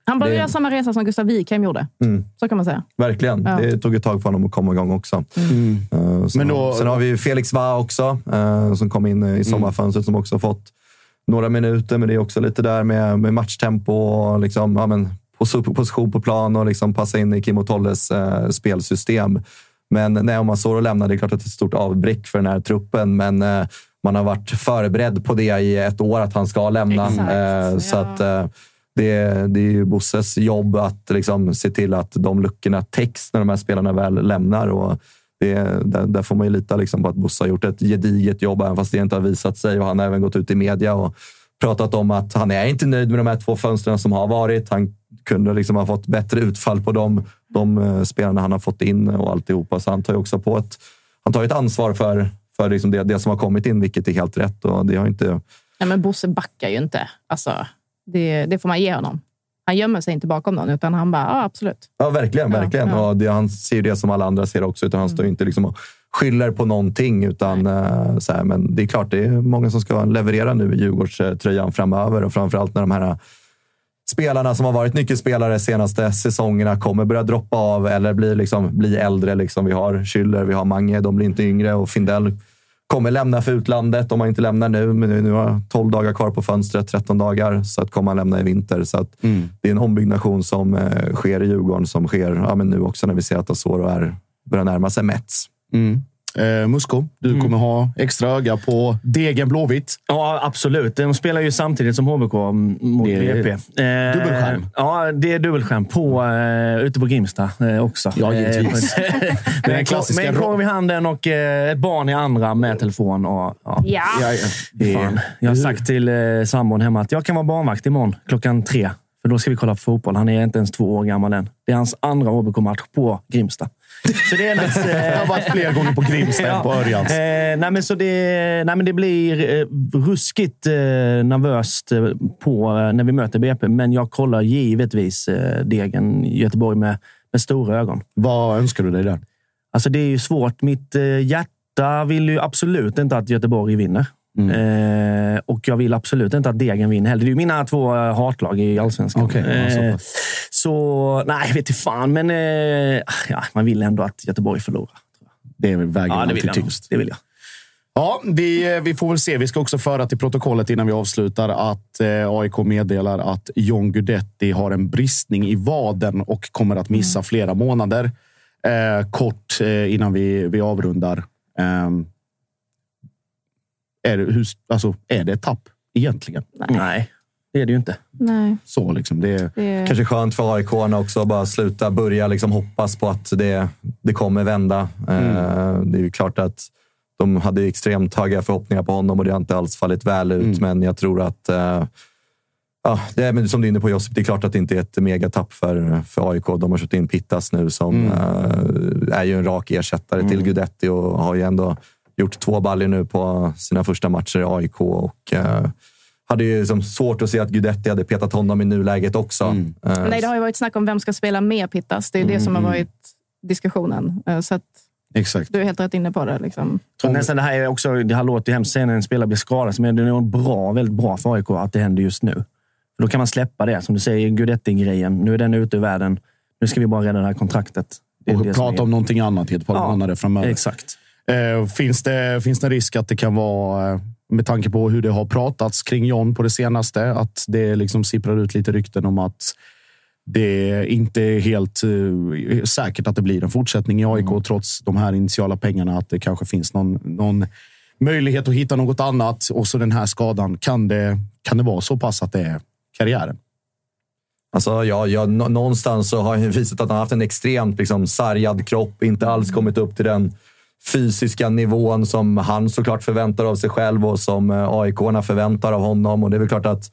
Han började Det- göra samma resa som Gustav Wikheim gjorde. Mm. Så kan man säga. Verkligen. Ja. Det tog ett tag för honom att komma igång också. Eh, sen, Men då- sen har vi Felix Va också, eh, som kom in i sommarfönstret, som också fått några minuter. Men det är också lite där med, med matchtempo och liksom, ja, men, pos- position på plan och liksom passa in i Kim och Tolles eh, spelsystem. Men nej, om man står och lämnar, det är klart att det är ett stort avbräck för den här truppen. Men man har varit förberedd på det i ett år, att han ska lämna. Exakt, Eh, Så ja. att, eh, det, det är ju Bosses jobb att liksom se till att de luckorna täcks när de här spelarna väl lämnar. Och det, där, där får man ju lita liksom på att Bosse har gjort ett gediget jobb, även fast det inte har visat sig. Och han har även gått ut i media och pratat om att han är inte nöjd med de här två fönstren som har varit. Han kunde liksom ha fått bättre utfall på de, de eh, spelarna han har fått in och alltihopa. Så han tar ju också på ett, han tar ett ansvar för, för liksom det, det som har kommit in, vilket är helt rätt. Och det har inte... Nej, men Bosse backar ju inte. Alltså, det, det får man ge honom. Han gömmer sig inte bakom någon, utan han bara, ja absolut. Ja, verkligen. Verkligen. ja. Och det, han ser det som alla andra ser också. Utan han står ju inte liksom och skyller på någonting. Utan, eh, så här, men det är klart, det är många som ska leverera nu i Djurgårdströjan framöver. Och framförallt när de här spelarna som har varit nyckelspelare de senaste säsongerna kommer börja droppa av eller bli, liksom, bli äldre. Liksom. Vi har Schüller, vi har Mange, de blir inte yngre. Och Findell kommer lämna för utlandet om han inte lämnar nu. Men nu- har jag 12 dagar kvar på fönstret, 13 dagar. Så att kommer han lämna i vinter. Så att det är en ombyggnation som eh, sker i Djurgården som sker ja, men nu också när vi ser att Asoro är, börjar närma sig Mets. Mm. Eh, Musko, du kommer ha extra öga på Degen Blåvitt. Ja, absolut. De spelar ju samtidigt som HBK mot Det är BP. Eh, dubbelskärm. Ja, det är dubbelskärm på, eh, ute på Grimsta eh, också. Ja, givetvis. Eh, <laughs> med, en klassiska med en korv i handen och eh, ett barn i andra med telefon. Och, ja. Ja. Ja, Fan. Jag har sagt till eh, sambon hemma att jag kan vara barnvakt imorgon klockan tre. För då ska vi kolla på fotboll. Han är inte ens två år gammal än. Det är hans andra HBK-match på Grimsta. Så det är <laughs> Jag eh, har varit fler gånger på Grimsta än på Örjans. Eh, nej, men så det, nej, men det blir eh, ruskigt eh, nervöst eh, på, eh, när vi möter BP. Men jag kollar givetvis eh, Degen Göteborg med, med stora ögon. Vad önskar du dig där? Alltså det är ju svårt. Mitt hjärta vill ju absolut inte att Göteborg vinner. Eh, och jag vill absolut inte att Degen vinner heller. Det är ju mina två hatlag i allsvenskan. Okej, ja, så eh, nej, vet inte fan. Men eh, ja, man vill ändå att Göteborg förlorar. Det väger Ja, det alltid tyngst. Det vill jag. Ja, vi, vi får väl se. Vi ska också föra till protokollet innan vi avslutar att eh, AIK meddelar att John Guidetti har en bristning i vaden och kommer att missa flera månader. Eh, kort eh, innan vi, vi avrundar. Ehm, är, det, hur, alltså, är det ett tapp egentligen? Nej, det är det ju inte. Nej, Så liksom, det, det, Kanske skönt för aik också att bara sluta börja liksom hoppas på att det, det kommer vända. Eh, Det är ju klart att de hade extremt höga förhoppningar på honom och det har inte alls fallit väl ut. Men jag tror att eh, Ja, det är men som du är inne på Josip, det är klart att det inte är ett megatapp för, för AIK. De har köpt in Pittas nu som eh, är ju en rak ersättare till Gudetti och har ju ändå gjort två baller nu på sina första matcher i AIK. Och, eh, hade ju liksom svårt att se att Gudetti hade petat honom i nuläget också. Eh, nej, det har ju varit snack om vem ska spela med Pittas. Det är det som har varit diskussionen. Eh, Så att exakt. du är helt rätt inne på det. Liksom. Så nästan det här är också, det här låter ju hemskt sen när en spelare blir skadad, men det är nog bra, väldigt bra för AIK att det händer just nu. För då kan man släppa det. Som du säger, Gudetti-grejen. Nu är den ute ur världen. Nu ska vi bara rädda det här kontraktet. Det Och prata om någonting annat i ett par Ja, månader framöver. Exakt. Eh, finns, det, finns det en risk att det kan vara, eh, med tanke på hur det har pratats kring John på det senaste, att det liksom sipprar ut lite rykten om att det inte är helt eh, säkert att det blir en fortsättning i AIK Mm. trots de här initiala pengarna. Att det kanske finns någon, någon möjlighet att hitta något annat. Och så den här skadan. Kan det, kan det vara så pass att det är karriären? Alltså, ja, ja, nå- någonstans så har han visat att han haft en extremt liksom, sargad kropp. Inte alls kommit upp till den fysiska nivån som han såklart förväntar av sig själv och som eh, aik förväntar av honom. Och det är väl klart att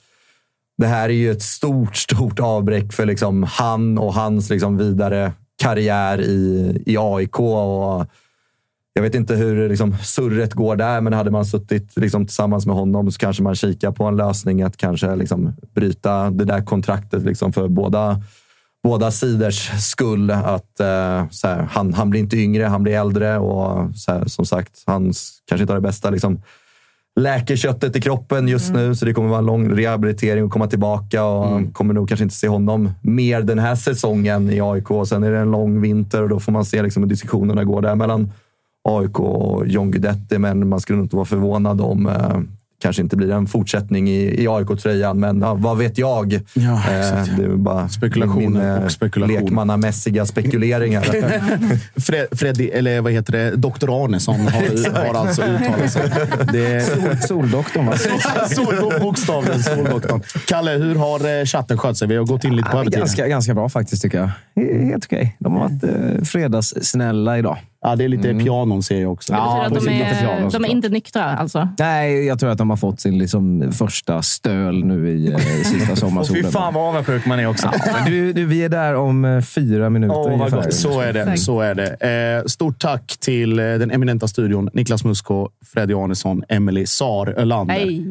det här är ju ett stort, <laughs> stort avbräck för liksom, han och hans liksom, vidare karriär i, i AIK. Och jag vet inte hur liksom, surret går där, men hade man suttit liksom, tillsammans med honom så kanske man kikar på en lösning att kanske liksom, bryta det där kontraktet liksom, för båda, båda sidors skull. Att, eh, så här, han, han blir inte yngre, han blir äldre och så här, som sagt, han kanske inte har det bästa liksom, läker köttet i kroppen just nu, så det kommer vara en lång rehabilitering och komma tillbaka. Och kommer nog kanske inte se honom mer den här säsongen i AIK. Sen är det en lång vinter och då får man se liksom hur diskussionerna går där mellan AIK och John Guidetti. Men man skulle nog inte vara förvånad om eh, kanske inte blir en fortsättning i, i AIK-tröjan, men ja, vad vet jag? Ja, eh, det är bara Spekulationer min, eh, och spekulation. lekmannamässiga spekuleringar. <laughs> Fred, Freddy, eller vad heter det? Doktor Arnesson har, <laughs> har alltså uttalat sig. Det Sol, soldoktorn, va? <laughs> Sol, bokstavligen Soldoktorn. Kalle, hur har eh, chatten skött sig? Vi har gått in lite på Ja, övertid. ganska, ganska bra faktiskt, tycker jag. Helt okej. De har varit eh, fredagssnälla idag. Ja, det är lite pianon ser jag också. Det betyder att de, är, piano de är inte nyktra alltså? Nej, jag tror att de har fått sin liksom, första stöl nu i eh, sista <laughs> Och sommarsolen. fy fan vad avundsjuk man är också. Ja, du, du, vi är där om eh, fyra minuter Åh, vad ungefär. gott. Så är det. Så är det. Eh, stort tack till eh, den eminenta studion. Niklas Musko, Freddy Arnesson, Emily Sar Ölander. Nej.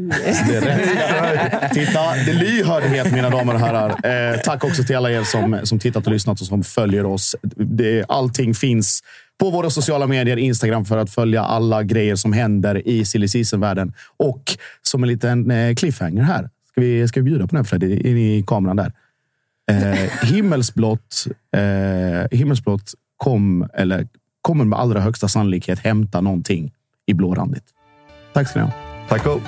Det är rätt. Titta, det är lyhördhet mina damer och herrar. Eh, tack också till alla er som, som tittat och lyssnat och som följer oss. Det, allting finns på våra sociala medier, Instagram, för att följa alla grejer som händer i silly season-världen. Och som en liten eh, cliffhanger här. Ska vi, ska vi bjuda på den Freddy? In i kameran där. Eh, himmelsblått, eh, himmelsblått kom, eller, kommer med allra högsta sannolikhet hämta någonting i blårandigt. Tack ska ni ha. Tack och.